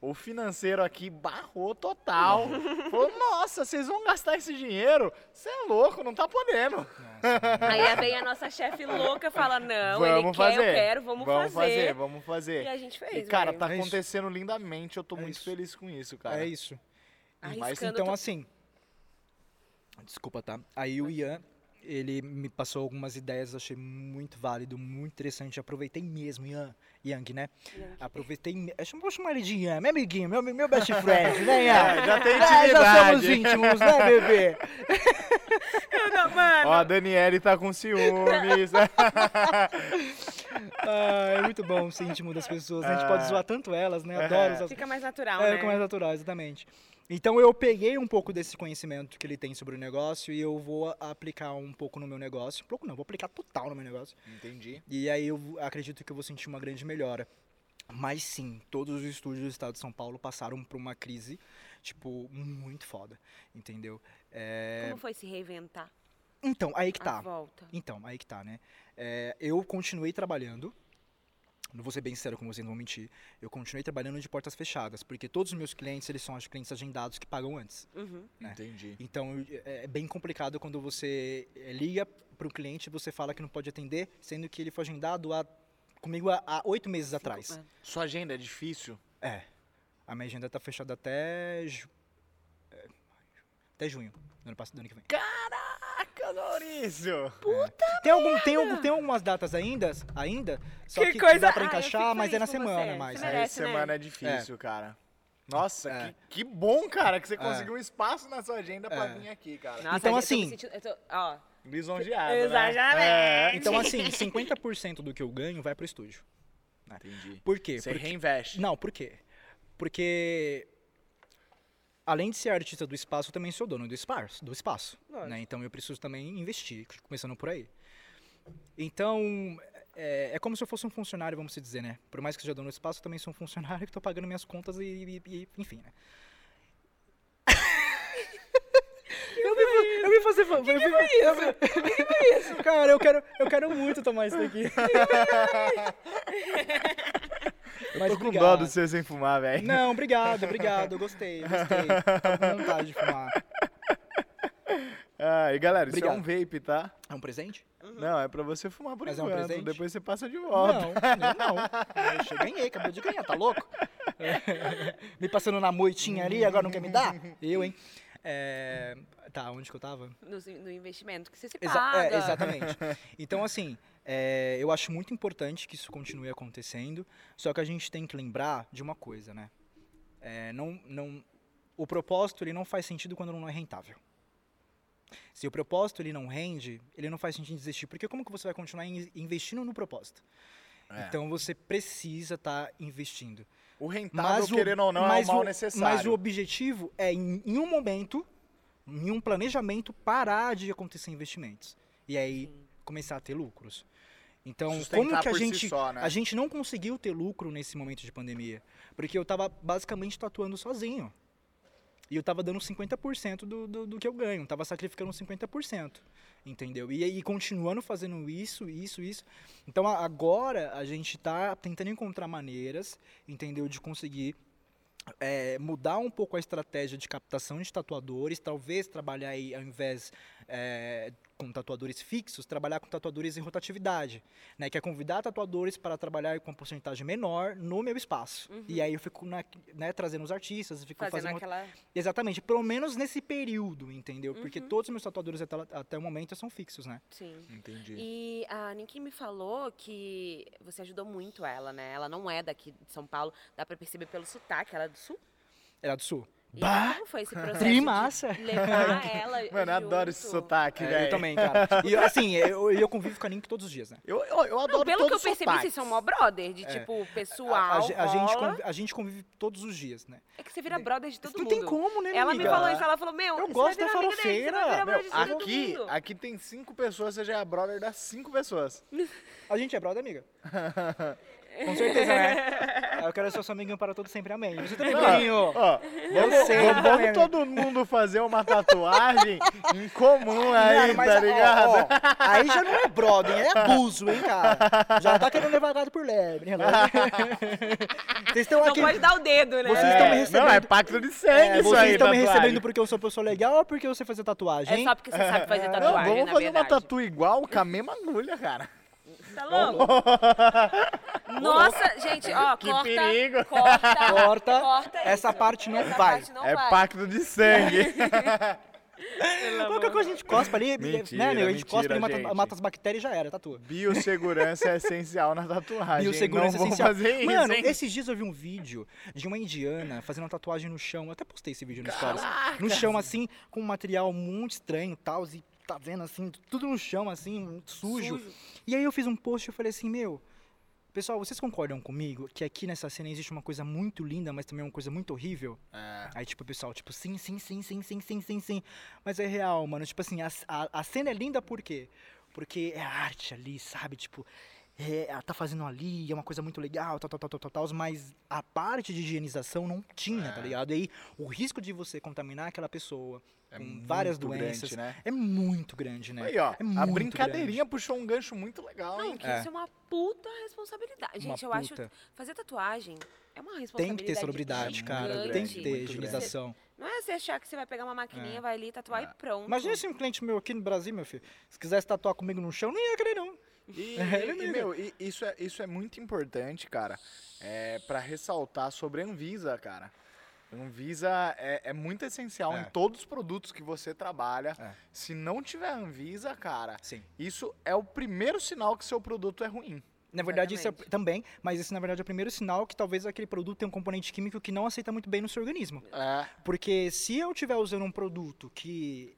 A: O financeiro aqui barrou total. Falou, nossa, vocês vão gastar esse dinheiro? Você é louco, não tá podendo.
C: Nossa,
B: Aí vem a nossa chefe louca fala, não, ele
A: vamos
B: quer,
A: fazer.
B: eu quero, vamos,
A: vamos
B: fazer.
A: Vamos fazer.
B: E a gente fez,
A: E, cara,
B: velho.
A: tá
C: É isso.
A: acontecendo lindamente. Eu tô
C: É
A: muito
C: isso.
A: feliz com isso, cara.
C: é isso. Mas
B: Arriscando
C: então assim, desculpa, tá? Aí o Ian, ele me passou algumas ideias, eu achei muito válido, muito interessante. Aproveitei mesmo, Ian, Yang, né?
B: Yang.
C: Aproveitei, eu vou chamar ele de Ian, meu amiguinho, meu, meu best friend, né, Ian?
A: É, já tem
C: É, já
A: intimidade.
C: somos íntimos, né, bebê?
B: Não, mano.
A: Ó, a Daniele tá com ciúmes.
C: Ah, é muito bom ser íntimo das pessoas, né? A gente pode
A: Ah.
C: zoar tanto elas, né?
A: É.
C: Adoro as
B: Fica mais natural,
C: É,
B: né?
C: como é natural, exatamente. Então eu peguei um pouco desse conhecimento que ele tem sobre o negócio e eu vou a- aplicar um pouco no meu negócio. Um pouco não, vou aplicar total no meu negócio.
A: Entendi.
C: E aí eu acredito que eu vou sentir uma grande melhora. Mas sim, todos os estúdios do estado de São Paulo passaram por uma crise, tipo, muito foda, entendeu? É,
B: Como foi se reinventar?
C: Então, aí que
B: a
C: tá.
B: volta?
C: Então, aí que tá, né? É, eu continuei trabalhando. Não vou ser bem sincero com vocês, não vou mentir. Eu continuei trabalhando de portas fechadas, porque todos os meus clientes, eles são os clientes agendados que pagam antes.
B: Uhum.
C: né?
A: Entendi.
C: Então, é é bem complicado quando você é, liga para o cliente e você fala que não pode atender, sendo que ele foi agendado há, comigo há oito meses atrás.
A: Sua agenda é difícil?
C: É. A minha agenda tá fechada até. ju- é, até junho do ano, passado, do ano que vem.
A: Caraca, Maurício!
C: Tem, algum, tem, algum, tem algumas datas ainda, ainda só
B: Que
C: que,
B: coisa-
C: dá pra
B: Ah,
C: encaixar,
B: fico
C: mas é na semana
B: você.
C: mais.
B: Você
A: Aí
B: merece, né?
A: semana é difícil, cara. Nossa,
C: É.
A: que, que bom, cara, que você
C: É.
A: conseguiu um espaço na sua agenda pra
C: É.
A: vir aqui, cara.
B: Nossa,
C: Então,
B: eu tô me
C: assim-
B: sentindo- eu tô- ó,
A: Lisonjeado, né?
B: Exatamente.
A: É,
C: Então, assim, 50% do que eu ganho vai pro estúdio.
A: Entendi.
C: Por quê?
A: Você
C: Porque-
A: reinveste.
C: Não, por quê? Porque além de ser artista do espaço, eu também sou dono do espaço, do espaço, né? Então eu preciso também investir, começando por aí. Então é, é como se eu fosse um funcionário, vamos dizer, né? Por mais que seja dono do espaço, eu também sou um funcionário que estou pagando minhas contas e, e- e- enfim, né? Eu vim, eu vim fazer. fa- eu vim- eu- Cara, eu quero, eu quero muito tomar isso daqui. Mas
A: Tô com dó
C: obrigado.
A: do você sem fumar, velho.
C: Não, obrigado, obrigado. Eu gostei, gostei. Tava com vontade de fumar.
A: Ah, e galera, isso é
C: Obrigado.
A: um vape, tá?
C: É um presente?
A: Não, é pra você fumar por
C: Mas é um
A: enquanto.
C: presente?
A: Depois você passa de volta.
C: Não, eu não. Eu che- ganhei, acabou de ganhar, tá louco? Me passando na moitinha ali, agora não quer me dar? Eu, hein? É, Tá, onde que eu tava?
B: no, no investimento que você se
C: Exa-
B: paga.
C: é, exatamente. Então, assim, é, eu acho muito importante que isso continue acontecendo, só que a gente tem que lembrar de uma coisa, né? É, não, não, o propósito ele não faz sentido quando não é rentável. Se o propósito ele não rende, ele não faz sentido desistir, porque como que você vai continuar in- investindo no propósito?
A: É.
C: Então você precisa estar investindo.
A: O rentável, querendo ou não, é
C: mas
A: o mal
C: o-
A: necessário.
C: Mas o objetivo é, em, em um momento, em um planejamento, parar de acontecer investimentos. E aí começar a ter lucros. Então,
A: Sustentar
C: como que a
A: por si
C: gente,
A: só, né?
C: a gente não conseguiu ter lucro nesse momento de pandemia? Porque eu tava basicamente tatuando sozinho. E eu tava dando 50% do, do, do que eu ganho, tava sacrificando 50%, entendeu? E aí continuando fazendo isso, isso, isso. Então a- agora a gente tá tentando encontrar maneiras, entendeu? De conseguir é, mudar um pouco a estratégia de captação de tatuadores, talvez trabalhar aí, ao invés é, com tatuadores fixos, trabalhar com tatuadores em rotatividade, né? Que é convidar tatuadores para trabalhar com uma porcentagem menor no meu espaço. E aí eu fico na- né, trazendo os artistas, fico
B: Fazendo
C: fazendo
B: aquela.
C: Exatamente, pelo menos nesse período, entendeu? Porque
B: Uhum.
C: todos os meus tatuadores até, até o momento são fixos, né?
B: Sim.
A: Entendi.
B: E a Niki me falou que você ajudou muito ela, né? Ela não é daqui de São Paulo, dá pra perceber pelo sotaque, ela é do sul.
C: Era do sul.
B: E
C: Bah!
B: como foi esse processo
C: Trimassa!
B: de levar ela
A: Mano, eu adoro esse sotaque,
C: É,
A: velho.
C: eu também, cara. E eu, assim, eu, eu convivo com a Nink todos os dias, né?
A: Eu, eu, eu adoro
B: Não, pelo
A: todo
B: que eu percebi, vocês são mó brother, de
C: É.
B: tipo,
C: A,
B: pessoal,
C: a ge- a gente,
B: rola.
C: convi- a gente convive todos os dias, né?
B: É que você vira brother de todo
C: não
B: mundo.
C: tem como, né,
B: Ela me
C: amiga?
B: falou isso, ela falou, meu,
C: Eu
B: você
C: gosto
B: vai
C: da farofeira.
A: Aqui, aqui tem cinco pessoas, você já é brother das cinco pessoas.
C: A gente é brother, amiga. Com certeza, né? Eu quero ser seu amiguinho para todo sempre, amém. Você também.
A: Ó,
C: Eu
A: vamos,
C: sei,
A: vamos-
C: né?
A: vamos todo mundo fazer uma tatuagem em comum aí,
C: mas,
A: tá
C: ó,
A: ligado?
C: ó, aí já não é brother, é abuso, hein, cara? Já tá querendo levar gato por lebre. né? Vocês estão
B: Não
C: aqui.
B: pode dar o dedo, né?
C: Vocês
A: É,
C: estão me recebendo-
A: Não, é pacto de sangue
C: É,
A: isso
C: vocês
A: aí,
C: estão me
A: tatuagem.
C: recebendo porque eu sou pessoa legal ou porque eu sei fazer tatuagem?
B: É só porque você sabe fazer
C: É.
A: Não,
B: tatuagem,
A: vamos
B: na
A: fazer
B: verdade.
A: uma tatu igual com a mesma agulha, cara.
B: Tá louco? Nossa, gente, ó,
A: Que
B: corta,
A: perigo.
B: corta,
C: Corta.
B: corta
C: Essa
B: isso.
C: parte não
B: Essa
C: vai.
B: parte não
A: é
B: vai.
A: pacto de sangue.
C: Qualquer coisa a gente cospa ali,
A: Mentira,
C: né, amigo? A gente
A: mentira,
C: cospa ali, mata,
A: gente.
C: mata as bactérias e já era, tatua.
A: Biossegurança é essencial na tatuagem.
C: Biossegurança
A: não vou
C: essencial.
A: fazer isso,
C: Mano,
A: hein?
C: esses dias eu vi um vídeo de uma indiana fazendo uma tatuagem no chão. Eu até postei esse vídeo no Stories. No chão, assim, com um material muito estranho e tal. E tá vendo, assim, tudo no chão, assim, sujo.
B: Sujo.
C: E aí eu fiz um post e eu falei assim, meu... Pessoal, vocês concordam comigo que aqui nessa cena existe uma coisa muito linda, mas também uma coisa muito horrível?
A: É.
C: Aí, tipo, o pessoal, tipo, sim, sim, sim, sim, sim, sim, sim, sim. Mas é real, mano. Tipo assim, a, a, a cena é linda por quê? Porque é arte ali, sabe? Tipo, é, ela tá fazendo ali, é uma coisa muito legal, tal, tal, tal, tal, tal, tal, mas a parte de higienização não tinha, tá ligado? E aí o risco de você contaminar aquela pessoa
A: É
C: com várias
A: grande,
C: doenças
A: né?
C: é muito grande, né?
A: Aí, ó,
C: é
A: a brincadeirinha puxou um gancho muito legal,
B: Não,
A: hein?
B: que
C: É.
B: isso é uma puta responsabilidade.
C: Uma
B: Gente, eu acho
C: puta.
B: fazer tatuagem é uma
C: Tem
B: responsabilidade.
C: que ter celebridade, cara. Tem que ter
A: muito
C: higienização.
B: Não é você achar que você vai pegar uma maquininha, vai ali, tatuar e pronto.
C: Imagina se um cliente meu aqui no Brasil, meu filho, se quisesse tatuar comigo no chão, não ia querer, não.
A: E,
C: É,
A: e,
C: né?
A: meu, e isso, é, isso é muito importante, cara, é, para ressaltar sobre a Anvisa, cara. Anvisa é, é muito essencial
C: É.
A: em todos os produtos que você trabalha.
C: É.
A: Se não tiver Anvisa, cara,
C: Sim.
A: isso é o primeiro sinal que seu produto é ruim.
C: Na verdade, isso é, também, mas esse na verdade é o primeiro sinal que talvez aquele produto tenha um componente químico que não aceita muito bem no seu organismo.
A: É,
C: Porque se eu estiver usando um produto que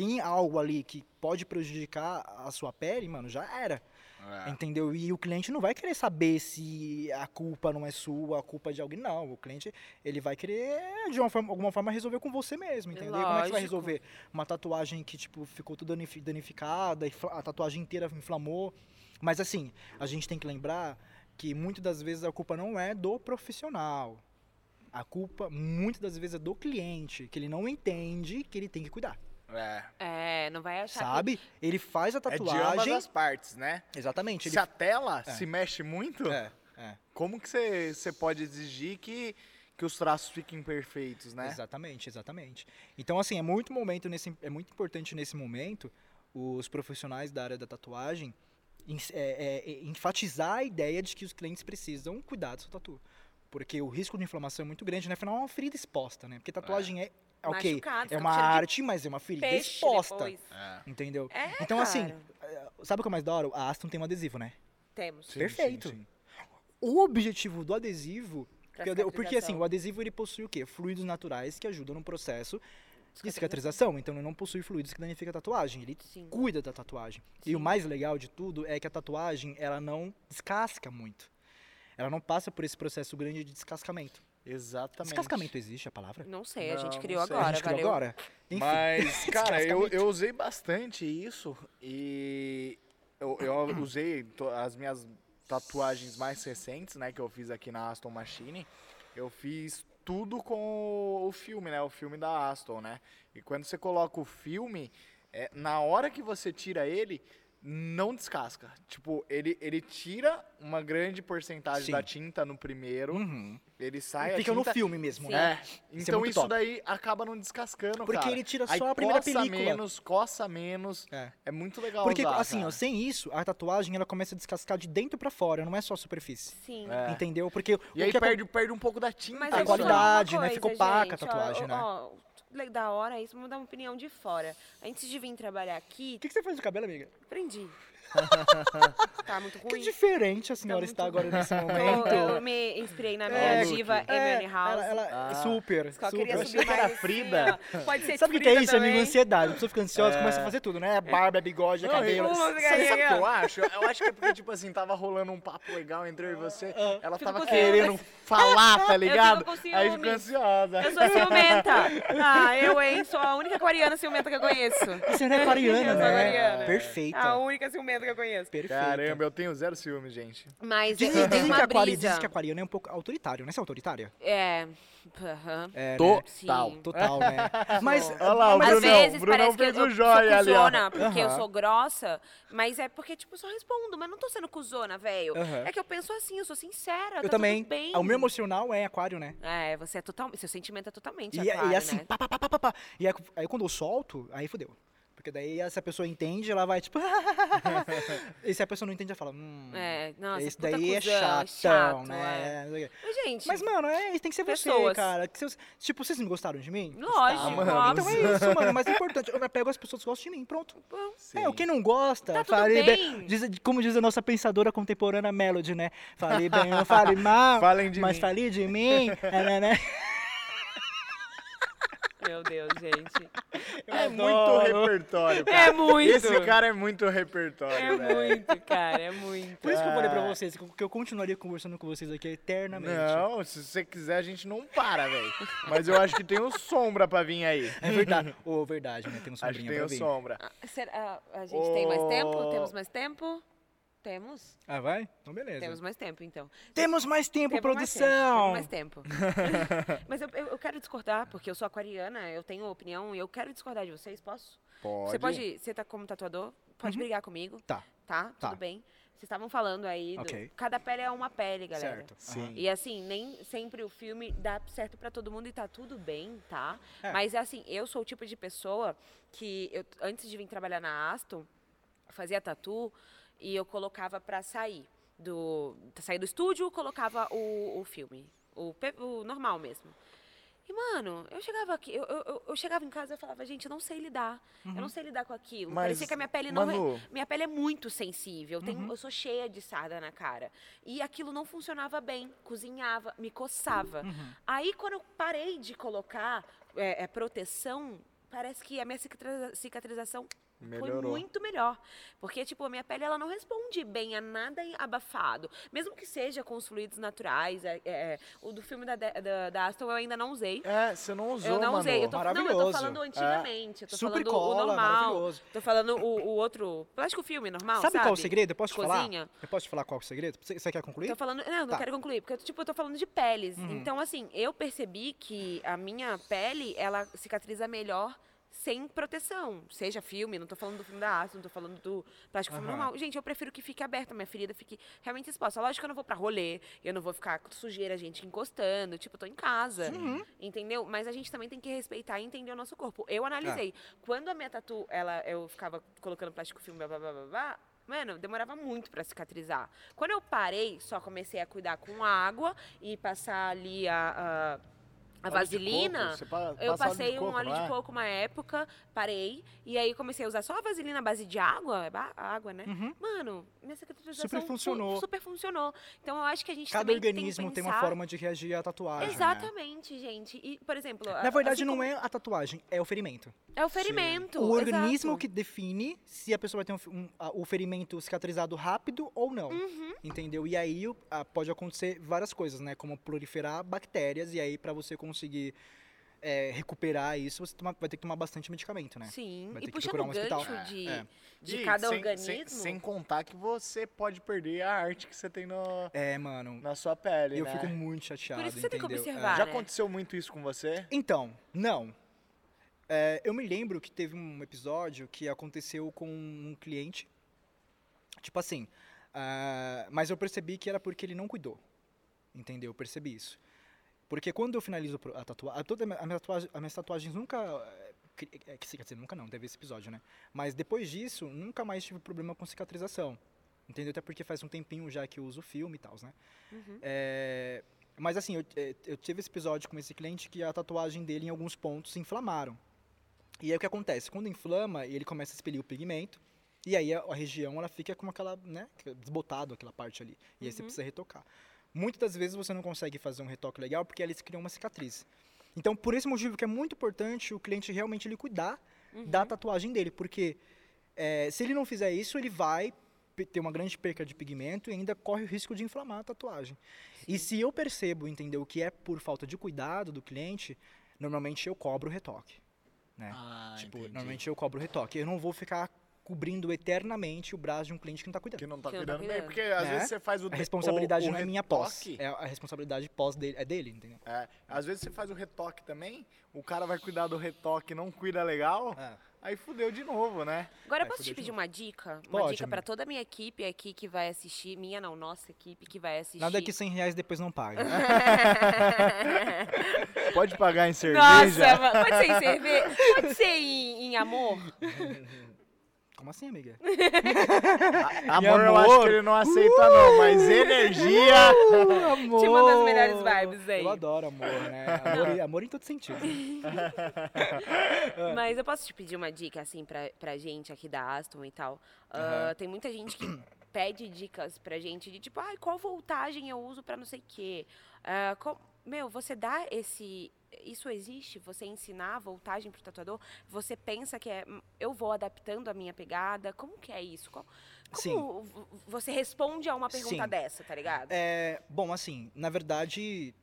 C: tem algo ali que pode prejudicar a sua pele, mano, já era.
A: é.
C: Entendeu? E o cliente não vai querer saber se a culpa não é sua, a culpa é de alguém. Não, o cliente ele vai querer, de forma, alguma forma, resolver com você mesmo, entendeu? E Como é que vai
B: Lógico.
C: resolver? Uma tatuagem que, tipo, ficou toda danif- danificada, a tatuagem inteira inflamou. Mas assim, a gente tem que lembrar que muitas das vezes a culpa não é do profissional. A culpa, muitas das vezes, é do cliente, que ele não entende que ele tem que cuidar.
A: É.
B: É, não vai achar
C: Sabe? Ele faz a
A: É de
C: tatuagem.
A: ambas as partes, né?
C: Exatamente. Ele...
A: Se a tela
C: É.
A: se mexe muito,
C: É, é.
A: como que você pode exigir que, que os traços fiquem perfeitos, né?
C: Exatamente, exatamente. Então, assim, é muito momento nesse, é muito importante nesse momento os profissionais da área da tatuagem é, é, é, enfatizar a ideia de que os clientes precisam cuidar do seu tatu. Porque o risco de inflamação é muito grande, né? Afinal, é uma ferida exposta, né? Porque tatuagem é, é ok,
B: Machucado,
C: é uma
B: cheiro de
C: arte, mas é uma ferida
B: peixe
C: exposta.
B: depois.
A: É.
C: Entendeu?
B: É,
C: então, assim,
B: cara.
C: eh, sabe o que é mais da hora? A Aston tem um adesivo, né?
B: Temos.
A: Sim,
C: Perfeito.
A: sim, sim.
C: O objetivo do adesivo. Porque, porque assim, o adesivo ele possui o quê? Fluidos naturais que ajudam no processo de cicatrização. Então ele não possui fluidos que danificam a tatuagem. Ele
B: Sim.
C: cuida da tatuagem. E
B: Sim.
C: o mais legal de tudo é que a tatuagem ela não descasca muito. Ela não passa por esse processo grande de descascamento.
A: Exatamente.
C: Descascamento existe a palavra?
B: Não sei, a gente
A: não
B: criou agora,
C: a gente criou
B: valeu.
C: agora? Enfim.
A: Mas, cara, eu, eu usei bastante isso e eu, eu usei as minhas tatuagens mais recentes, né, que eu fiz aqui na Aston Machine. Eu fiz tudo com o filme, né, o filme da Aston, né. E quando você coloca o filme, é, na hora que você tira ele, não descasca. Tipo, ele, ele tira uma grande porcentagem
C: Sim.
A: da tinta no primeiro,
C: Uhum.
A: ele sai a
C: Fica no
A: tinta-
C: filme mesmo,
B: Sim.
C: né?
A: é,
C: Isso é
A: então isso
C: top.
A: daí acaba não descascando,
C: Porque
A: cara.
C: ele tira
A: Aí
C: só a primeira
A: coça
C: película.
A: menos, coça menos.
C: É.
A: É muito legal
C: Porque,
A: usar,
C: assim, ó, sem isso, a tatuagem ela começa a descascar de dentro pra fora, não é só a superfície.
B: Sim.
A: É.
C: Entendeu? Porque
A: E
C: o
A: aí
C: que acon-
A: perde, perde um pouco da tinta.
B: Mas
C: A qualidade, né? Fica opaca a tatuagem,
B: ó,
C: né?
B: ó, da hora isso, vamos dar uma opinião de fora. Antes de vir trabalhar aqui,
C: O que, que você faz no cabelo, amiga?
B: aprendi. tá muito
C: Que
B: ruim.
C: diferente a senhora
B: muito
C: está agora nesse momento.
B: eu me inspirei na minha
C: É,
B: diva
C: É,
B: Emily House.
C: Ela, ela-
A: Ah.
C: super,
B: Só
C: super.
B: queria
A: Eu
B: subir
A: achei que era
B: mais assim,
A: Frida.
B: Pode ser
C: Sabe o que, que é isso, amigo?
B: também.
C: Ansiedade. A pessoa fica ansiosa,
A: É.
C: começa a fazer tudo, né? Barba, bigode,
A: Não,
C: cabelo.
B: Uma
A: Sabe, sabe o que eu acho? Eu acho que é porque, tipo assim, tava rolando um papo legal entre eu e você. Ela
B: Fico
A: tava querendo falar, tá ligado? Aí ficou ansiosa.
B: Eu sou ciumenta. Ah, eu, hein? Sou a única aquariana ciumenta que eu conheço.
C: Você não é aquariana,
B: Eu sou
C: né?
B: aquariana.
C: Perfeita.
B: A única ciumenta que eu conheço.
C: Perfeita.
A: Caramba, eu tenho zero ciúmes, gente.
B: Mas
C: Dizem,
B: é, tem
C: dizem que
B: uma
C: aquari,
B: brisa.
C: dizem que aquariano é um pouco autoritário, né? Você é autoritária?
B: É. aham.
C: É, né?
A: Total.
B: Sim.
C: Total, né? Mas,
A: Olha lá, o
C: mas-
B: Às vezes
A: o Brunão
B: parece que
A: fez
B: eu,
A: o
B: eu
A: joia
B: sou
A: ali,
B: cuzona, porque eu
C: Aham.
B: sou grossa, mas é porque, tipo, eu só respondo, mas não tô sendo cuzona, velho.
C: Aham.
B: É que eu penso assim, eu sou sincera,
C: eu
B: tá
C: também.
B: tudo bem.
C: O meu emocional é aquário, né?
B: É, você é total, seu sentimento é totalmente
C: E,
B: aquário,
C: e assim,
B: né?
C: pá, pá, pá, pá, pá, pá. E aí, aí quando eu solto, aí fodeu. Porque daí essa pessoa entende, ela vai tipo. e se a pessoa não entende, ela fala. Hum,
B: É, nossa,
C: esse
B: puta
C: daí é
B: cuzão,
C: chatão,
B: chato,
C: né?
B: é. Mas, gente,
C: Mas, mano, é, tem que ser você,
B: Pessoas.
C: cara. Que tipo, vocês não gostaram de mim?
B: Lógico,
A: mano.
C: Então é isso, mano. Mas é importante. Eu pego as pessoas que gostam de mim, pronto.
A: Sim.
C: É, quem não gosta,
B: Tá
C: fale
B: bem.
C: diz- como diz a nossa pensadora contemporânea Melody, né? Fale bem ou fale mal,
A: Falem de
C: mas
A: mim.
C: fale de mim. é, né, né?
B: meu Deus, gente.
A: É muito repertório, cara.
B: É muito.
A: Esse cara é muito repertório,
B: É
A: velho.
B: muito, cara, é muito.
C: Por isso que eu falei pra
A: Ah.
C: vocês que eu continuaria conversando com vocês aqui eternamente.
A: Não, se você quiser, a gente não para, velho. Mas eu acho que tem um sombra pra vir aí.
C: É verdade. Ô, verdade, né? Tem um
A: Acho que
C: sombrinha
A: tem
C: pra vir.
A: sombra.
B: Será, a gente tem mais tempo? Temos mais tempo? Temos.
C: Ah, vai? Então beleza.
B: Temos mais tempo, então.
C: Temos mais tempo,
B: Temos
C: produção!
B: Mais tempo. temos mais tempo. Mas eu, eu, quero discordar, porque eu sou aquariana, eu tenho opinião e eu quero discordar de vocês, posso?
A: Pode.
B: Você pode, você tá como tatuador, pode brigar comigo,
C: Tá,
B: tá?
C: Tá.
B: Tudo bem. Vocês estavam falando aí, do-
C: Ok.
B: cada pele é uma pele, galera.
C: certo.
A: Sim.
B: E assim, nem sempre o filme dá certo pra todo mundo e tá tudo bem, tá?
C: É.
B: Mas assim, eu sou o tipo de pessoa que eu, antes de vir trabalhar na Aston, fazia tatu e eu colocava pra sair do sair do estúdio, colocava o, o filme, o, o normal mesmo. E, mano, eu chegava aqui, eu, eu, eu- chegava em casa e eu falava, gente, eu não sei lidar. Eu não sei lidar com aquilo.
A: Mas,
B: Parecia que a minha pele não. re-
A: Manu-
B: Minha pele é muito sensível. Eu, tenho, eu sou cheia de sarda na cara. E aquilo não funcionava bem. Cozinhava, me coçava. Aí, quando eu parei de colocar é, é, proteção, parece que a minha cicatriza- cicatrização. Foi
A: Melhorou.
B: muito melhor. Porque, tipo, a minha pele ela não responde bem a nada abafado. Mesmo que seja com os fluidos naturais. é, é, o do filme da, da, da Aston eu ainda não usei.
A: É, você não usou,
B: Eu não
A: Manu.
B: usei. Eu tô, não, eu tô
C: Maravilhoso.
B: falando antigamente. Eu tô
C: Super
B: falando
C: cola,
B: o normal.
C: maravilhoso.
B: Tô falando o, o outro. Plástico filme normal.
C: Sabe
B: Sabe,
C: qual é o segredo? Eu posso te falar? Eu posso te falar qual é o segredo? Você, você quer concluir?
B: Tô falando. Não, não
C: Tá. Uhum.
B: quero concluir, porque eu, tipo, eu tô falando de peles. Então, assim, eu percebi que a minha pele, ela cicatriza melhor sem proteção. Seja filme, não tô falando do filme da Astro, não tô falando do plástico filme
C: Aham.
B: normal. Gente, eu prefiro que fique aberta, minha ferida fique realmente exposta. Lógico que eu não vou pra rolê, eu não vou ficar com sujeira, gente encostando, tipo, eu tô em casa. Entendeu? Mas a gente também tem que respeitar e entender o nosso corpo. Eu analisei. Quando a minha tatu, ela, eu ficava colocando plástico filme, blá, blá, blá, blá, blá, Mano, demorava muito pra cicatrizar. Quando eu parei, só comecei a cuidar com água e passar ali a, a, a vaselina. eu passei um
A: coco,
B: óleo
A: não
B: de
A: é?
B: coco uma época, parei. E aí comecei a usar só a vaselina à base de água. é água, né? Mano, minha cicatrização
C: Super
B: fu-
C: funcionou.
B: super funcionou. Então eu acho que a gente
C: Cada organismo
B: tem,
C: tem uma forma de reagir à tatuagem. né?
B: Exatamente, gente. E, por exemplo.
C: Na verdade,
B: assim
C: não
B: como-
C: é a tatuagem, é o ferimento.
B: É o ferimento.
C: O organismo
B: exato.
C: que define se a pessoa vai ter um, um- o ferimento cicatrizado rápido ou não.
B: Uhum.
C: Entendeu? E aí pode acontecer várias coisas, né? Como proliferar bactérias, e aí pra você conseguir é, recuperar isso, você toma- vai ter que tomar bastante medicamento, né?
B: Sim,
C: Vai
B: e
C: ter que
B: puxando o
C: um hospital.
B: gancho de,
C: É.
B: de
A: E
B: cada
A: sem,
B: organismo.
A: Sem, sem contar que você pode perder a arte que você tem no,
C: É, mano.
A: na sua pele,
C: Eu
A: né?
C: fico muito chateado.
B: Por isso você tem que
C: entendeu?
B: observar.
C: É.
A: Já
B: né?
A: aconteceu muito isso com você?
C: Então, não. É, eu me lembro que teve um episódio que aconteceu com um cliente. Tipo assim. ah, mas eu percebi que era porque ele não cuidou. Entendeu? Eu percebi isso. Porque quando eu finalizo a tatuagem. Toda a minha- tatuagem- as minhas tatuagens nunca. é, cri- é, Quer dizer, nunca não, teve esse episódio, né? Mas depois disso, nunca mais tive problema com cicatrização. Entendeu? Até porque faz um tempinho já que eu uso filme e tal, né? É, mas assim, eu, eu tive esse episódio com esse cliente que a tatuagem dele em alguns pontos se inflamaram. E aí o que acontece? Quando inflama, ele começa a expelir o pigmento. E aí a, a região ela fica com aquela, né, desbotado aquela parte ali. E aí você precisa retocar. Muitas das vezes você não consegue fazer um retoque legal porque eles criam uma cicatriz. Então, por esse motivo que é muito importante o cliente realmente ele cuidar da tatuagem dele, porque é, se ele não fizer isso, ele vai ter uma grande perca de pigmento e ainda corre o risco de inflamar a tatuagem. E se eu percebo, entendeu, que é por falta de cuidado do cliente, normalmente eu cobro o retoque. Né?
A: Ah,
C: tipo,
A: entendi.
C: normalmente eu cobro o retoque. Eu não vou ficar cobrindo eternamente o braço de um cliente que não está cuidando.
A: Que não tá
B: Que não tá
A: cuidando bem,
B: cuidando.
A: porque às
C: Né?
A: vezes você faz o
C: A
A: de-
C: responsabilidade
A: o- o
C: não é minha pós. É a responsabilidade pós dele, é dele, entendeu?
A: É, às vezes você faz o retoque também, o cara vai cuidar do retoque não cuida legal,
C: É.
A: aí fudeu de novo, né?
B: Agora, eu posso te pedir uma dica? Uma
C: Pode,
B: dica pra toda a minha equipe aqui que vai assistir. Minha não, nossa equipe que vai assistir.
C: Nada que 100 reais depois não paga.
A: Pode pagar em cerveja.
B: Nossa, ma- pode ser em cerveja? Pode ser em, em amor?
C: Como assim, amiga?
A: Amor, eu
C: amor?
A: acho que ele não aceita não, mas energia...
C: amor!
B: Te manda as melhores vibes aí.
C: Eu adoro amor, né? Amor, amor em todo sentido.
B: Mas eu posso te pedir uma dica, assim, pra, pra gente aqui da Aston e tal. Ah, tem muita gente que pede dicas pra gente de tipo, ai, qual voltagem eu uso pra não sei o quê. Ah, qual- Meu, você dá esse. Isso existe? Você ensinar a voltagem pro tatuador? Você pensa que é. "Hum, Eu vou adaptando a minha pegada? Como que é isso? Como v- você responde a uma pergunta
C: Sim.
B: dessa, tá ligado?
C: É, bom, assim, na verdade,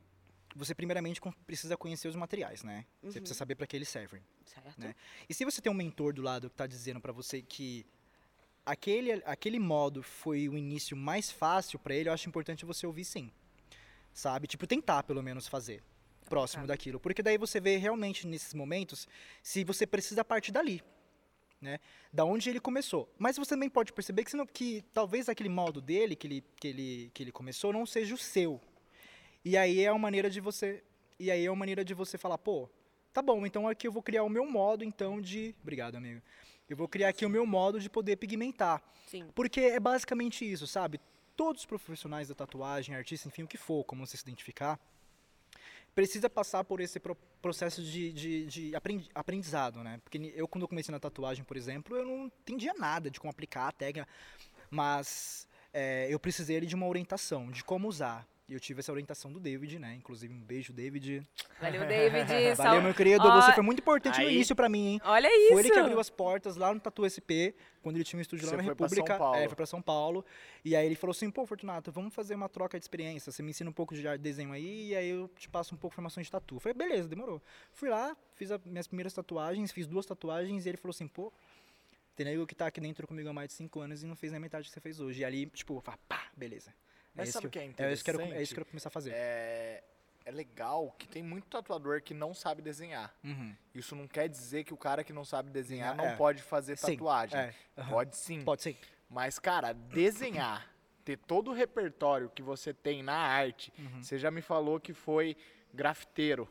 C: você primeiramente precisa conhecer os materiais, né? Você precisa saber para que eles servem.
B: Certo?
C: né? E se você tem um mentor do lado que está dizendo para você que aquele, aquele modo foi o início mais fácil pra ele, eu acho importante você ouvir sim. Sabe? Tipo, tentar pelo menos fazer próximo
B: Tá.
C: daquilo. Porque daí você vê realmente nesses momentos se você precisa partir dali. Né? Da onde ele começou. Mas você também pode perceber que, que talvez aquele modo dele, que ele, que, ele, que ele começou, não seja o seu. E aí é uma maneira de você. E aí é uma maneira de você falar, pô, tá bom, então aqui eu vou criar o meu modo, então, de. Obrigado, amigo. Eu vou criar aqui o meu modo de poder pigmentar.
B: Sim.
C: Porque é basicamente isso, sabe? Todos os profissionais da tatuagem, artista, enfim, o que for, como você se identificar, precisa passar por esse pro- processo de, de, de aprendi- aprendizado, né? Porque eu, quando comecei na tatuagem, por exemplo, eu não entendia nada de como aplicar a técnica, mas é, eu precisei de uma orientação, de como usar. E eu tive essa orientação do David, né? Inclusive, um beijo, David.
B: Valeu, David.
C: Valeu,
B: Sal-
C: meu querido.
B: Ó,
C: Você foi muito importante no
A: aí-
C: início pra mim, hein?
B: Olha isso.
C: Foi ele que abriu as portas lá no Tatu SP, quando ele tinha um estúdio
A: Você
C: lá na
A: foi pra
C: República.
A: São Paulo.
C: É, foi pra São Paulo. E aí ele falou assim, pô, Fortunato, vamos fazer uma troca de experiência. Você me ensina um pouco de arte- desenho aí, e aí eu te passo um pouco de formação de tatu. Eu falei, beleza, demorou. Fui lá, fiz as minhas primeiras tatuagens, fiz duas tatuagens, e ele falou assim, pô, tem nego que tá aqui dentro comigo há mais de cinco anos e não fez nem metade do que você fez hoje. E ali, tipo, eu falei, pá, beleza.
A: Mas
C: isso
A: sabe o
C: que
A: que é
C: eu- é isso que eu quero, é
A: interessante?
C: isso que eu quero começar a fazer.
A: É, é legal que tem muito tatuador que não sabe desenhar.
C: Uhum.
A: Isso não quer dizer que o cara que não sabe desenhar não
C: É.
A: pode fazer
C: Sim,
A: tatuagem.
C: é, aham.
A: Pode sim.
C: Pode ser.
A: Mas, cara, desenhar, ter todo o repertório que você tem na arte,
C: Uhum.
A: você já me falou que foi grafiteiro.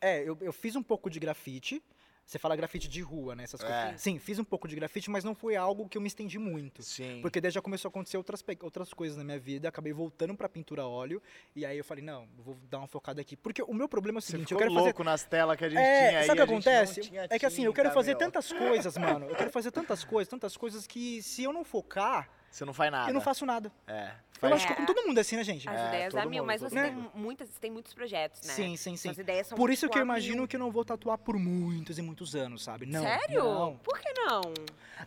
C: É, eu, eu fiz um pouco de grafite. Você fala grafite de rua, né? Essas
A: É.
C: coisas. Sim, fiz um pouco de grafite, mas não foi algo que eu me estendi muito.
A: Sim.
C: Porque daí já começou a acontecer outras, outras coisas na minha vida, acabei voltando pra pintura a óleo, e aí eu falei, não, vou dar uma focada aqui. Porque o meu problema é o seguinte, eu quero fazer
A: louco nas telas que a gente
C: é,
A: tinha aí.
C: sabe o que acontece?
A: tinha
C: É que assim, eu quero fazer
A: meu.
C: tantas coisas, mano. Eu quero fazer tantas coisas, tantas coisas que se eu não focar,
A: Você não faz nada.
C: eu não faço nada.
A: É.
C: Eu
A: Faz-
C: acho que com todo mundo é assim, né, gente?
B: As
A: É,
B: ideias
A: todo
B: a mil,
A: mundo,
B: mas você tem
C: mundo.
B: muitas, você tem muitos projetos, né?
C: Sim, sim, sim.
B: Suas ideias são
C: Por isso que eu
B: a mil.
C: imagino que eu não vou tatuar por muitos e muitos anos, sabe? Não.
B: Sério?
C: Não.
B: Por que não?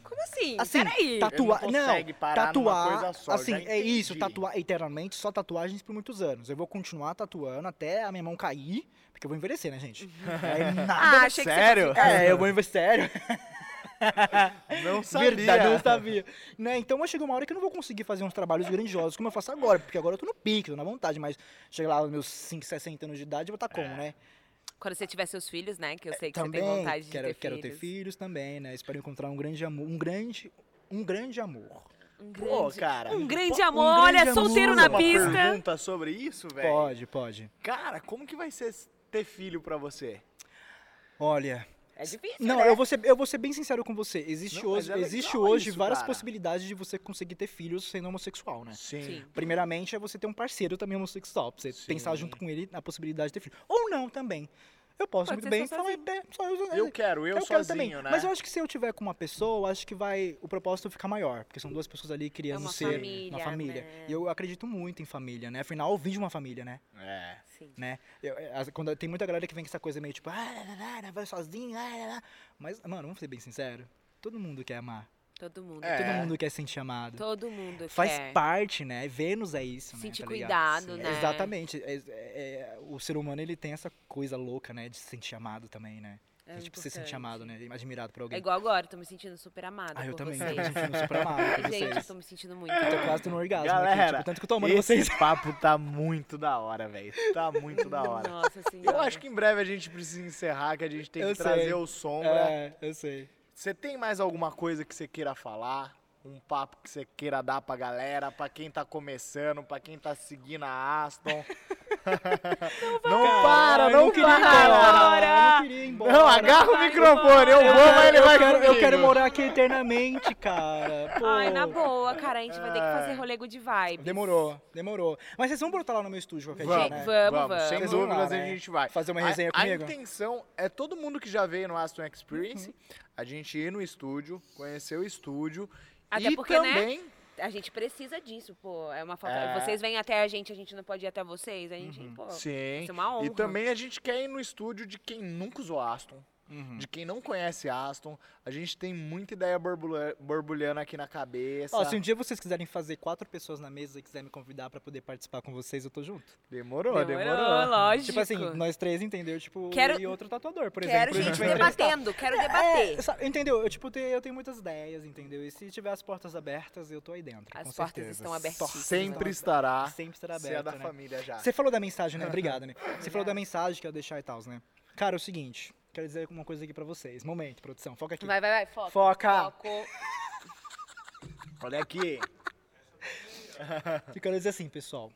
B: Como assim?
C: Assim,
B: Peraí.
C: tatuar.
A: Ele não
C: Não,
A: parar numa
C: tatuar.
A: coisa só,
C: assim, é isso, tatuar eternamente só tatuagens por muitos anos. Eu vou continuar tatuando até a minha mão cair, porque eu vou envelhecer, né, gente? É nada.
B: Ah, achei que você
A: Sério?
C: É, eu vou envelhecer. Sério?
A: Não sabia.
C: Verdade, eu não sabia. Né? Então vai chegar uma hora que eu não vou conseguir fazer uns trabalhos grandiosos como eu faço agora, porque agora eu tô no pique, tô na vontade, mas chega lá nos meus 5, 60 anos de idade, eu vou estar como, né?
B: Quando você tiver seus filhos, né? Que eu sei que
C: também
B: você tem vontade de
C: quero,
B: ter
C: quero
B: filhos.
C: ter filhos também, né? Espero encontrar um grande amor, um grande, um grande amor.
B: Um
A: Pô,
B: grande,
A: cara.
B: um grande
C: um
B: amor.
C: grande
B: Olha, solteiro na
A: uma
B: pista.
A: pergunta sobre isso, velho?
C: Pode, pode.
A: Cara, como que vai ser ter filho pra você?
C: Olha,
B: É difícil,
C: Não,
B: né?
C: eu vou, ser, eu vou ser bem sincero com você. Existe
A: Não,
C: hoje,
A: é
C: existe hoje
A: isso,
C: várias
A: cara.
C: possibilidades de você conseguir ter filhos sendo homossexual, né?
B: Sim.
C: Primeiramente é você ter um parceiro também homossexual, pra você
A: Sim.
C: pensar junto com ele na possibilidade de ter filho. Ou não também. Eu posso
B: Pode
C: muito bem falar,
B: sozinho.
C: é, só eu,
A: Eu quero, eu,
C: quero
A: sozinho,
C: também.
A: né?
C: Mas eu acho que se eu tiver com uma pessoa, acho que vai o propósito ficar maior, porque são duas pessoas ali criando
B: uma
C: ser
B: família,
C: uma família.
B: né?
C: E eu acredito muito em família, né? Afinal, eu vim de uma família, né?
A: É.
B: Sim.
C: né? Eu- é, as- quando tem muita galera que vem com essa coisa meio tipo, ah, vai sozinho, ah, lá, lá." mas mano, vamos ser bem sinceros, todo mundo quer amar,
B: Todo mundo.
A: É.
C: todo mundo quer sentir amado.
B: Todo mundo
C: Faz
B: quer.
C: parte, né? Vênus é isso, né?
B: Sentir
C: tá
B: cuidado,
A: Sim.
B: né?
C: Exatamente. É- é- é- o ser humano ele tem essa coisa louca, né? De se sentir amado também, né?
B: É
C: De, tipo, se sentir amado, né? Admirado por
B: É
C: alguém.
B: igual agora, tô me sentindo super amada
C: ah, eu
B: por
C: também.
B: vocês.
C: Eu tô me sentindo super amado por
B: Gente, eu
C: vocês.
B: tô me sentindo muito.
C: Eu tô quase tendo um orgasmo aqui,
A: Galera,
C: tipo, tanto que eu tô amando
A: esse
C: vocês.
A: papo tá muito da hora, velho. Tá muito da hora.
B: Nossa senhora.
A: Eu acho que em breve a gente precisa encerrar, que a gente tem que
C: Eu
A: trazer
C: sei.
A: o sombra.
C: É, eu sei.
A: Você tem mais alguma coisa que você queira falar? Um papo que você queira dar pra galera, pra quem tá começando, pra quem tá seguindo a Aston? Não, para,
C: eu
A: não,
C: não queria ir
A: para!
C: Eu não queria ir embora.
A: Não, agarra o microfone, eu vou, mas ele
C: eu
A: vai
C: quero, eu quero morar aqui eternamente, cara. Pô.
B: Ai, na boa, cara, a gente vai ter que fazer rolê good vibes.
C: Demorou, demorou. Mas vocês vão brotar lá no meu estúdio qualquer
A: Vamos,
C: dia, né?
B: Vamos, vamos.
A: Sem
C: Vocês vão
A: dúvidas
C: lá,
A: a
C: né?
A: gente vai.
C: Fazer uma
A: A-
C: resenha
A: a,
C: comigo?
A: intenção é todo mundo que já veio no Aston Experience, a gente ir no estúdio, conhecer o estúdio
B: Até
A: e
B: porque, né,
A: também...
B: A gente precisa disso, pô. É uma falta.
A: É.
B: Vocês vêm até a gente, a gente não pode ir até vocês. A gente, pô.
A: Sim.
B: Isso é uma honra.
A: E também a gente quer ir no estúdio de quem nunca usou Aston.
C: Uhum.
A: De quem não conhece Aston, a gente tem muita ideia borbulha- borbulhando aqui na cabeça.
C: Ó, se um dia vocês quiserem fazer quatro pessoas na mesa e quiserem me convidar pra poder participar com vocês, eu tô junto.
A: Demorou, demorou.
B: lógico.
C: Tipo assim, nós três, entendeu? Tipo,
B: Quero-
C: e outro tatuador, por
B: Quero
C: exemplo. a
B: gente debatendo, quero debater.
C: É, sabe, entendeu? Eu, tipo, tenho, eu tenho muitas ideias, entendeu? E se tiver as portas abertas, eu tô aí dentro.
B: As
C: com
B: portas
C: certeza.
B: estão abertíssimas.
A: Sempre estará.
C: Sempre estará
A: Você é
C: aberta,
A: da
C: né?
A: família já.
C: Você falou da mensagem, né? Obrigado, né? Você falou da mensagem que eu deixar e tal, né? Cara, é o seguinte, quero dizer uma coisa aqui pra vocês. Momento, produção, foca aqui.
B: Vai, vai, vai, foca.
C: Foca.
B: Foco.
A: Olha aqui.
C: Eu quero dizer assim, pessoal.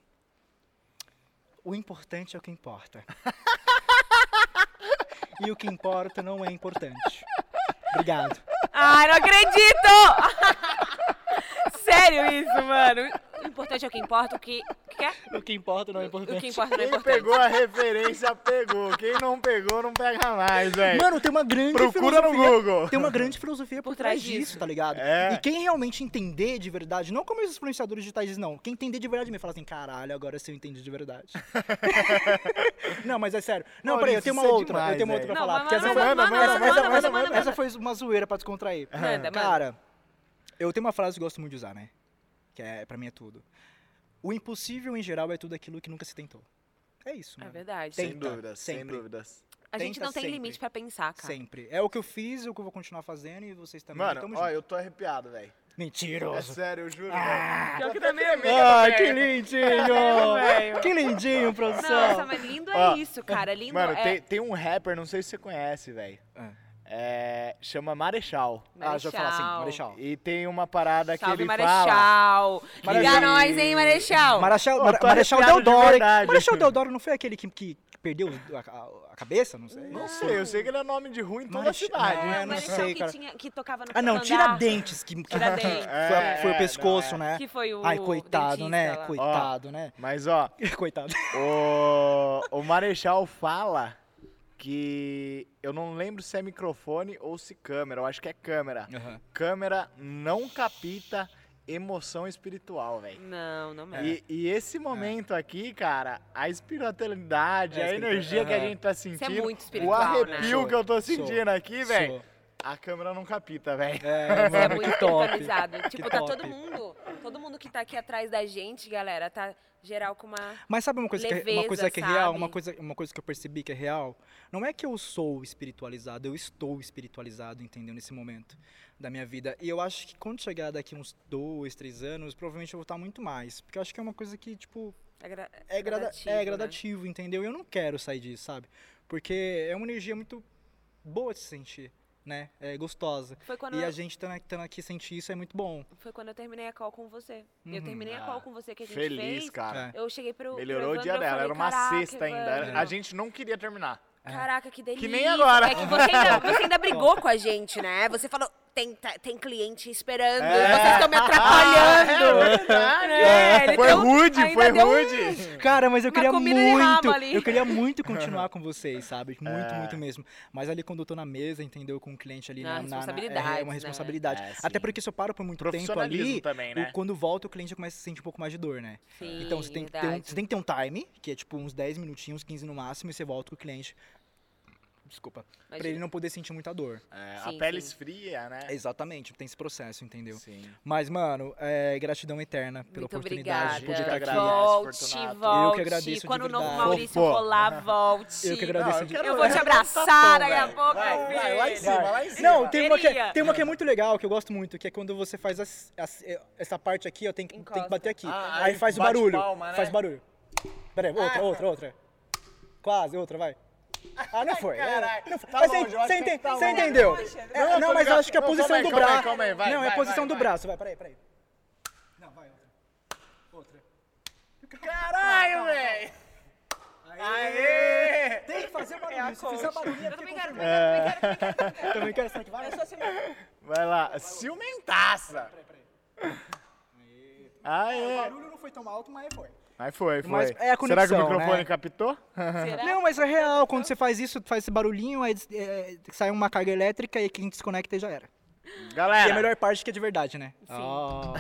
C: O importante é o que importa. e o que importa não é importante. Obrigado.
B: Ai, não acredito! Sério isso, mano. O importante é o que importa, o que... O que é?
C: O que importa não é
B: O
C: importante.
B: que importa não é
A: Quem
B: importante.
A: pegou a referência, pegou. Quem não pegou, não pega mais, velho.
C: Mano, tem uma grande
A: Procura no
C: filosofia.
A: Google.
C: Tem uma grande filosofia por,
B: Por
C: trás disso,
B: disso.
C: tá ligado?
A: É.
C: E quem realmente entender de verdade, não como os influenciadores digitais dizem, não. Quem entender de verdade me fala assim, caralho, agora sim eu entendi de verdade. não, mas é sério. Não, peraí, eu tenho uma
A: é
C: outra.
A: demais,
C: eu tenho uma outra pra
B: Não,
C: falar.
B: mas
C: porque essa,
B: manda,
C: foi-
A: manda,
B: manda,
A: manda,
B: manda,
C: essa, foi uma zoeira pra descontrair.
B: Manda, manda.
C: Cara, eu tenho uma frase que eu gosto muito de usar, né? Que é, pra mim é tudo. O impossível em geral é tudo aquilo que nunca se tentou. É isso,
B: É
C: mano.
B: verdade.
A: Sem
C: Tenta,
A: dúvidas, sem
C: sempre.
A: dúvidas.
B: A gente
C: Tenta
B: não tem
C: sempre.
B: limite pra pensar, cara.
C: Sempre. É o que eu fiz, o que eu vou continuar fazendo e vocês também.
A: Mano,
C: tamo
A: ó,
C: junto.
A: eu tô arrepiado, velho. É
C: Mentiroso.
A: sério, eu juro,
C: Ah,
A: velho.
B: Que também é
A: tremendo,
C: Ah, que lindinho!
B: velho.
C: que lindinho, produção!
B: Nossa, mas lindo é
A: Ó,
B: isso, cara. Lindo
A: Mano,
B: é...
A: tem, tem um rapper, não sei se você conhece, velho.
C: Ah.
A: É, chama Marechal.
C: Ah, já falar assim, Marechal.
A: E tem uma parada que
B: Salve,
A: ele fala...
B: Marechal. Liga
C: Marechal.
B: nós, hein, Marechal.
C: Marechal,
A: tô
C: Marechal
A: de
C: Deodoro. hein?
A: verdade.
C: Marechal Deodoro não foi aquele que, que perdeu a, a- a cabeça? Não sei.
A: Não sei, eu sei que ele é nome de rua em toda a
C: Marechal-
A: cidade.
C: É,
B: É,
C: não
B: o Marechal
C: sei,
B: que,
C: cara.
B: tinha, que tocava no
C: Ah, não,
B: andar,
C: Tiradentes. Que, que
B: Tiradentes.
C: foi,
A: É,
C: foi o
A: é,
C: pescoço,
A: não,
C: né?
B: Que foi o
C: Ai, coitado,
B: dentista
C: né?
B: lá.
C: Coitado, né?
A: Mas, ó,
C: Coitado.
A: o, o Marechal fala que... Eu não lembro se é microfone ou se câmera. Eu acho que é câmera. Câmera não capita emoção espiritual, velho.
B: Não, não
C: É.
B: mesmo.
A: E, e esse momento aqui, cara, a espiritualidade,
C: É,
A: a energia que a gente tá sentindo,
B: muito
A: o
B: espiritual,
A: arrepio
C: né?
A: que eu tô
C: Sou,
A: sentindo aqui, velho,
C: Sou.
A: a câmera não capita, velho.
C: É,
B: é
C: mano,
B: muito
C: que top.
B: Tipo, tá
C: top.
B: todo mundo, todo mundo que tá aqui atrás da gente, galera, tá geral com uma...
C: Mas sabe uma coisa, que, é- uma
B: Leveza,
C: coisa que é real? Uma coisa, uma coisa que eu percebi que é real? Não é que eu sou espiritualizado, eu estou espiritualizado, entendeu? Nesse momento da minha vida. E eu acho que quando chegar daqui uns dois, três anos, provavelmente eu vou estar muito mais. Porque eu acho que é uma coisa que, tipo,
B: É, gra-
C: é, grada
B: gradativo,
C: é
B: né?
C: gradativo, entendeu? E eu não quero sair disso, sabe? Porque é uma energia muito boa de se sentir, né? É gostosa.
B: Foi quando,
C: E
B: eu,
C: a gente estando aqui, aqui sentir isso é muito bom.
B: foi quando eu terminei a call com você. Eu
C: Uhum.
B: terminei a
A: Ah,
B: call com você que a gente
A: Feliz,
B: fez.
A: cara.
C: É.
B: Eu cheguei pro.
A: Melhorou
B: pro
A: o dia
B: eu
A: dela, era
B: falei,
A: uma
B: "Caraca,
A: sexta ainda.
B: Evandro,
A: A gente não queria terminar.
B: Caraca, que delícia.
A: nem agora.
B: É que você ainda, você ainda brigou com a gente, né? Você falou, tem, tá- tem cliente esperando,
A: É.
B: vocês estão me atrapalhando.
A: É verdade.
B: É, ele
A: Foi
B: deu-
A: rude, foi
B: um-
A: rude.
C: Cara, mas eu queria muito, eu queria muito continuar com vocês, sabe? Muito,
A: É.
C: muito mesmo. Mas ali quando eu tô na mesa, entendeu? Com o cliente ali
B: Na
C: na, na- na-
B: responsabilidade,
C: é uma
B: né?
C: responsabilidade.
A: É, sim.
C: Até porque se eu paro por muito tempo ali,
A: também, né?
C: quando volta o cliente começa a sentir um pouco mais de dor, né?
B: Sim,
C: então você tem, que ter um,
B: verdade.
C: você tem que ter um time, que é tipo uns 10 minutinhos, 15 no máximo, e você volta com o cliente. Desculpa. Pra
B: Imagina.
C: ele não poder sentir muita dor.
A: É,
B: Sim,
A: a pele
B: sim.
A: esfria, né?
C: Exatamente, tem esse processo, entendeu?
A: Sim.
C: Mas, mano, é, gratidão eterna pela
B: Muito
C: oportunidade
B: obrigada.
C: de poder
A: Eu que
C: estar aqui.
A: agradeço,
B: Volte, volte.
C: Eu que agradeço de
B: Quando o novo. Maurício lá, volte.
C: Eu que agradeço
A: Não,
C: de
A: quero
B: Eu vou te abraçar daqui a pouco,
A: Vai, vai, lá em cima, lá em cima.
C: Não, tem uma, que,
B: Queria.
C: tem uma que é muito legal, que eu gosto muito, que é quando você faz as- as- essa parte aqui, ó, tem, que- tem que bater aqui.
A: Ah,
C: aí
A: aí
C: faz o barulho.
A: palma, né?
C: Faz barulho. Pera aí, outra,
A: Ah.
C: outra, outra. Quase, outra, vai. Ah, não foi. é,
A: Caralho.
C: não foi.
A: Tá
C: mas
A: longe,
C: você, ente-
A: tá
C: você entendeu?
A: Não,
C: É, não,
A: tô
C: mas eu acho que a
A: Não,
C: posição
A: aí,
C: do
A: calma aí,
C: braço.
A: calma aí, vai,
C: Não, é a posição
A: vai,
C: do
A: vai.
C: braço. Vai, peraí, peraí. Não, vai, outra. Outra.
A: Caralho, velho! Aê!
C: Tem que fazer barulho. Se fizer barulho,
B: Eu também quero, também
A: É.
B: quero, também quero, também quero.
C: também quero sair. Vai,
B: Eu sou assim.
A: Vai lá, ciumentaça!
C: O
A: Aê!
C: barulho não foi tão alto, mas foi.
A: Mas foi, foi.
C: Mas é a
A: Será que o
C: conexão,
A: microfone
C: né?
A: captou?
B: Será?
C: Não, mas é real. Quando você faz isso, faz esse barulhinho, aí é, sai uma carga elétrica e quem desconecta já era.
A: Galera,
C: E a melhor parte que é de verdade, né?
B: Sim.
C: Ah.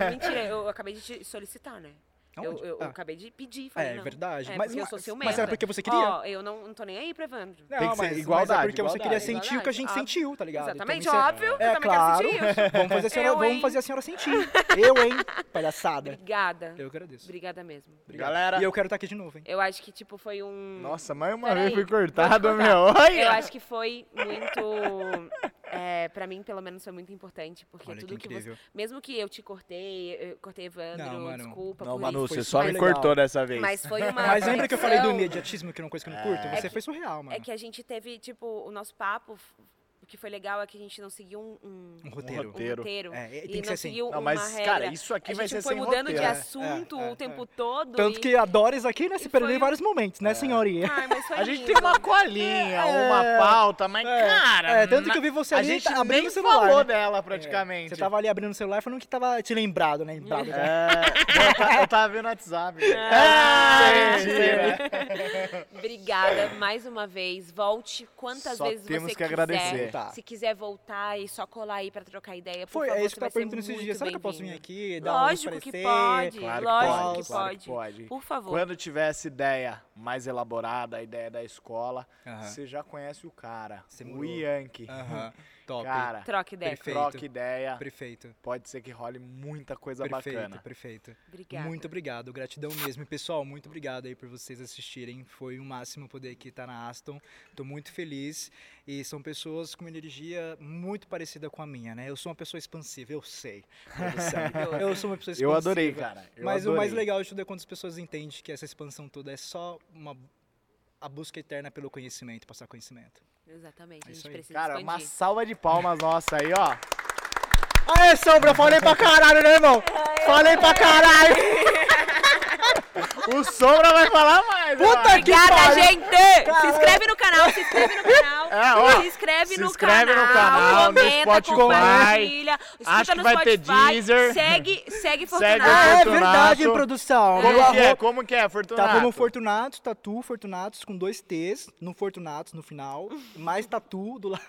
B: Não, mentira, eu acabei de te solicitar, né? Eu, eu- eu
C: Ah.
B: acabei de pedir, falei,
C: É,
B: não.
C: verdade.
B: É,
C: mas,
B: porque eu
C: mas-
B: sou
C: mas
B: ciumenta.
C: era porque você queria?
B: Ó, eu não, não tô nem aí pro Evandro.
C: Não,
A: Tem que ser
C: mas, mas
A: igualdade,
C: é porque você queria
A: igualdade.
C: sentir o que a gente
B: Óbvio.
C: sentiu, tá ligado?
B: Exatamente,
C: Então,
B: óbvio.
C: É,
B: eu
C: é
B: também
C: claro.
B: quero sentir.
C: Vamos fazer, a senhora,
B: Eu,
C: vamos
B: hein?
C: fazer a senhora sentir. Eu, hein? Palhaçada.
B: Obrigada.
C: Eu agradeço.
B: Obrigada mesmo.
C: Obrigado.
A: Galera-
C: E eu quero estar aqui de novo, hein?
B: Eu acho que, tipo, foi um...
A: Nossa, mais uma vez fui
B: te
A: cortado, meu. Olha!
B: Eu acho que foi muito. É, pra mim, pelo menos, foi muito importante. Porque
C: Olha que
B: tudo que, você.
C: incrível.
B: Mesmo que eu te cortei, eu cortei Evandro,
C: Não,
B: desculpa.
A: Não,
B: por
A: Manu,
B: isso.
A: você só me
C: legal.
A: cortou dessa vez.
B: Mas foi uma.
C: Mas lembra que eu falei do imediatismo, que é uma coisa que eu não curto? Você
B: É que-
C: foi surreal, mano.
B: É que a gente teve, tipo, o nosso papo. O que foi legal é que a gente não seguiu um, um,
C: Um roteiro.
B: um
A: roteiro.
B: roteiro.
C: É, e tem
B: e
C: que
B: não
C: ser assim.
B: seguiu
A: Não,
B: uma
A: mas,
B: regra.
A: cara, isso aqui
B: a
A: vai
B: gente
A: ser
B: foi
A: sem
B: mudando
A: roteiro.
B: de
A: É,
B: assunto
C: é,
B: o
C: é.
B: tempo todo.
C: Tanto
B: e-
C: que a Doris aqui, né, se perdeu
B: foi-
C: em vários momentos, né, senhorinha?
B: Ai, mas foi
A: A gente tem uma colinha,
C: É.
A: uma pauta, mas,
C: É,
A: cara.
C: é, tanto que eu vi você
A: a
C: ali
A: gente
C: abrindo o celular,
A: falou
C: né?
A: dela praticamente.
C: Você tava ali abrindo o celular falando que tava te lembrado, né? Lembrado?
A: É, eu, ta- eu tava vendo no WhatsApp.
B: Ah,
A: É.
B: Obrigada mais uma vez. Volte quantas
A: Só
B: vezes
A: temos
B: você
A: que
B: quiser.
A: agradecer.
C: Tá.
B: Se quiser voltar e só colar aí pra trocar ideia, por
C: Foi,
B: favor,
C: é isso que
B: ser
C: perguntando esses dias. Será que eu posso vir aqui dar um
B: Lógico que
C: parecer?
B: pode.
A: Claro que
B: lógico
A: pode,
B: que
A: claro
B: pode.
A: que pode.
B: Por favor.
A: Quando tiver essa ideia mais elaborada, a ideia da escola, você já conhece o cara, o. Yankee.
C: Aham, top.
A: Cara,
B: Troca ideia.
C: Perfeito.
A: troca ideia,
C: Perfeito.
A: pode ser que role muita coisa
C: Perfeito,
A: bacana.
C: perfeito.
B: Obrigada.
C: Muito obrigado, gratidão mesmo. E pessoal, muito obrigado aí por vocês assistirem. Foi o máximo poder aqui estar na Aston. Tô muito feliz. E são pessoas com uma energia muito parecida com a minha, né? Eu sou uma pessoa expansiva, eu sei. produção. eu sou uma pessoa expansiva.
A: Eu adorei, cara. eu
C: Mas o mais
A: adorei.
C: legal de tudo é quando as pessoas entendem que essa expansão toda é só uma a busca eterna pelo conhecimento, passar conhecimento.
B: Exatamente.
C: É
B: A
C: isso
B: gente
C: aí.
B: precisa
A: Cara, uma
B: expandir.
A: salva de palmas nossa aí, ó.
C: Aê, Sombra, falei pra caralho, né, irmão? Falei pra caralho!
A: O Sombra vai falar mais.
C: Puta que
B: Obrigada,
C: pariu.
B: gente! Se inscreve no canal, se inscreve no canal.
A: É, ó,
B: se inscreve,
A: se
B: no,
A: inscreve no
B: canal,
A: canal, no
B: comenta,
A: Spotify.
B: compartilha. Escuta
A: Acho que
B: no
A: vai ter
B: Spotify.
A: Deezer.
B: Segue, segue
A: Segue
B: Fortunato.
A: o
C: Ah, é
A: Fortunato.
C: verdade, produção.
A: Como
C: Meu
A: que é? Como que é, Fortunato?
C: Tá como Fortunatos, Tatu, Fortunatos com dois T's, no Fortunatos no final, mais Tatu do lado.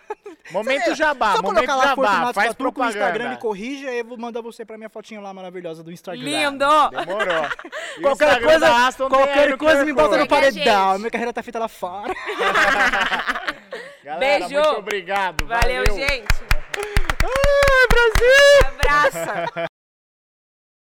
A: Momento jabá,
C: Só
A: momento
C: colocar lá
A: jabá,
C: Fortunatos
A: faz
C: Tatu com o Instagram,
A: propaganda.
C: me corrige, aí eu vou mandar você pra minha fotinha lá maravilhosa do Instagram.
B: Lindo!
A: Demorou. E
C: Qualquer coisa,
A: aí
C: qualquer
A: no
C: coisa me bota no.
B: Segue
C: paredão. Minha carreira tá feita lá fora.
A: Galera,
B: Beijo.
A: muito obrigado.
B: Valeu,
A: valeu.
B: gente!
A: Ai, Brasil!
B: Abraça!